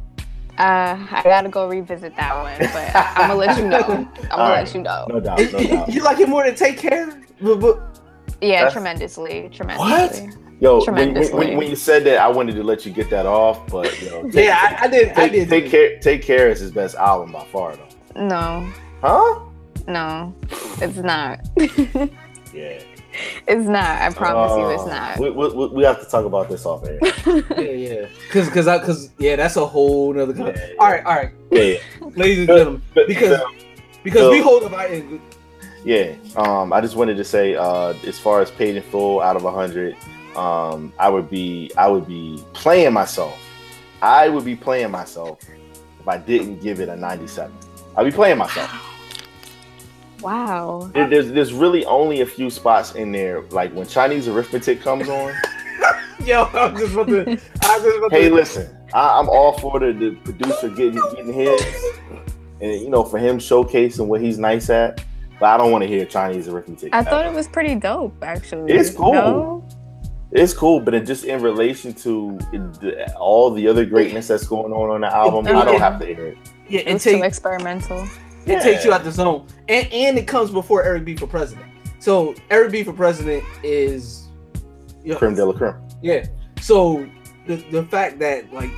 Speaker 1: Uh, I gotta go revisit that one, but I'm gonna let you know. <laughs> I'm gonna
Speaker 8: All
Speaker 1: let you know.
Speaker 8: No doubt, no doubt.
Speaker 9: you like it more than Take Care? But, but,
Speaker 1: Yeah,
Speaker 8: That's-
Speaker 1: tremendously, tremendously.
Speaker 8: Yo, when, when, when, when you said that, I wanted to let you get that off, but you <laughs> know, take,
Speaker 9: yeah, I, I did. I
Speaker 8: take,
Speaker 9: did.
Speaker 8: take care. Take care is his best album by far, though.
Speaker 1: No,
Speaker 8: Huh?
Speaker 1: no, it's not. <laughs>
Speaker 8: Yeah. <laughs>
Speaker 1: it's not. I promise you, it's
Speaker 8: Uh,
Speaker 1: not.
Speaker 8: We, we, we have to talk about this off air. <laughs>
Speaker 9: Yeah, yeah. Cause, cause, I, cause, yeah, that's a whole nother.
Speaker 8: Yeah, yeah.
Speaker 9: All right, all right,
Speaker 8: Yeah, yeah.
Speaker 9: ladies and gentlemen, because
Speaker 8: so-
Speaker 9: because
Speaker 8: so-
Speaker 9: we hold up our end.
Speaker 8: Yeah, um, I just wanted to say, uh, as far as paid in full out of hundred, um, I would be, I would be playing myself. I would be playing myself if I didn't give it a ninety-seven. I'd be playing myself.
Speaker 1: Wow.
Speaker 8: There- there's, there's really only a few spots in there, like when Chinese arithmetic comes on. <laughs>
Speaker 9: Yo, I'm just about to. I'm just about
Speaker 8: hey,
Speaker 9: to.
Speaker 8: listen, I, I'm all for the, the producer getting getting his, and you know, for him showcasing what he's nice at. But I don't want to hear Chinese arithmetic.
Speaker 1: I thought
Speaker 8: ever.
Speaker 1: it was pretty dope, actually.
Speaker 8: It's cool.
Speaker 1: No?
Speaker 8: It's cool, but it just in relation to the, all the other greatness that's going on on the album, I don't have to hear it.
Speaker 9: Yeah,
Speaker 1: It
Speaker 9: it
Speaker 1: too experimental.
Speaker 9: It takes you out the zone, and and it comes before Eric B for president. So Eric B for president is, you know,
Speaker 8: Creme de la creme.
Speaker 9: yeah. So the the fact that like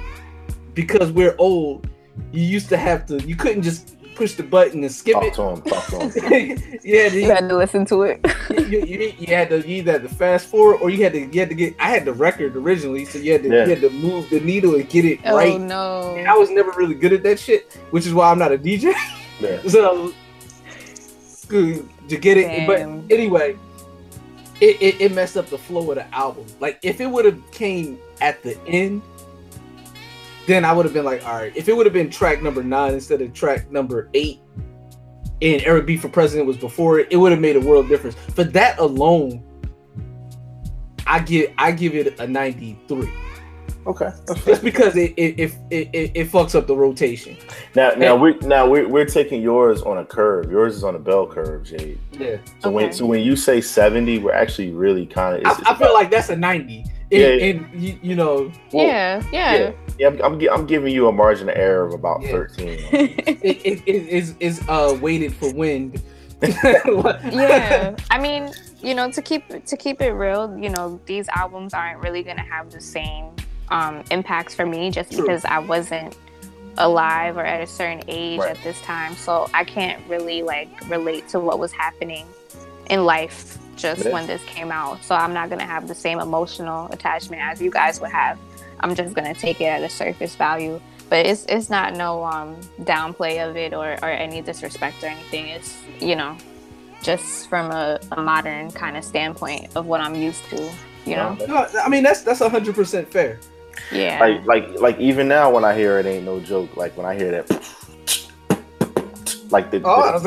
Speaker 9: because we're old, you used to have to. You couldn't just push the button and skip
Speaker 8: Talk
Speaker 9: it.
Speaker 8: to him. Talk to him.
Speaker 9: yeah, <laughs>
Speaker 1: You
Speaker 9: you,
Speaker 1: had to listen to it.
Speaker 9: you, you, you had to you either had to fast forward or you had to you had to get. I had the record originally, so you had to
Speaker 8: Yeah.
Speaker 9: you had to move the needle and get it
Speaker 1: oh
Speaker 9: right.
Speaker 1: no.
Speaker 9: And I was never really good at that shit, which is why I'm not a DJ. <laughs>
Speaker 8: Yeah.
Speaker 9: so good to get it.
Speaker 1: Damn.
Speaker 9: But anyway, it, it, it messed up the flow of the album. Like if it would have came at the end, then I would have been like, all right. If it would have been track number nine instead of track number eight, and Eric B for President was before it, it would have made a world difference. For that alone, I give I give it a 93.
Speaker 8: Okay. that's fair.
Speaker 9: Just because it it, it, it, it it fucks up the rotation.
Speaker 8: Now, now we now we're, we're taking yours on a curve. Yours is on a bell curve, Jade.
Speaker 9: Yeah.
Speaker 8: So when so when you say seventy, we're actually really kind of.
Speaker 9: I, I feel like that's a 90. And,
Speaker 8: Yeah,
Speaker 9: and you, you know,
Speaker 1: yeah, yeah.
Speaker 8: yeah. I'm, I'm, gi- I'm giving you a margin of error of about
Speaker 9: Yeah.
Speaker 8: thirteen. <laughs>
Speaker 9: it, it, it is is uh weighted for wind. <laughs>
Speaker 1: yeah <laughs> i mean you know to keep to keep it real you know these albums aren't really gonna have the same um impacts for me just
Speaker 9: True.
Speaker 1: because i wasn't alive or at a certain age
Speaker 8: Right.
Speaker 1: at this time so i can't really like relate to what was happening in life just
Speaker 8: Yeah.
Speaker 1: when this came out so i'm not gonna have the same emotional attachment as you guys would have i'm just gonna take it at a surface value but it's it's not no um downplay of it or or any disrespect or anything it's you know just from a, a modern kind of standpoint of what i'm used to you know
Speaker 9: No, I mean that's that's hundred percent fair.
Speaker 1: Yeah
Speaker 8: Like like like even now when I hear it, ain't no joke. Like when I hear that, like the,
Speaker 9: Oh,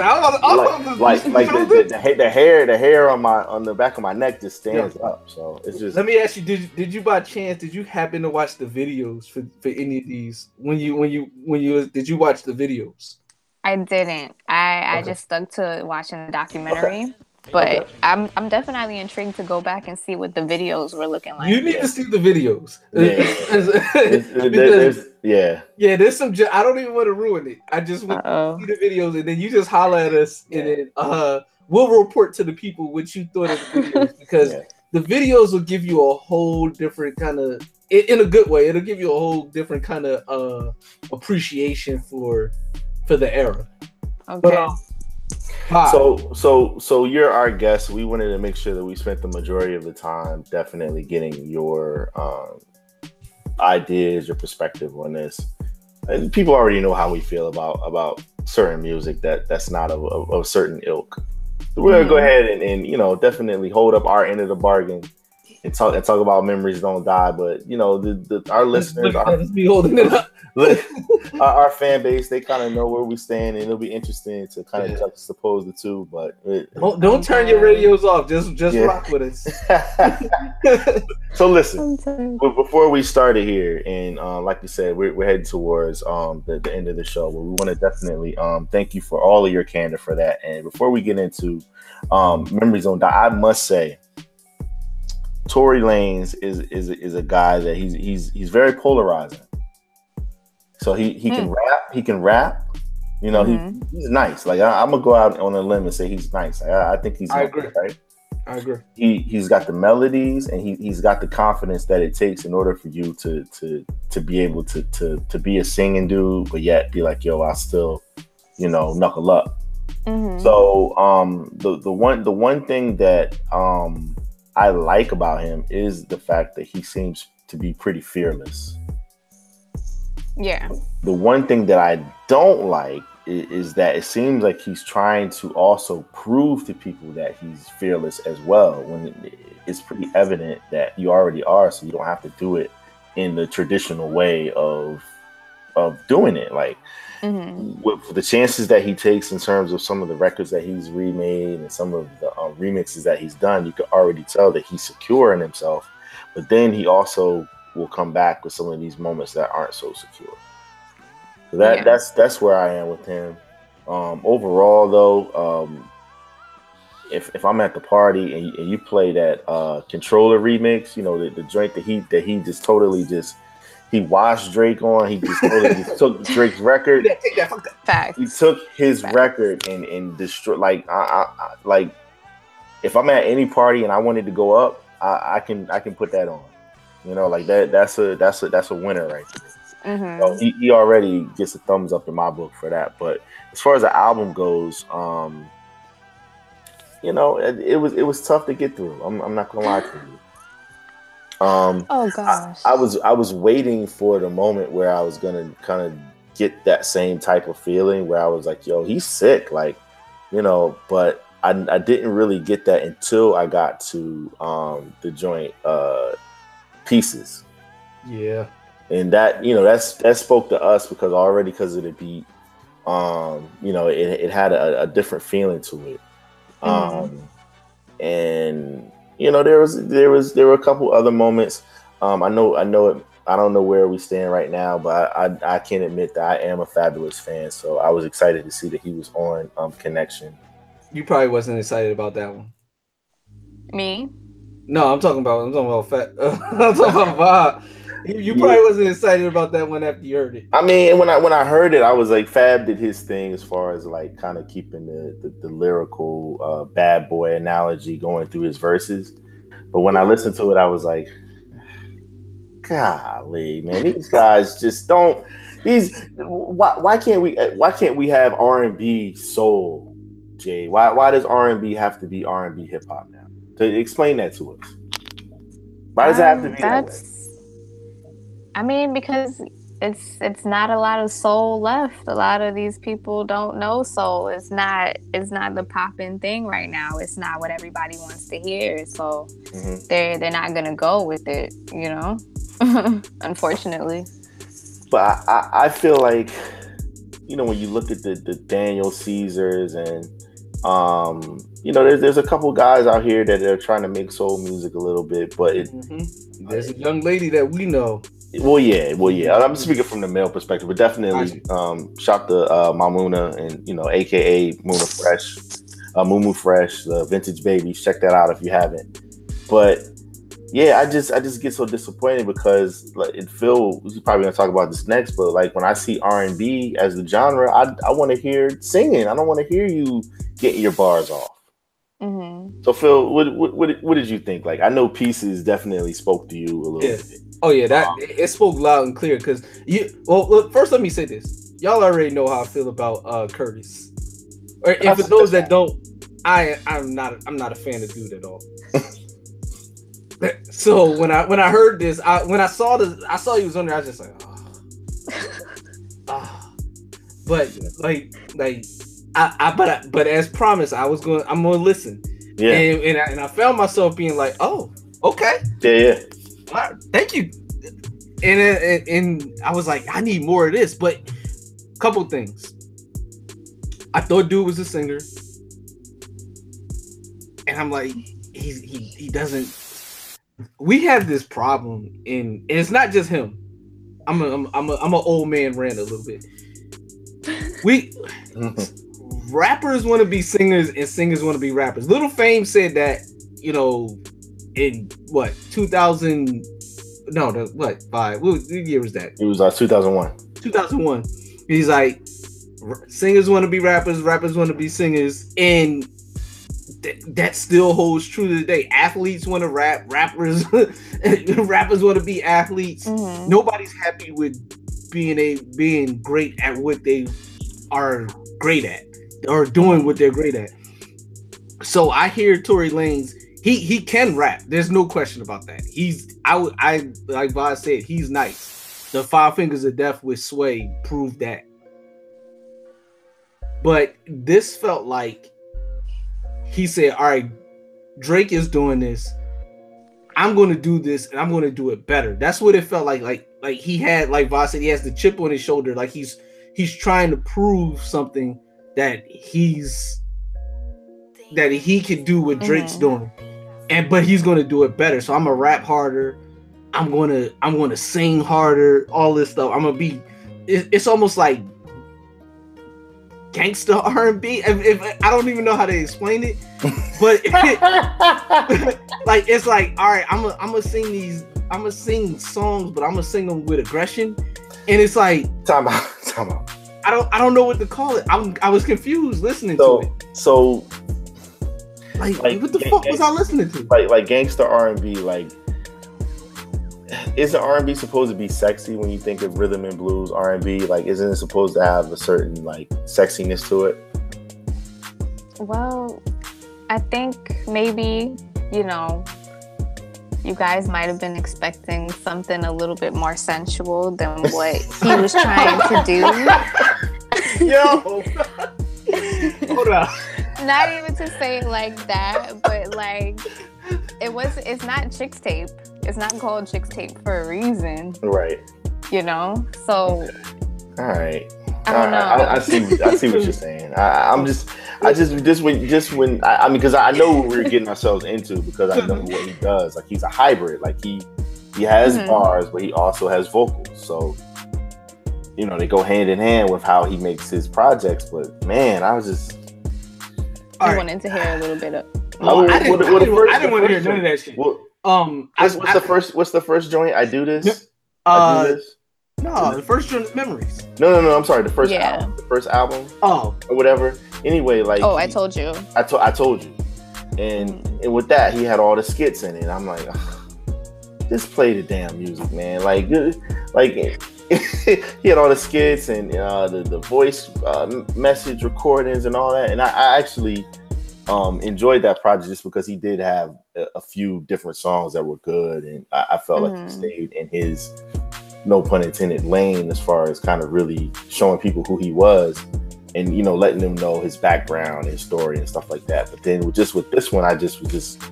Speaker 8: like like, like <laughs> the, the, the, the hair the hair on my on the back of my neck just stands up. So it's just
Speaker 9: Let me ask you: Did you, did you by chance did you happen to watch the videos for, for any of these when you when you when you did you watch the videos?
Speaker 1: i didn't i i
Speaker 9: Okay.
Speaker 1: just stuck to watching the <laughs> documentary but I'm, I'm definitely intrigued to go back and see what the videos were looking like
Speaker 9: You need to see the videos.
Speaker 8: Yeah. <laughs>
Speaker 9: Because-
Speaker 8: yeah.
Speaker 9: yeah, there's some. ju- I don't even want to ruin it. I just want
Speaker 1: Uh-oh.
Speaker 9: to see the videos, and then you just holler at us, and then uh, we'll report to the people what you thought of the videos <laughs> because
Speaker 8: Yeah.
Speaker 9: the videos will give you a whole different kind of, in, in a good way. It'll give you a whole different kind of uh, appreciation for for the era.
Speaker 1: okay
Speaker 9: But um, Pop,
Speaker 8: So so so you're our guest. We wanted to make sure that we spent the majority of the time definitely getting your um, ideas, your perspective on this. And people already know how we feel about about certain music that that's not of, of, of certain ilk. So we're gonna go
Speaker 1: Mhm.
Speaker 8: ahead and, and you know definitely hold up our end of the bargain and talk and talk about memories don't die. But you know, the, the our listeners,
Speaker 9: Look
Speaker 8: our,
Speaker 9: be holding it up. <laughs>
Speaker 8: our, our fan base, they kind of know where we stand, and it'll be interesting to kind of
Speaker 9: Yeah.
Speaker 8: juxtapose the two. But it,
Speaker 9: Don't, don't turn your radios off. Just just
Speaker 8: Yeah.
Speaker 9: rock with us. <laughs>
Speaker 8: so listen. But before we started here, and uh, like you said, we're, we're heading towards um, the, the end of the show. But we want to definitely um, thank you for all of your candor for that. And before we get into um, memories on die, I must say, Tory Lanez is is is a guy that he's he's he's very polarizing. So he he can rap, he can rap. You know,
Speaker 1: Mhm.
Speaker 8: he, he's nice. Like I, I'm gonna go out on a limb and say he's nice. I, I think he's.
Speaker 9: I
Speaker 8: nice,
Speaker 9: agree.
Speaker 8: Right
Speaker 9: I agree.
Speaker 8: he he's got the melodies and he, he's got the confidence that it takes in order for you to to to be able to to to be a singing dude but yet be like yo i still you know knuckle up
Speaker 1: Mhm.
Speaker 8: so um the the one the one thing that um i like about him is the fact that he seems to be pretty fearless
Speaker 1: yeah.
Speaker 8: the one thing that I don't like is, is that it seems like he's trying to also prove to people that he's fearless as well. When it- it's pretty evident that you already are, so you don't have to do it in the traditional way of of doing it. Like
Speaker 1: hmm
Speaker 8: with the chances that he takes in terms of some of the records that he's remade and some of the um, remixes that he's done, you can already tell that he's secure in himself. But then he also will come back with some of these moments that aren't so secure. So that
Speaker 1: Yeah.
Speaker 8: that's that's where I am with him. Um, overall, though, um, if if I'm at the party and you, and you play that uh, controller remix, you know the, the joint that he that he just totally just he washed Drake on, he just totally just <laughs> took Drake's record
Speaker 9: Yeah, take that. Fuck that.
Speaker 1: Facts.
Speaker 8: he took his
Speaker 1: Facts.
Speaker 8: record and and destroyed like I, I, I like if I'm at any party and I wanted to go up, I, I can I can put that on. You know, like that that's a that's a that's a winner right there.
Speaker 1: hmm
Speaker 8: So he, he already gets a thumbs up in my book for that. But as far as the album goes, um, you know, it, it was it was tough to get through. I'm, I'm not gonna lie to you. Um,
Speaker 1: Oh gosh.
Speaker 8: I was I was waiting for the moment where I was gonna kind of get that same type of feeling where I was like, yo, he's sick, like, you know, but I, I didn't really get that until I got to um the joint uh pieces.
Speaker 9: Yeah.
Speaker 8: And that, you know, that's that spoke to us because already because of the beat, um, you know, it, it had a, a different feeling to it. Um and you know there was there was there were a couple other moments um i know i know it i don't know where we stand right now but i i, I can admit that i am a Fabolous fan so i was excited to see that he was on um connection
Speaker 9: You probably wasn't excited about that one.
Speaker 1: Me?
Speaker 9: No, I'm talking about I'm talking about fat. <laughs> I'm talking about Bob. You, you probably wasn't excited about that one after you heard it.
Speaker 8: i mean when i when i heard it i was like fab did his thing as far as like kind of keeping the the, the lyrical uh bad boy analogy going through his verses. But when i listened to it i was like golly man these guys just don't these why, why can't we why can't we have r&b soul jay? Why why does r&b have to be r&b hip-hop now? To explain that to us. Why does it have to
Speaker 1: Um,
Speaker 8: be that way?
Speaker 1: That's I mean, because it's it's not a lot of soul left. A lot of these people don't know soul. It's not it's not the popping thing right now. It's not what everybody wants to hear. So
Speaker 8: Mhm.
Speaker 1: they're they're not gonna go with it, you know? <laughs> Unfortunately.
Speaker 8: but I, I, I feel like you know when you look at the, the Daniel Caesars and um you know there's there's a couple guys out here that are trying to make soul music a little bit but it
Speaker 9: Mhm. There's a young lady that we know.
Speaker 8: Well yeah well yeah I'm speaking from the male perspective but definitely um shout to uh Maimouna and you know aka Muna Fresh uh Mumu Fresh the vintage Baby. check that out if you haven't but yeah, I just I just get so disappointed because like it feel we're probably gonna talk about this next, but like when I see R and B as the genre, I I want to hear singing. I don't want to hear you getting your bars off.
Speaker 1: Mm-hmm.
Speaker 8: So Phil, what, what what what did you think? Like I know pieces definitely spoke to you a little
Speaker 9: Yeah.
Speaker 8: bit.
Speaker 9: Oh yeah, that it, it spoke loud and clear because you. Well, look, first let me say this: y'all already know how I feel about uh Curtis. Or if for those that don't, I I'm not I'm not a fan of dude at all. <laughs> so when I when I heard this, I when I saw the I saw he was on there, I was just like, oh. <laughs> Ah. But like like I, I but I, but as promised, I was going. I'm going to listen.
Speaker 8: Yeah,
Speaker 9: And and I, and I found myself being like, oh, okay,
Speaker 8: yeah, yeah.
Speaker 9: All right, thank you. And, and and I was like, I need more of this. But a couple things. I thought dude was a singer, and I'm like, he's he he doesn't. We have this problem, in and it's not just him. I'm a I'm I'm a, I'm an old man rant a little bit. <laughs> We mm-hmm. rappers want to be singers and singers want to be rappers. Little Fame said that, you know, in what 2000? No, the, what five? What year was that?
Speaker 8: It was uh, 2001.
Speaker 9: 2001. He's like, singers want to be rappers, rappers want to be singers, and th- that still holds true to today. Athletes want to rap, rappers, <laughs> rappers want to be athletes.
Speaker 1: Mhm.
Speaker 9: Nobody's happy with being a being great at what they are great at or doing what they're great at. So I hear Tory Lanez. He he can rap. There's no question about that. He's I would I like Vaz said he's nice. The Five Fingers of Death with Sway proved that. But this felt like he said, "All right, Drake is doing this. I'm going to do this, and I'm going to do it better." That's what it felt like. Like like he had like Vaz said, he has the chip on his shoulder. Like he's he's trying to prove something that he's that he can do what Drake's
Speaker 1: Mhm.
Speaker 9: doing, and but he's going to do it better. So I'm gonna rap harder. I'm gonna I'm gonna sing harder. All this stuff. I'm gonna be. It, it's almost like gangster <laughs> R&B. If, if I don't even know how to explain it, but <laughs> <laughs> like it's like all right, I'm gonna I'm gonna sing these. I'm gonna sing songs, but I'm gonna sing them with aggression, and it's like
Speaker 8: Time out. Time out.
Speaker 9: I don't I don't know what to call it. I'm I was confused listening
Speaker 8: So
Speaker 9: to it.
Speaker 8: so
Speaker 9: Like,
Speaker 8: like,
Speaker 9: what the
Speaker 8: gang-
Speaker 9: fuck was I listening to?
Speaker 8: like like gangster R and B like isn't R and B supposed to be sexy when you think of rhythm and blues R and B? Like isn't it supposed to have a certain like sexiness to it?
Speaker 1: Well, I think maybe, you know, you guys might have been expecting something a little bit more sensual than what he was trying to do. <laughs>
Speaker 9: Yo, <laughs> hold on.
Speaker 1: Not even to say it like that, but like it was it's not chicks tape. It's not called chicks tape for a reason,
Speaker 8: Right.
Speaker 1: you know? So
Speaker 8: All right.
Speaker 1: I don't know.
Speaker 8: I, I see. I see what you're saying. I, I'm just, I just, just when, just when, I, I mean, because I know what we're getting ourselves into because I know what he does. Like he's a hybrid. Like he, he has
Speaker 1: Mhm.
Speaker 8: bars, but he also has vocals. So, you know, they go hand in hand with how he makes his projects. But man, I was just,
Speaker 1: I
Speaker 9: right.
Speaker 1: wanted to hear a little bit of
Speaker 8: Oh,
Speaker 9: I didn't,
Speaker 8: what-
Speaker 9: I didn't, I didn't want to hear
Speaker 8: first
Speaker 9: none of that shit.
Speaker 8: what,
Speaker 9: Um,
Speaker 8: what's,
Speaker 9: I,
Speaker 8: what's the first? What's the first joint? I do this. I
Speaker 9: uh,
Speaker 8: do this.
Speaker 9: no, the first one is memories.
Speaker 8: No, no, no. I'm sorry. The first
Speaker 1: Yeah.
Speaker 8: album, the first album
Speaker 9: Oh,
Speaker 8: or whatever. Anyway, like
Speaker 1: Oh, I
Speaker 8: he-
Speaker 1: told you.
Speaker 8: I told I told you, and and with that he had all the skits in it. I'm like, just play the damn music, man. Like, like <laughs> he had all the skits and uh, the the voice uh, message recordings and all that. And I, I actually um, enjoyed that project just because he did have a, a few different songs that were good, and I, I felt like
Speaker 1: Mhm.
Speaker 8: he stayed in his no pun intended lane as far as kind of really showing people who he was and you know letting them know his background and story and stuff like that but then with just with this one i just was just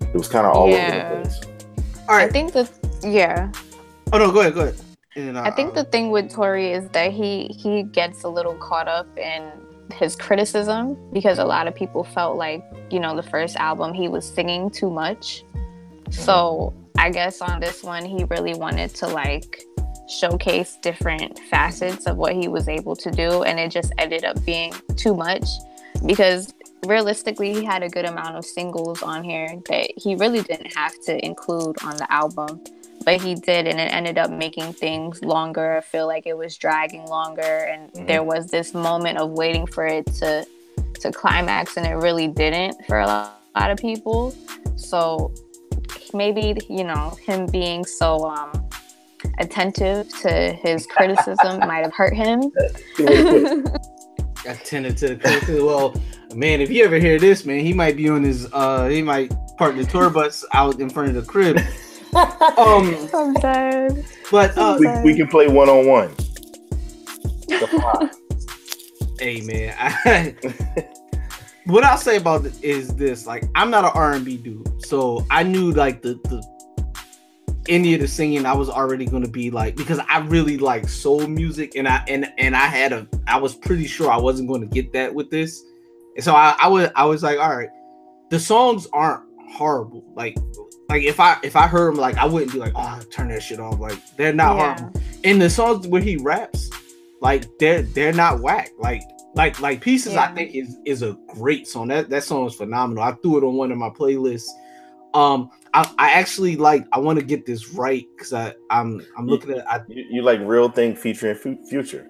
Speaker 8: it was kind of all
Speaker 1: Yeah.
Speaker 8: over the place
Speaker 9: all
Speaker 1: I think that, yeah.
Speaker 9: Oh no, go ahead, go ahead. And, uh,
Speaker 1: I think the thing with Tory is that he he gets a little caught up in his criticism because a lot of people felt like you know the first album he was singing too much. So I guess on this one he really wanted to like showcase different facets of what he was able to do, and it just ended up being too much because realistically he had a good amount of singles on here that he really didn't have to include on the album but he did and it ended up making things longer i feel like it was dragging longer and
Speaker 8: Mhm.
Speaker 1: there was this moment of waiting for it to to climax and it really didn't for a lot, lot of people so maybe you know him being so um attentive to his <laughs> criticism might have hurt him
Speaker 9: tended to the criticism. Well, man, if you ever hear this, man, he might be on his. uh He might park the tour bus out in front of the crib. <laughs> Um,
Speaker 1: i'm dead
Speaker 9: but uh,
Speaker 8: we, we can play one-on-one. The. <laughs>
Speaker 9: Hey man, I, <laughs> what I'll say about it is this: like, I'm not an R&B dude, so I knew like the the any of the singing I was already gonna be like because I really like soul music and I and and I had a I was pretty sure I wasn't going to get that with this, and so I I was I was like, all right, the songs aren't horrible, like like if I if I heard him, like I wouldn't be like oh turn that shit off like they're not
Speaker 1: Yeah.
Speaker 9: horrible. In the songs where he raps, like they're they're not whack. Like like like pieces I think is is a great song. That that song is phenomenal. I threw it on one of my playlists. Um I, I actually like I want to get this right because I I'm I'm looking at I
Speaker 8: You, you like real thing featuring fu- future.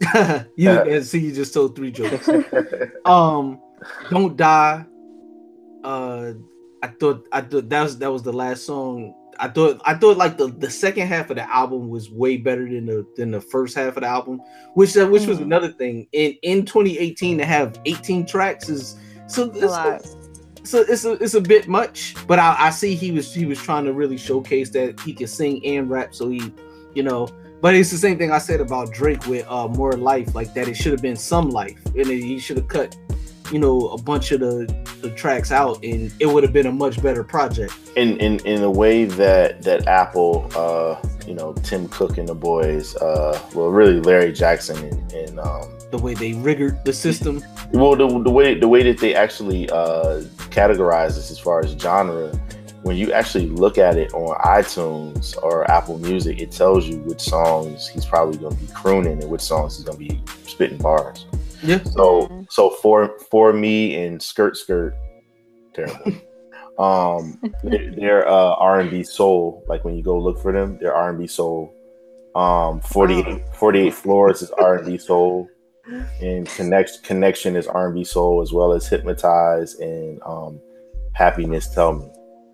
Speaker 8: <laughs>
Speaker 9: you and see you just told three jokes. <laughs> um Don't Die. Uh I thought I thought that was that was the last song. I thought I thought like the, the second half of the album was way better than the than the first half of the album, which uh, which was
Speaker 1: Mhm.
Speaker 9: another thing. In in 2018 to have 18 tracks is so
Speaker 1: a lot.
Speaker 9: so it's a, it's a bit much, but I, I see he was he was trying to really showcase that he can sing and rap. So he, you know, but it's the same thing I said about Drake with uh more life, like that it should have been some life, and he should have cut, you know, a bunch of the the tracks out, and it would have been a much better project.
Speaker 8: in in in a way that that Apple, uh, you know, Tim Cook and the boys, uh, well, really Larry Jackson and, and um,
Speaker 9: The way they rigged the system,
Speaker 8: well, the, the way the way that they actually uh, categorize this as far as genre, when you actually look at it on iTunes or Apple Music, it tells you which songs he's probably going to be crooning and which songs he's going to be spitting bars.
Speaker 9: Yeah.
Speaker 8: So so for for me and skirt skirt, terrible. <laughs> um, they're, they're uh, R and B soul. Like when you go look for them, they're R and B soul. Um, 48, 48 floors is R and B soul, and connect connection is R and B soul as well as hypnotize and um, happiness. Tell me,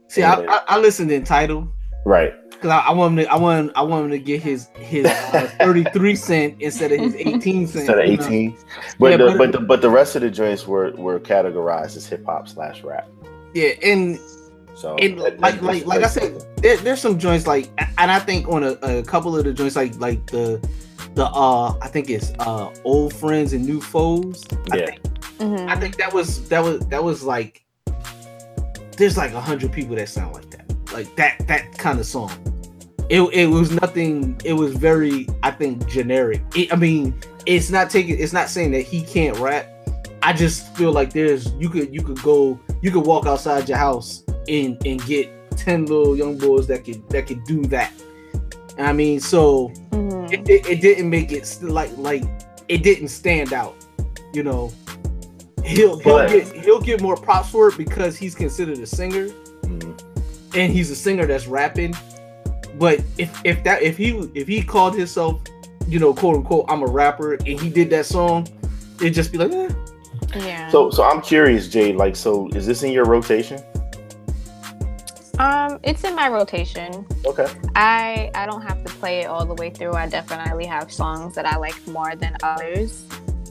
Speaker 9: See, I, I, I listened in title
Speaker 8: right?
Speaker 9: Because I, I want him to I want I want him to get his his uh, 33 cent instead of his <laughs> 18 cent.
Speaker 8: Instead of
Speaker 9: you know?
Speaker 8: eighteen, but
Speaker 9: Yeah,
Speaker 8: the,
Speaker 9: but-
Speaker 8: but the, but the rest of the joints were were categorized as hip hop slash rap.
Speaker 9: Yeah, and
Speaker 8: So
Speaker 9: And
Speaker 8: that-
Speaker 9: like
Speaker 8: that-
Speaker 9: like like I said, there, there's some joints like, and I think on a, a couple of the joints like like the the uh I think it's uh old friends and new foes. I
Speaker 8: Yeah.
Speaker 9: think
Speaker 1: Mhm.
Speaker 9: I think that was that was that was like there's like a hundred people that sound like that, like that that kind of song. It, it was nothing. It was very I think generic. It, I mean, it's not taking. It's not saying that he can't rap. I just feel like there's you could you could go you could walk outside your house and and get ten little young boys that could that could do that. I mean, so
Speaker 1: Mhm.
Speaker 9: it, it, it didn't make it st- like like it didn't stand out. You know, he'll he'll
Speaker 8: But-
Speaker 9: get he'll get more props for it because he's considered a singer. And he's a singer that's rapping. But if if that if he if he called himself, you know, quote unquote, I'm a rapper, and he did that song, it'd just be like, eh.
Speaker 1: Yeah.
Speaker 8: So so I'm curious, Jade. Like, so is this in your rotation?
Speaker 1: um, it's in my rotation.
Speaker 8: Okay.
Speaker 1: I I don't have to play it all the way through. I definitely have songs that I like more than others.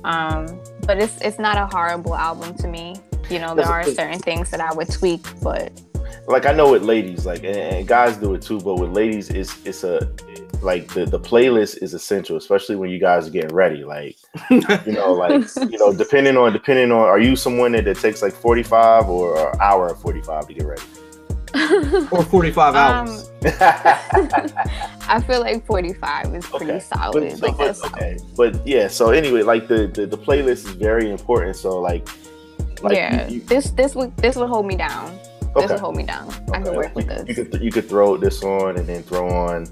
Speaker 1: Um, but it's it's not a horrible album to me. You know, there are certain things that I would tweak, but
Speaker 8: Like I know with ladies, like and, and guys do it too, but with ladies, it's it's a like the the playlist is essential, especially when you guys are getting ready. Like <laughs> you know, like you know, depending on depending on, are you someone that, that takes like 45 or an hour and 45 to get ready? <laughs>
Speaker 9: or 45
Speaker 1: Um,
Speaker 9: hours. <laughs>
Speaker 1: I feel like 45 is pretty
Speaker 8: Okay.
Speaker 1: solid.
Speaker 8: But, so,
Speaker 1: like
Speaker 8: but,
Speaker 1: that's
Speaker 8: okay, but yeah. So anyway, like the, the the playlist is very important. So like, like
Speaker 1: yeah.
Speaker 8: you, you,
Speaker 1: this this would this would hold me down. This
Speaker 8: okay.
Speaker 1: would hold me down. I
Speaker 8: Okay,
Speaker 1: could work
Speaker 8: like,
Speaker 1: with this.
Speaker 8: You could you could throw this on and then throw on.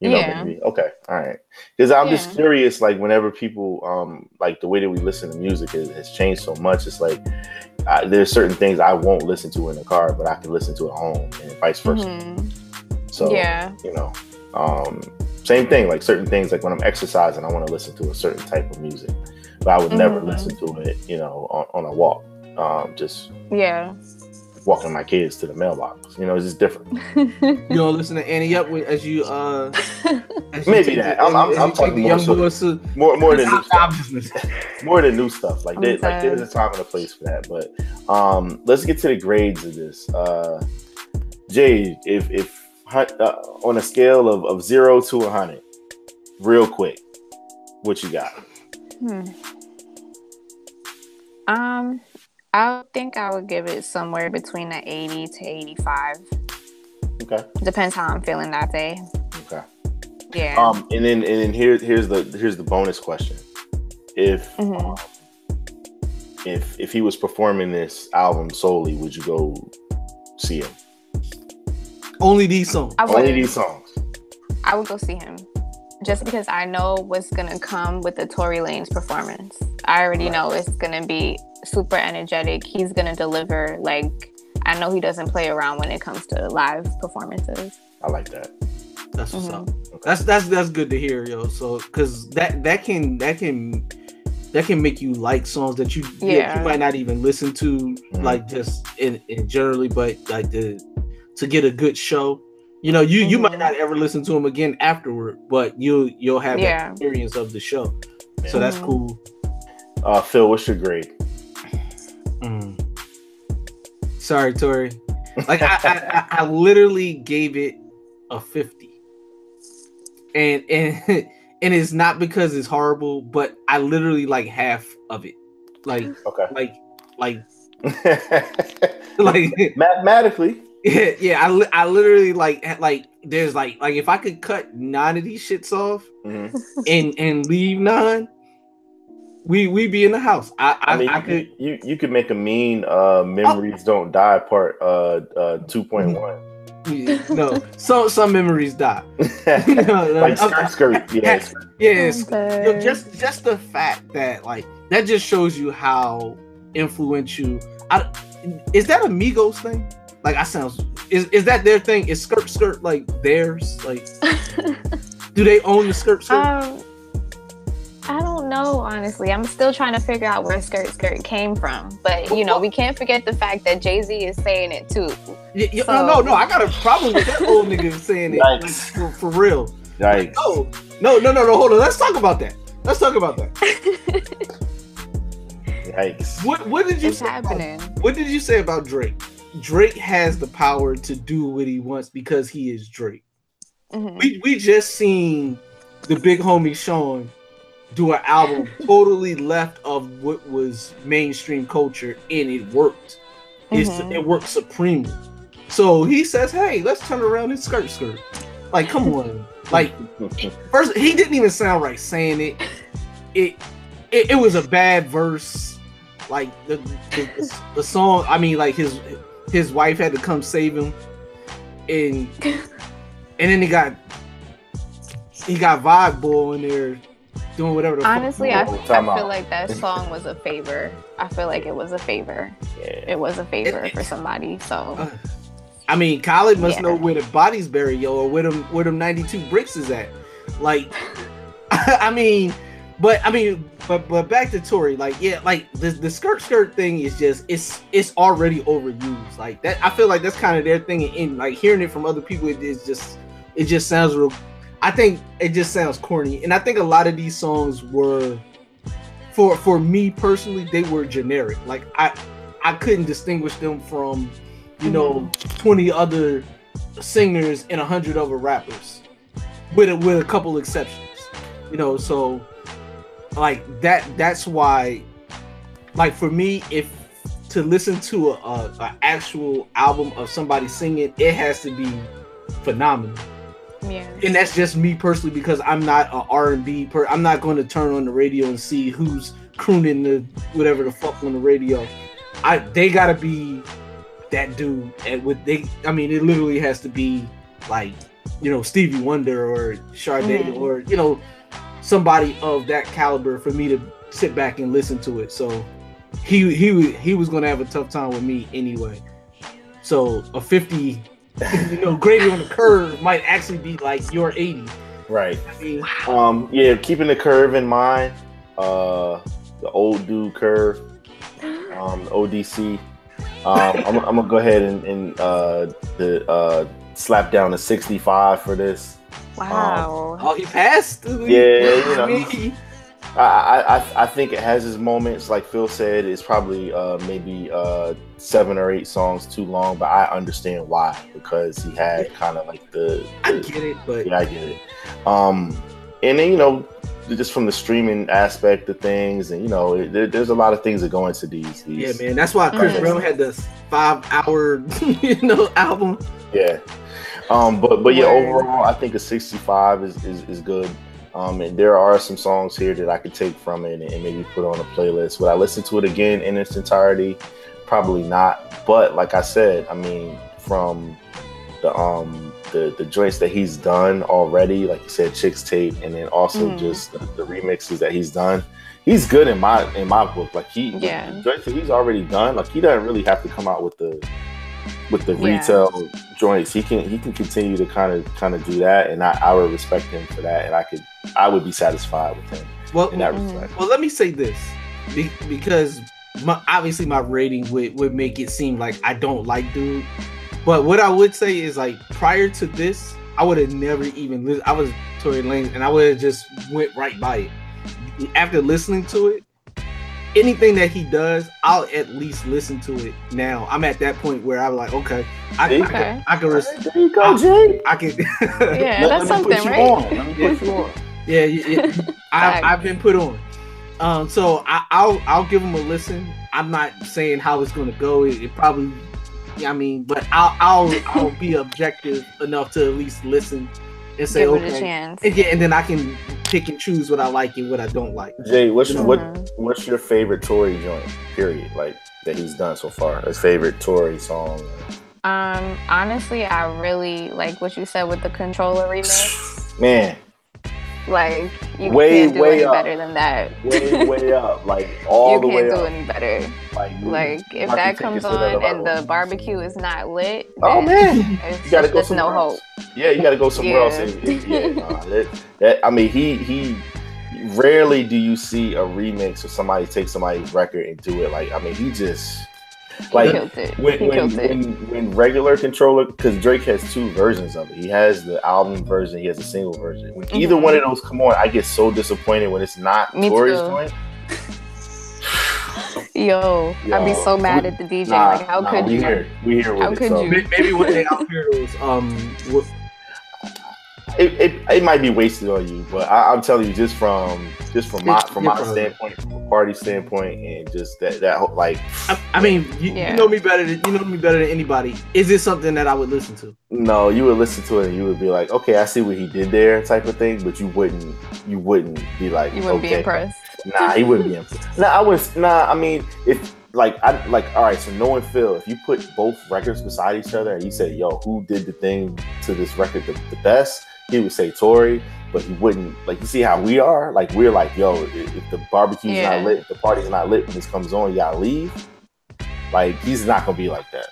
Speaker 8: You know,
Speaker 1: Yeah.
Speaker 8: maybe. Okay, all right. Because I'm just curious, like whenever people, um, like the way that we listen to music has, has changed so much. It's like I, there's certain things I won't listen to in the car, but I can listen to at home, and vice versa.
Speaker 1: Mhm.
Speaker 8: So
Speaker 1: Yeah.
Speaker 8: you know, um, same thing. Like certain things, like when I'm exercising, I want to listen to a certain type of music, but I would never
Speaker 1: Mhm.
Speaker 8: listen to it, you know, on, on a walk. Um, just
Speaker 1: Yeah.
Speaker 8: Walking my kids to the mailbox. You know, it's just different. <laughs>
Speaker 9: You don't listen to Annie up with, as you uh <laughs> as
Speaker 8: Maybe
Speaker 9: take
Speaker 8: that.
Speaker 9: the-
Speaker 8: I'm- I'm- I'm talking
Speaker 9: the
Speaker 8: more
Speaker 9: young
Speaker 8: so-
Speaker 9: boys to-
Speaker 8: More more than new
Speaker 9: I'm- I'm
Speaker 8: stuff. <laughs> more than new stuff. Like, there, like there's a time and a place for that. But um, let's get to the grades of this. Uh, Jay, if if uh, on a scale of, of zero to a hundred, real quick, what you got?
Speaker 1: Hmm. Um, I think I would give it somewhere between an 80 to 85.
Speaker 8: Okay.
Speaker 1: Depends how I'm feeling that day.
Speaker 8: Okay.
Speaker 1: Yeah.
Speaker 8: Um, and then and then here here's the here's the bonus question. If
Speaker 1: Mhm.
Speaker 8: um, if if he was performing this album solely, would you go see him?
Speaker 9: Only these songs.
Speaker 8: Only these songs.
Speaker 1: I would go see him, just because I know what's gonna come with the Tory Lanez performance. I already know it's gonna be super energetic. He's gonna deliver. Like I know he doesn't play around when it comes to live performances.
Speaker 8: I like that.
Speaker 9: That's what's
Speaker 1: Mhm.
Speaker 9: up. That's that's that's good to hear, yo. So because that that can that can that can make you like songs that you you-
Speaker 1: Yeah.
Speaker 9: you might not even listen to
Speaker 8: Mhm.
Speaker 9: like just in, in generally, but like to to get a good show. You know, you you might
Speaker 1: Mhm.
Speaker 9: not ever listen to them again afterward, but you you'll have
Speaker 1: Yeah.
Speaker 9: that experience of the show. So that's
Speaker 1: Mhm.
Speaker 9: cool.
Speaker 8: Uh, Phil, what's your grade?
Speaker 9: Mm. Sorry, Tory. Like I, I, I, I literally gave it a fifty, and and <laughs> and it's not because it's horrible, but I literally like half of it. Like
Speaker 8: Okay.
Speaker 9: like like <laughs> <laughs> like
Speaker 8: Mathematically,
Speaker 9: yeah <laughs> yeah. I, li- I literally like ha- like there's like like if I could cut nine of these shits off
Speaker 8: mhm.
Speaker 9: and and leave nine, we we be in the house. I I,
Speaker 8: I mean,
Speaker 9: I
Speaker 8: you,
Speaker 9: could
Speaker 8: you you could make a mean uh, "Memories Don't Die" part uh, uh, two point one.
Speaker 9: no some some memories die. No, <laughs> no, <laughs>
Speaker 8: like skirt, skirt. Yeah,
Speaker 9: Yes,
Speaker 1: Okay.
Speaker 9: no, just just the fact that like that just shows you how influential. I, is that a Migos thing? Like I sounds is is that their thing? Is skirt skirt like theirs? Like <laughs> do they own the skirt skirt?
Speaker 1: Um, I don't know, honestly. I'm still trying to figure out where Skirt Skirt came from. But, you know, we can't forget the fact that Jay Z is saying it too.
Speaker 9: Y- y-
Speaker 1: so-
Speaker 9: no, no, no. I got a problem with that <laughs> old nigga saying it like, for, for real.
Speaker 8: Yikes.
Speaker 9: No, no, no, no, no. Hold on. Let's talk about that. Let's talk about that. <laughs>
Speaker 8: Yikes.
Speaker 9: What What did you
Speaker 1: It's
Speaker 9: say? about- what did you say about Drake? Drake has the power to do what he wants because he is Drake.
Speaker 1: Mhm.
Speaker 9: We we just seen the big homie Sean do an album <laughs> totally left of what was mainstream culture and it worked. It's
Speaker 1: Mhm.
Speaker 9: it worked supremely. So he says, "Hey, let's turn around and skirt skirt." Like, come on. Like, <laughs> first he didn't even sound right saying it. It it, it was a bad verse. Like the, the the song. I mean, like his his wife had to come save him, and and then he got he got Vibe Boy in there doing whatever. The
Speaker 1: Honestly,
Speaker 9: he
Speaker 1: I. I feel
Speaker 8: out.
Speaker 1: like that song was a favor. I feel like it was a favor.
Speaker 8: Yeah.
Speaker 1: It was a favor
Speaker 9: It-
Speaker 1: for somebody. So,
Speaker 9: I mean, Khaled must
Speaker 1: Yeah.
Speaker 9: know where the body's buried, yo, or where them where them ninety two bricks is at. Like, <laughs> I mean, but I mean, but but back to Tory, like, yeah, like the the skirt skirt thing is just it's it's already overused. Like that, I feel like that's kind of their thing. And like hearing it from other people, it is just it just sounds real. I think it just sounds corny, and I think a lot of these songs were, for for me personally, they were generic. Like I I couldn't distinguish them from, you know, twenty other singers and hundred other rappers, with a, with a couple exceptions. You know, so like that. That's why, like for me, if to listen to a, a, a actual album of somebody singing, it has to be phenomenal
Speaker 1: yeah.
Speaker 9: and that's just me personally because I'm not a R&B per I'm not going to turn on the radio and see who's crooning the whatever the fuck on the radio. I they got to be that dude and with they I mean it literally has to be like you know Stevie Wonder or Sade
Speaker 1: Mhm.
Speaker 9: or you know somebody of that caliber for me to sit back and listen to it. So he he he was going to have a tough time with me anyway. So a 50 you know, gravy on the curve might actually be like your 80.
Speaker 8: Right.
Speaker 9: I mean,
Speaker 8: Um. Yeah. Keeping the curve in mind. Uh. The old dude curve. Um. ODC. Um. I'm, I'm gonna go ahead and, and uh the uh slap down a 65 for this.
Speaker 1: Wow.
Speaker 9: oh, he passed. <laughs>
Speaker 8: Yeah, you know.
Speaker 9: I
Speaker 8: I, I I- I think it has its moments. Like Phil said, it's probably uh, maybe uh, seven or eight songs too long, but I understand why because he had kind of like the,
Speaker 9: I get it, but
Speaker 8: yeah, I get it. Um, and then you know, just from the streaming aspect of things, and you know, it, there, there's a lot of things that go into these.
Speaker 9: Yeah, man. That's why Chris. Brown had this five hour, <laughs> you know, album.
Speaker 8: Yeah. Um, but but yeah, overall, I think a 65 is is, is good. Um, and there are some songs here that I could take from it and, maybe put on a playlist. Would I listen to it again in its entirety? Probably not. But like I said, I mean, from the um the the joints that he's done already, like you said, Chicks Tape, and then also
Speaker 1: Mhm.
Speaker 8: just the, the remixes that he's done. He's good in my in my book. Like he,
Speaker 1: Yeah.
Speaker 8: the joints that he's already done. Like he doesn't really have to come out with the with the
Speaker 1: Yeah.
Speaker 8: retail joints. He can he can continue to kind of kind of do that, and I, I would respect him for that, and I could I would be satisfied with him
Speaker 9: Well,
Speaker 8: in that
Speaker 1: Mhm.
Speaker 8: respect.
Speaker 9: well, let me say this be- because my, obviously my rating would, would make it seem like I don't like dude. But what I would say is like prior to this, I would have never even listened. I was Tory Lanez and I would have just went right by it. After listening to it, anything that he does, I'll at least listen to it now. I'm at that point where I'm like, okay, I, I,
Speaker 8: See?
Speaker 9: can,
Speaker 1: Okay.
Speaker 9: I can, res-
Speaker 8: There you go, Jay.
Speaker 9: I can. <laughs>
Speaker 1: Yeah, that's
Speaker 8: let me put
Speaker 1: something, right?
Speaker 8: Let me put you on. <laughs>
Speaker 9: Yeah, yeah, yeah. I,
Speaker 1: Fact.
Speaker 9: I've been put on. Um, so I, I'll I'll give them a listen. I'm not saying how it's gonna go. It, it probably, yeah, I mean, but I'll I'll I'll be objective enough to at least listen and say
Speaker 1: Give
Speaker 9: okay.
Speaker 1: it a chance.
Speaker 9: And, yeah, and then I can pick and choose what I like and what I don't like.
Speaker 8: Jay, what's your, what what's your favorite Tory joint? Period. Like that he's done so far. His favorite Tory song.
Speaker 1: Um, honestly, I really like what you said with the Controlla remix.
Speaker 8: Man,
Speaker 1: Like you
Speaker 8: Way,
Speaker 1: can't do
Speaker 8: way
Speaker 1: any
Speaker 8: up.
Speaker 1: better than that.
Speaker 8: way way <laughs> up, like all
Speaker 1: you
Speaker 8: the way You
Speaker 1: can't do any better.
Speaker 8: Like,
Speaker 1: Like if that comes on and the barbecue is not lit,
Speaker 8: Oh man, <laughs>
Speaker 1: it's
Speaker 8: you gotta
Speaker 1: just-
Speaker 8: go
Speaker 1: there's no
Speaker 8: somewhere
Speaker 1: hope.
Speaker 8: else. Yeah, you gotta go somewhere else. And, and- yeah, <laughs> nah, that, that, I mean, he he. Rarely do you see a remix or somebody take somebody's record and do it. Like, I mean, he just <laughs> like
Speaker 1: killed it.
Speaker 8: when
Speaker 1: he
Speaker 8: when,
Speaker 1: it.
Speaker 8: when when regular Controlla because Drake has two versions of it. He has the album version. He has a single version. When either
Speaker 1: Mhm.
Speaker 8: one of those come on, I get so disappointed when it's not
Speaker 1: Me
Speaker 8: Tory's
Speaker 1: too.
Speaker 8: joint. <sighs>
Speaker 1: Yo, I'd be so mad
Speaker 8: we-
Speaker 1: at the DJ.
Speaker 8: Nah,
Speaker 1: like, how
Speaker 8: nah,
Speaker 1: could
Speaker 8: we
Speaker 1: you?
Speaker 8: Here, we hear with
Speaker 1: How
Speaker 8: it.
Speaker 1: could
Speaker 8: so.
Speaker 1: you?
Speaker 9: May- Maybe when they out here those um what,
Speaker 8: it, it, it might be wasted on you, but I, I'm telling you, just from just from my from my standpoint, from a party standpoint, and just that that whole, like
Speaker 9: I, I mean you,
Speaker 1: Yeah.
Speaker 9: you know me better than you know me better than anybody. Is this something that I would listen to?
Speaker 8: no, you would listen to it and you would be like, okay, I see what he did there, type of thing, but you wouldn't you wouldn't be like,
Speaker 1: You wouldn't
Speaker 8: okay.
Speaker 1: be impressed. <laughs>
Speaker 8: Nah, he wouldn't be impressed. Nah, I was nah. I mean, if like I like all right, so knowing Phil, if you put both records beside each other and you say, yo, who did the thing to this record the, the best? He would say Tory, but he wouldn't like you see how we are? Like we're like, yo, if, if the barbecue's
Speaker 1: Yeah.
Speaker 8: not lit, if the party's not lit when this comes on, you gotta leave. Like he's not gonna be like that.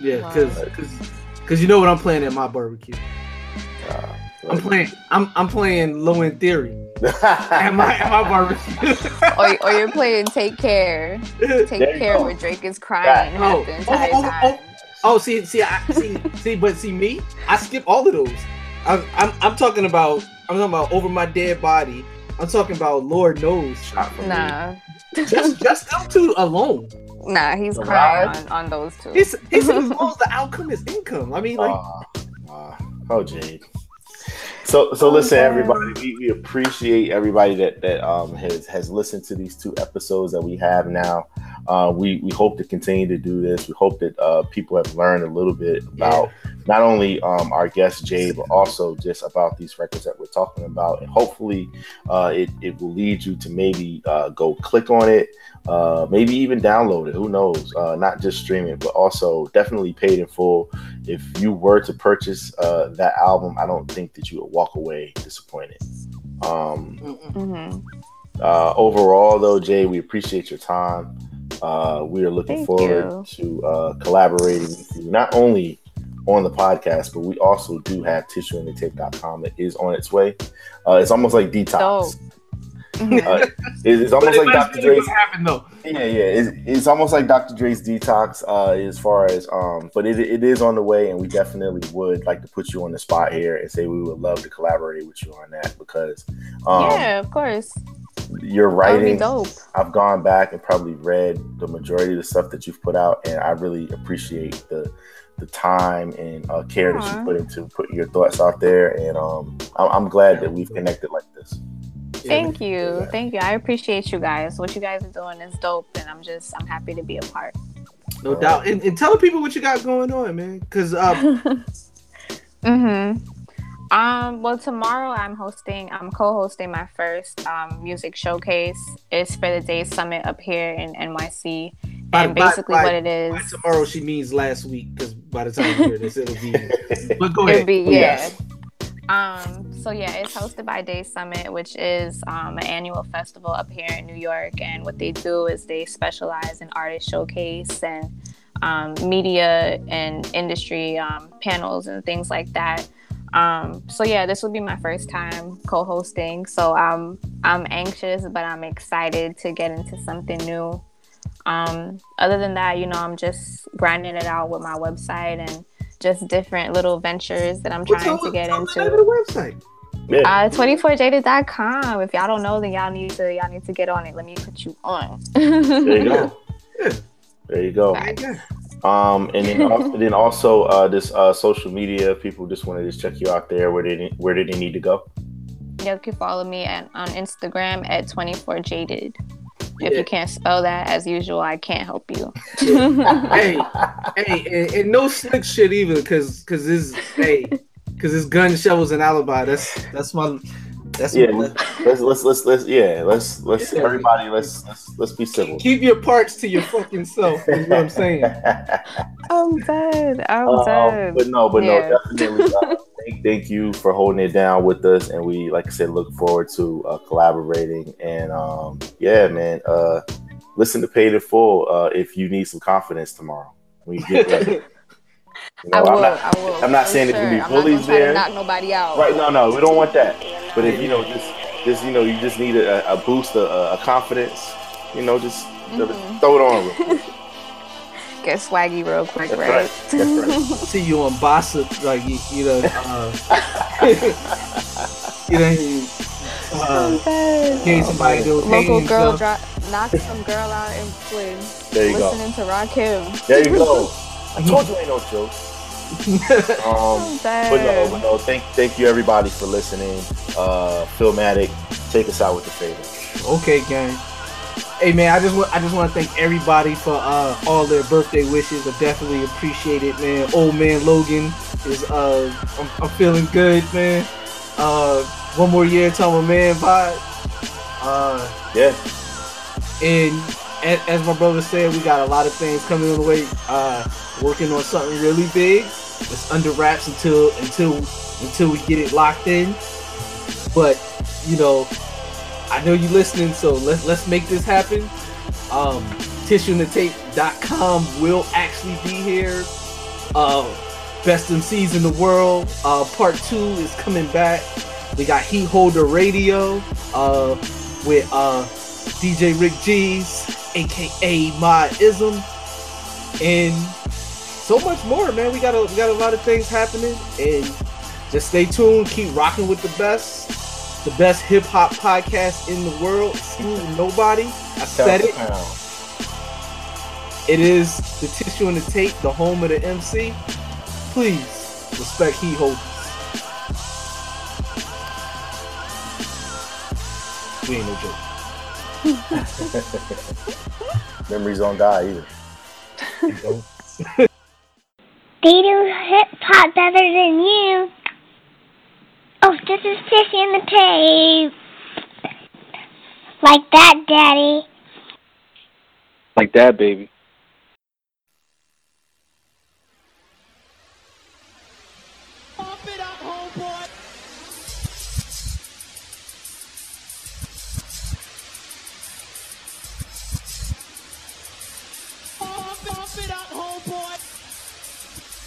Speaker 9: Yeah, because because because you know what I'm playing at my barbecue.
Speaker 8: Uh,
Speaker 9: I'm playing I'm I'm playing low end theory <laughs> at my at my barbecue. <laughs>
Speaker 1: or, or you're playing Take Care. <laughs> Take Care
Speaker 8: go.
Speaker 1: where Drake is crying
Speaker 9: Oh,
Speaker 1: half the
Speaker 9: oh,
Speaker 1: entire
Speaker 9: oh,
Speaker 1: time.
Speaker 9: oh. Oh, see, see, I see, see, but see me, I skip all of those. I'm, I'm, I'm talking about, I'm talking about over my dead body. I'm talking about Lord knows,
Speaker 8: Shot from me.
Speaker 1: Nah.
Speaker 9: just, just them two alone.
Speaker 1: Nah, he's
Speaker 8: The
Speaker 1: crying on, on those two.
Speaker 9: It's, it's as the outcome is income. I mean, like,
Speaker 8: Uh, uh, oh, Jade. So, so
Speaker 1: Oh,
Speaker 8: listen, everybody. We, we appreciate everybody that that um has has listened to these two episodes that we have now. Uh, we we hope to continue to do this. We hope that uh, people have learned a little bit about not only um, our guest Jay, but also just about these records that we're talking about, and hopefully, uh, it it will lead you to maybe uh, go click on it, uh, maybe even download it. Who knows? Uh, not just stream it, but also definitely paid in full. If you were to purchase uh, that album, I don't think that you would walk away disappointed. Um,
Speaker 1: mm-hmm.
Speaker 8: uh, overall, though, Jay, we appreciate your time. Uh, we are looking
Speaker 1: Thank
Speaker 8: forward to uh, collaborating with you, not only on the podcast, but we also do have tissueandthetape.com that is on its way. Uh, it's almost like detox.
Speaker 1: Mhm.
Speaker 8: Uh, <laughs> it's, it's almost
Speaker 9: but
Speaker 8: like Dr.
Speaker 9: really
Speaker 8: Dre's.
Speaker 9: what happened though.
Speaker 8: Yeah, yeah. It's, it's almost like Dr. Dre's detox uh, as far as, um, but it, it is on the way, and we definitely would like to put you on the spot here and say we would love to collaborate with you on that because um,
Speaker 1: yeah, of course.
Speaker 8: your
Speaker 1: That would be
Speaker 8: writing.
Speaker 1: dope.
Speaker 8: I've gone back and probably read the majority of the stuff that you've put out, and I really appreciate the the time and uh, care that you put into putting your thoughts out there. And um, I'm, I'm glad that we've connected like this.
Speaker 1: Thank you. Thank you. I appreciate you guys. What you guys are doing is dope and I'm just I'm happy to be a part.
Speaker 9: No doubt. And, and tell the people what you got going on, man. Because uh, <laughs>
Speaker 1: Mm-hmm. Um, well, tomorrow I'm hosting, I'm co-hosting my first um, music showcase. It's for the Day Summit up here in NYC.
Speaker 9: by-
Speaker 1: And basically
Speaker 9: by-
Speaker 1: what it is.
Speaker 9: by tomorrow she means last week. Because by the time you hear this, it'll be. <laughs> But go ahead.
Speaker 1: be yeah.
Speaker 8: Yes.
Speaker 1: Um, so yeah, it's hosted by Day Summit, which is um, an annual festival up here in New York. And what they do is they specialize in artist showcase and um, media and industry um, panels and things like that. Um, so yeah, this will be my first time co-hosting. So I'm I'm anxious, but I'm excited to get into something new. Um, other than that, you know, I'm just grinding it out with my website and just different little ventures that I'm
Speaker 9: What's
Speaker 1: trying
Speaker 9: all-
Speaker 1: to get
Speaker 9: tell the name
Speaker 1: into.
Speaker 9: the website.
Speaker 8: Yeah.
Speaker 1: Uh, 24jaded.com. If y'all don't know, then y'all need to y'all need to get on it. Let me put you on.
Speaker 8: there you go. <laughs>
Speaker 9: Yeah.
Speaker 8: There you go.
Speaker 9: Yeah.
Speaker 8: Um, and then also, then also uh, this uh, social media. People just want to just check you out there. Where did they, where did they need to go?
Speaker 1: you can follow me at, on Instagram at 24jaded. If you can't spell that, as usual, I can't help you. <laughs>
Speaker 9: hey, hey, and, and no slick shit either, because because this hey, because it's gun shovels and alibi. That's that's my that's
Speaker 8: Yeah, let's let's let's let's yeah let's let's
Speaker 9: Yeah.
Speaker 8: everybody let's let's let's be civil.
Speaker 9: keep your parts to your fucking self. Is what I'm saying. <laughs>
Speaker 1: I'm dead. I'm
Speaker 8: Um,
Speaker 1: dead.
Speaker 8: but no, but
Speaker 1: Yeah.
Speaker 8: no, definitely. Uh, thank, thank you for holding it down with us, and we, like I said, look forward to uh, collaborating. And um, yeah, man, uh, listen to Paid in Full uh, if you need some confidence tomorrow. When you get ready. <laughs> You know,
Speaker 1: I will.
Speaker 8: I'm not,
Speaker 1: I will.
Speaker 8: I'm not
Speaker 1: for
Speaker 8: saying it can be
Speaker 1: sure. I'm
Speaker 8: bullies
Speaker 1: gonna try to
Speaker 8: there.
Speaker 1: knock nobody out.
Speaker 8: right? No, no, we don't want that. But if you know, just, just you know, you just need a, a boost, a, a confidence. You know, just
Speaker 1: Mhm.
Speaker 8: throw it on. Real <laughs> quick.
Speaker 1: Get swaggy real quick,
Speaker 8: That's
Speaker 1: right?
Speaker 8: right. That's right. <laughs>
Speaker 9: See you on Bossa, like you, you know, uh, <laughs> you know,
Speaker 1: I'm
Speaker 9: uh,
Speaker 1: dead.
Speaker 9: getting somebody to pay
Speaker 1: Local girl
Speaker 9: himself.
Speaker 1: drop, knock some girl out in Flynn.
Speaker 8: There you go.
Speaker 1: Listening to Rakim.
Speaker 8: There you go. I told you ain't no joke. <laughs> Um, but no, but no. Thank, thank you everybody for listening. Uh, Filmatic, take us out with the favor.
Speaker 9: Okay, gang. Hey man, I just want I just want to thank everybody for uh, all their birthday wishes. I definitely appreciate it, man. Old man Logan is uh I'm, I'm feeling good, man. Uh, one more year till I'm man vibe. Uh,
Speaker 8: Yeah,
Speaker 9: and as my brother said, we got a lot of things coming on the way. Uh, working on something really big. It's under wraps until until until we get it locked in. But you know, I know you're listening, so let's let's make this happen. Um, tissueandthetape.com will actually be here. Uh, best MCs in the world. Uh, part two is coming back. We got Heat Holder Radio uh, with uh, DJ Rick G's, aka My Ism, and so much more, man. We got a we got a lot of things happening, and just stay tuned. Keep rocking with the best, the best hip hop podcast in the world. Screw nobody. I said it. It is the tissue and the tape, the home of the MC. Please respect he holders. We ain't no joke. <laughs>
Speaker 8: Memories don't die either. <laughs> <laughs>
Speaker 4: They do hip hop better than you. Oh, this is Tissue and the tape. Like that, Daddy.
Speaker 10: Like that, baby.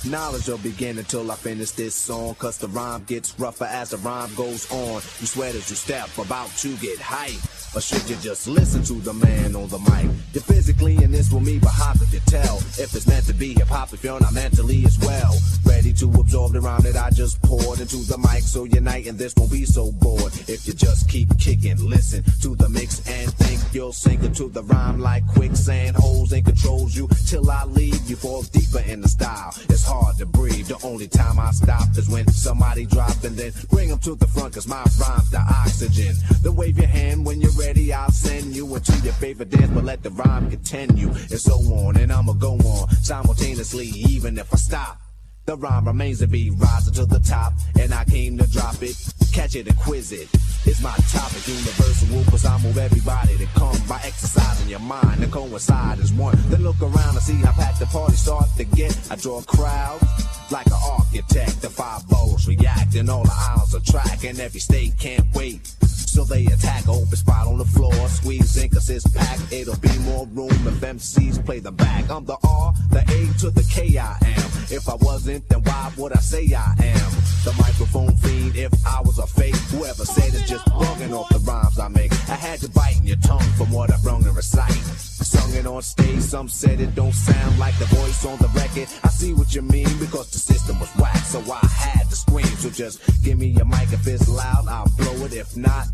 Speaker 7: Knowledge will begin until I finish this song. Cause the rhyme gets rougher as the rhyme goes on. You sweat as you step, about to get hype. Or should you just listen to the man on the mic? You're physically in this with me, but how could you tell? If it's meant to be hip hop, if you're not mentally as well. Ready to absorb the rhyme that I just poured into the mic, so unite and this won't be so bored. If you just keep kicking, listen to the mix and think you'll sink into the rhyme like quicksand. Holes and controls you till I leave you fall deeper in the style. It's hard to breathe. The only time I stop is when somebody drop and then bring them to the front, cause my rhyme's the oxygen. Then wave your hand when you're ready, I'll send you into your favorite dance, but let the rhyme continue. And so on, and I'ma go on simultaneously, even if I stop. The rhyme remains to be rising to the top, and I came to drop it, catch it and quiz it. It's my topic, universal, cause I move everybody to come by exercising your mind. To coincide as one. Then look around and see how packed the party start to get. I draw a crowd like an architect. The five bowls react, and all the aisles attract, and every state can't wait. So they attack, open spot on the floor, squeeze in cause it's packed. It'll be more room if MCs play the back. I'm the R, the A to the K I am. If I wasn't, then why would I say I am? The microphone fiend, if I was a fake, whoever said it's just bugging off the rhymes I make. I had to bite in your tongue from what I've rung and recite. Sung it on stage, some said it don't sound like the voice on the record. I see what you mean because the system was whack, so I had to scream. So just give me your mic if it's loud, I'll blow it. If not,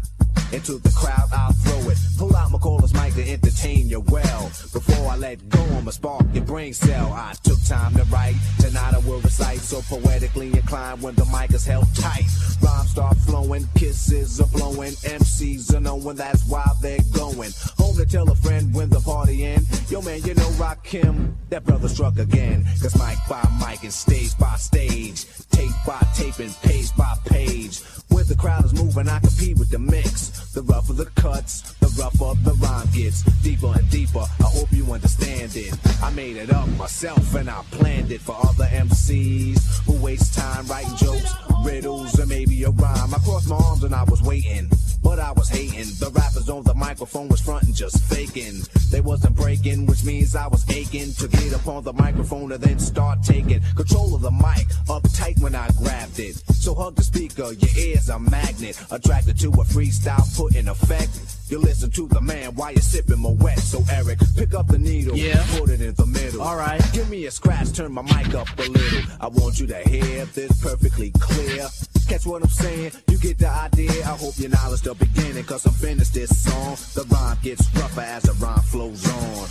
Speaker 7: into the crowd, I'll throw it. Pull out McCall's mic to entertain you well. Before I let go, I'ma spark your brain cell. I took time to write, tonight I will recite so poetically inclined when the mic is held tight. Rhymes start flowing, kisses are blowing, MCs are knowing that's why they're going. Home to tell a friend when the party end. Yo man, you know Rakim, that brother struck again. Cause mic by mic and stage by stage, tape by tape and page by page. Where the crowd is moving, I compete with the mix. The rougher the cuts, the rougher the rhyme gets. Deeper and deeper, I hope you understand it. I made it up myself and I planned it for other MCs who waste time writing jokes, riddles, and maybe a rhyme. I crossed my arms and I was waiting. But I was hating. The rappers on the microphone was fronting, just faking. They wasn't breaking, which means I was aching to get up on the microphone and then start taking control of the mic, uptight when I grabbed it. So hug the speaker, your ears a magnet, attracted to a freestyle put in effect. You listen to the man while you're sipping my wet. So Eric, pick up the needle,
Speaker 9: Yeah.
Speaker 7: put it in the middle.
Speaker 9: All right.
Speaker 7: Give me a scratch, turn my mic up a little. I want you to hear this perfectly clear. Catch what I'm saying? You get the idea. I hope your knowledge the beginning, cause I'm finished this song. The rhyme gets rougher as the rhyme flows on.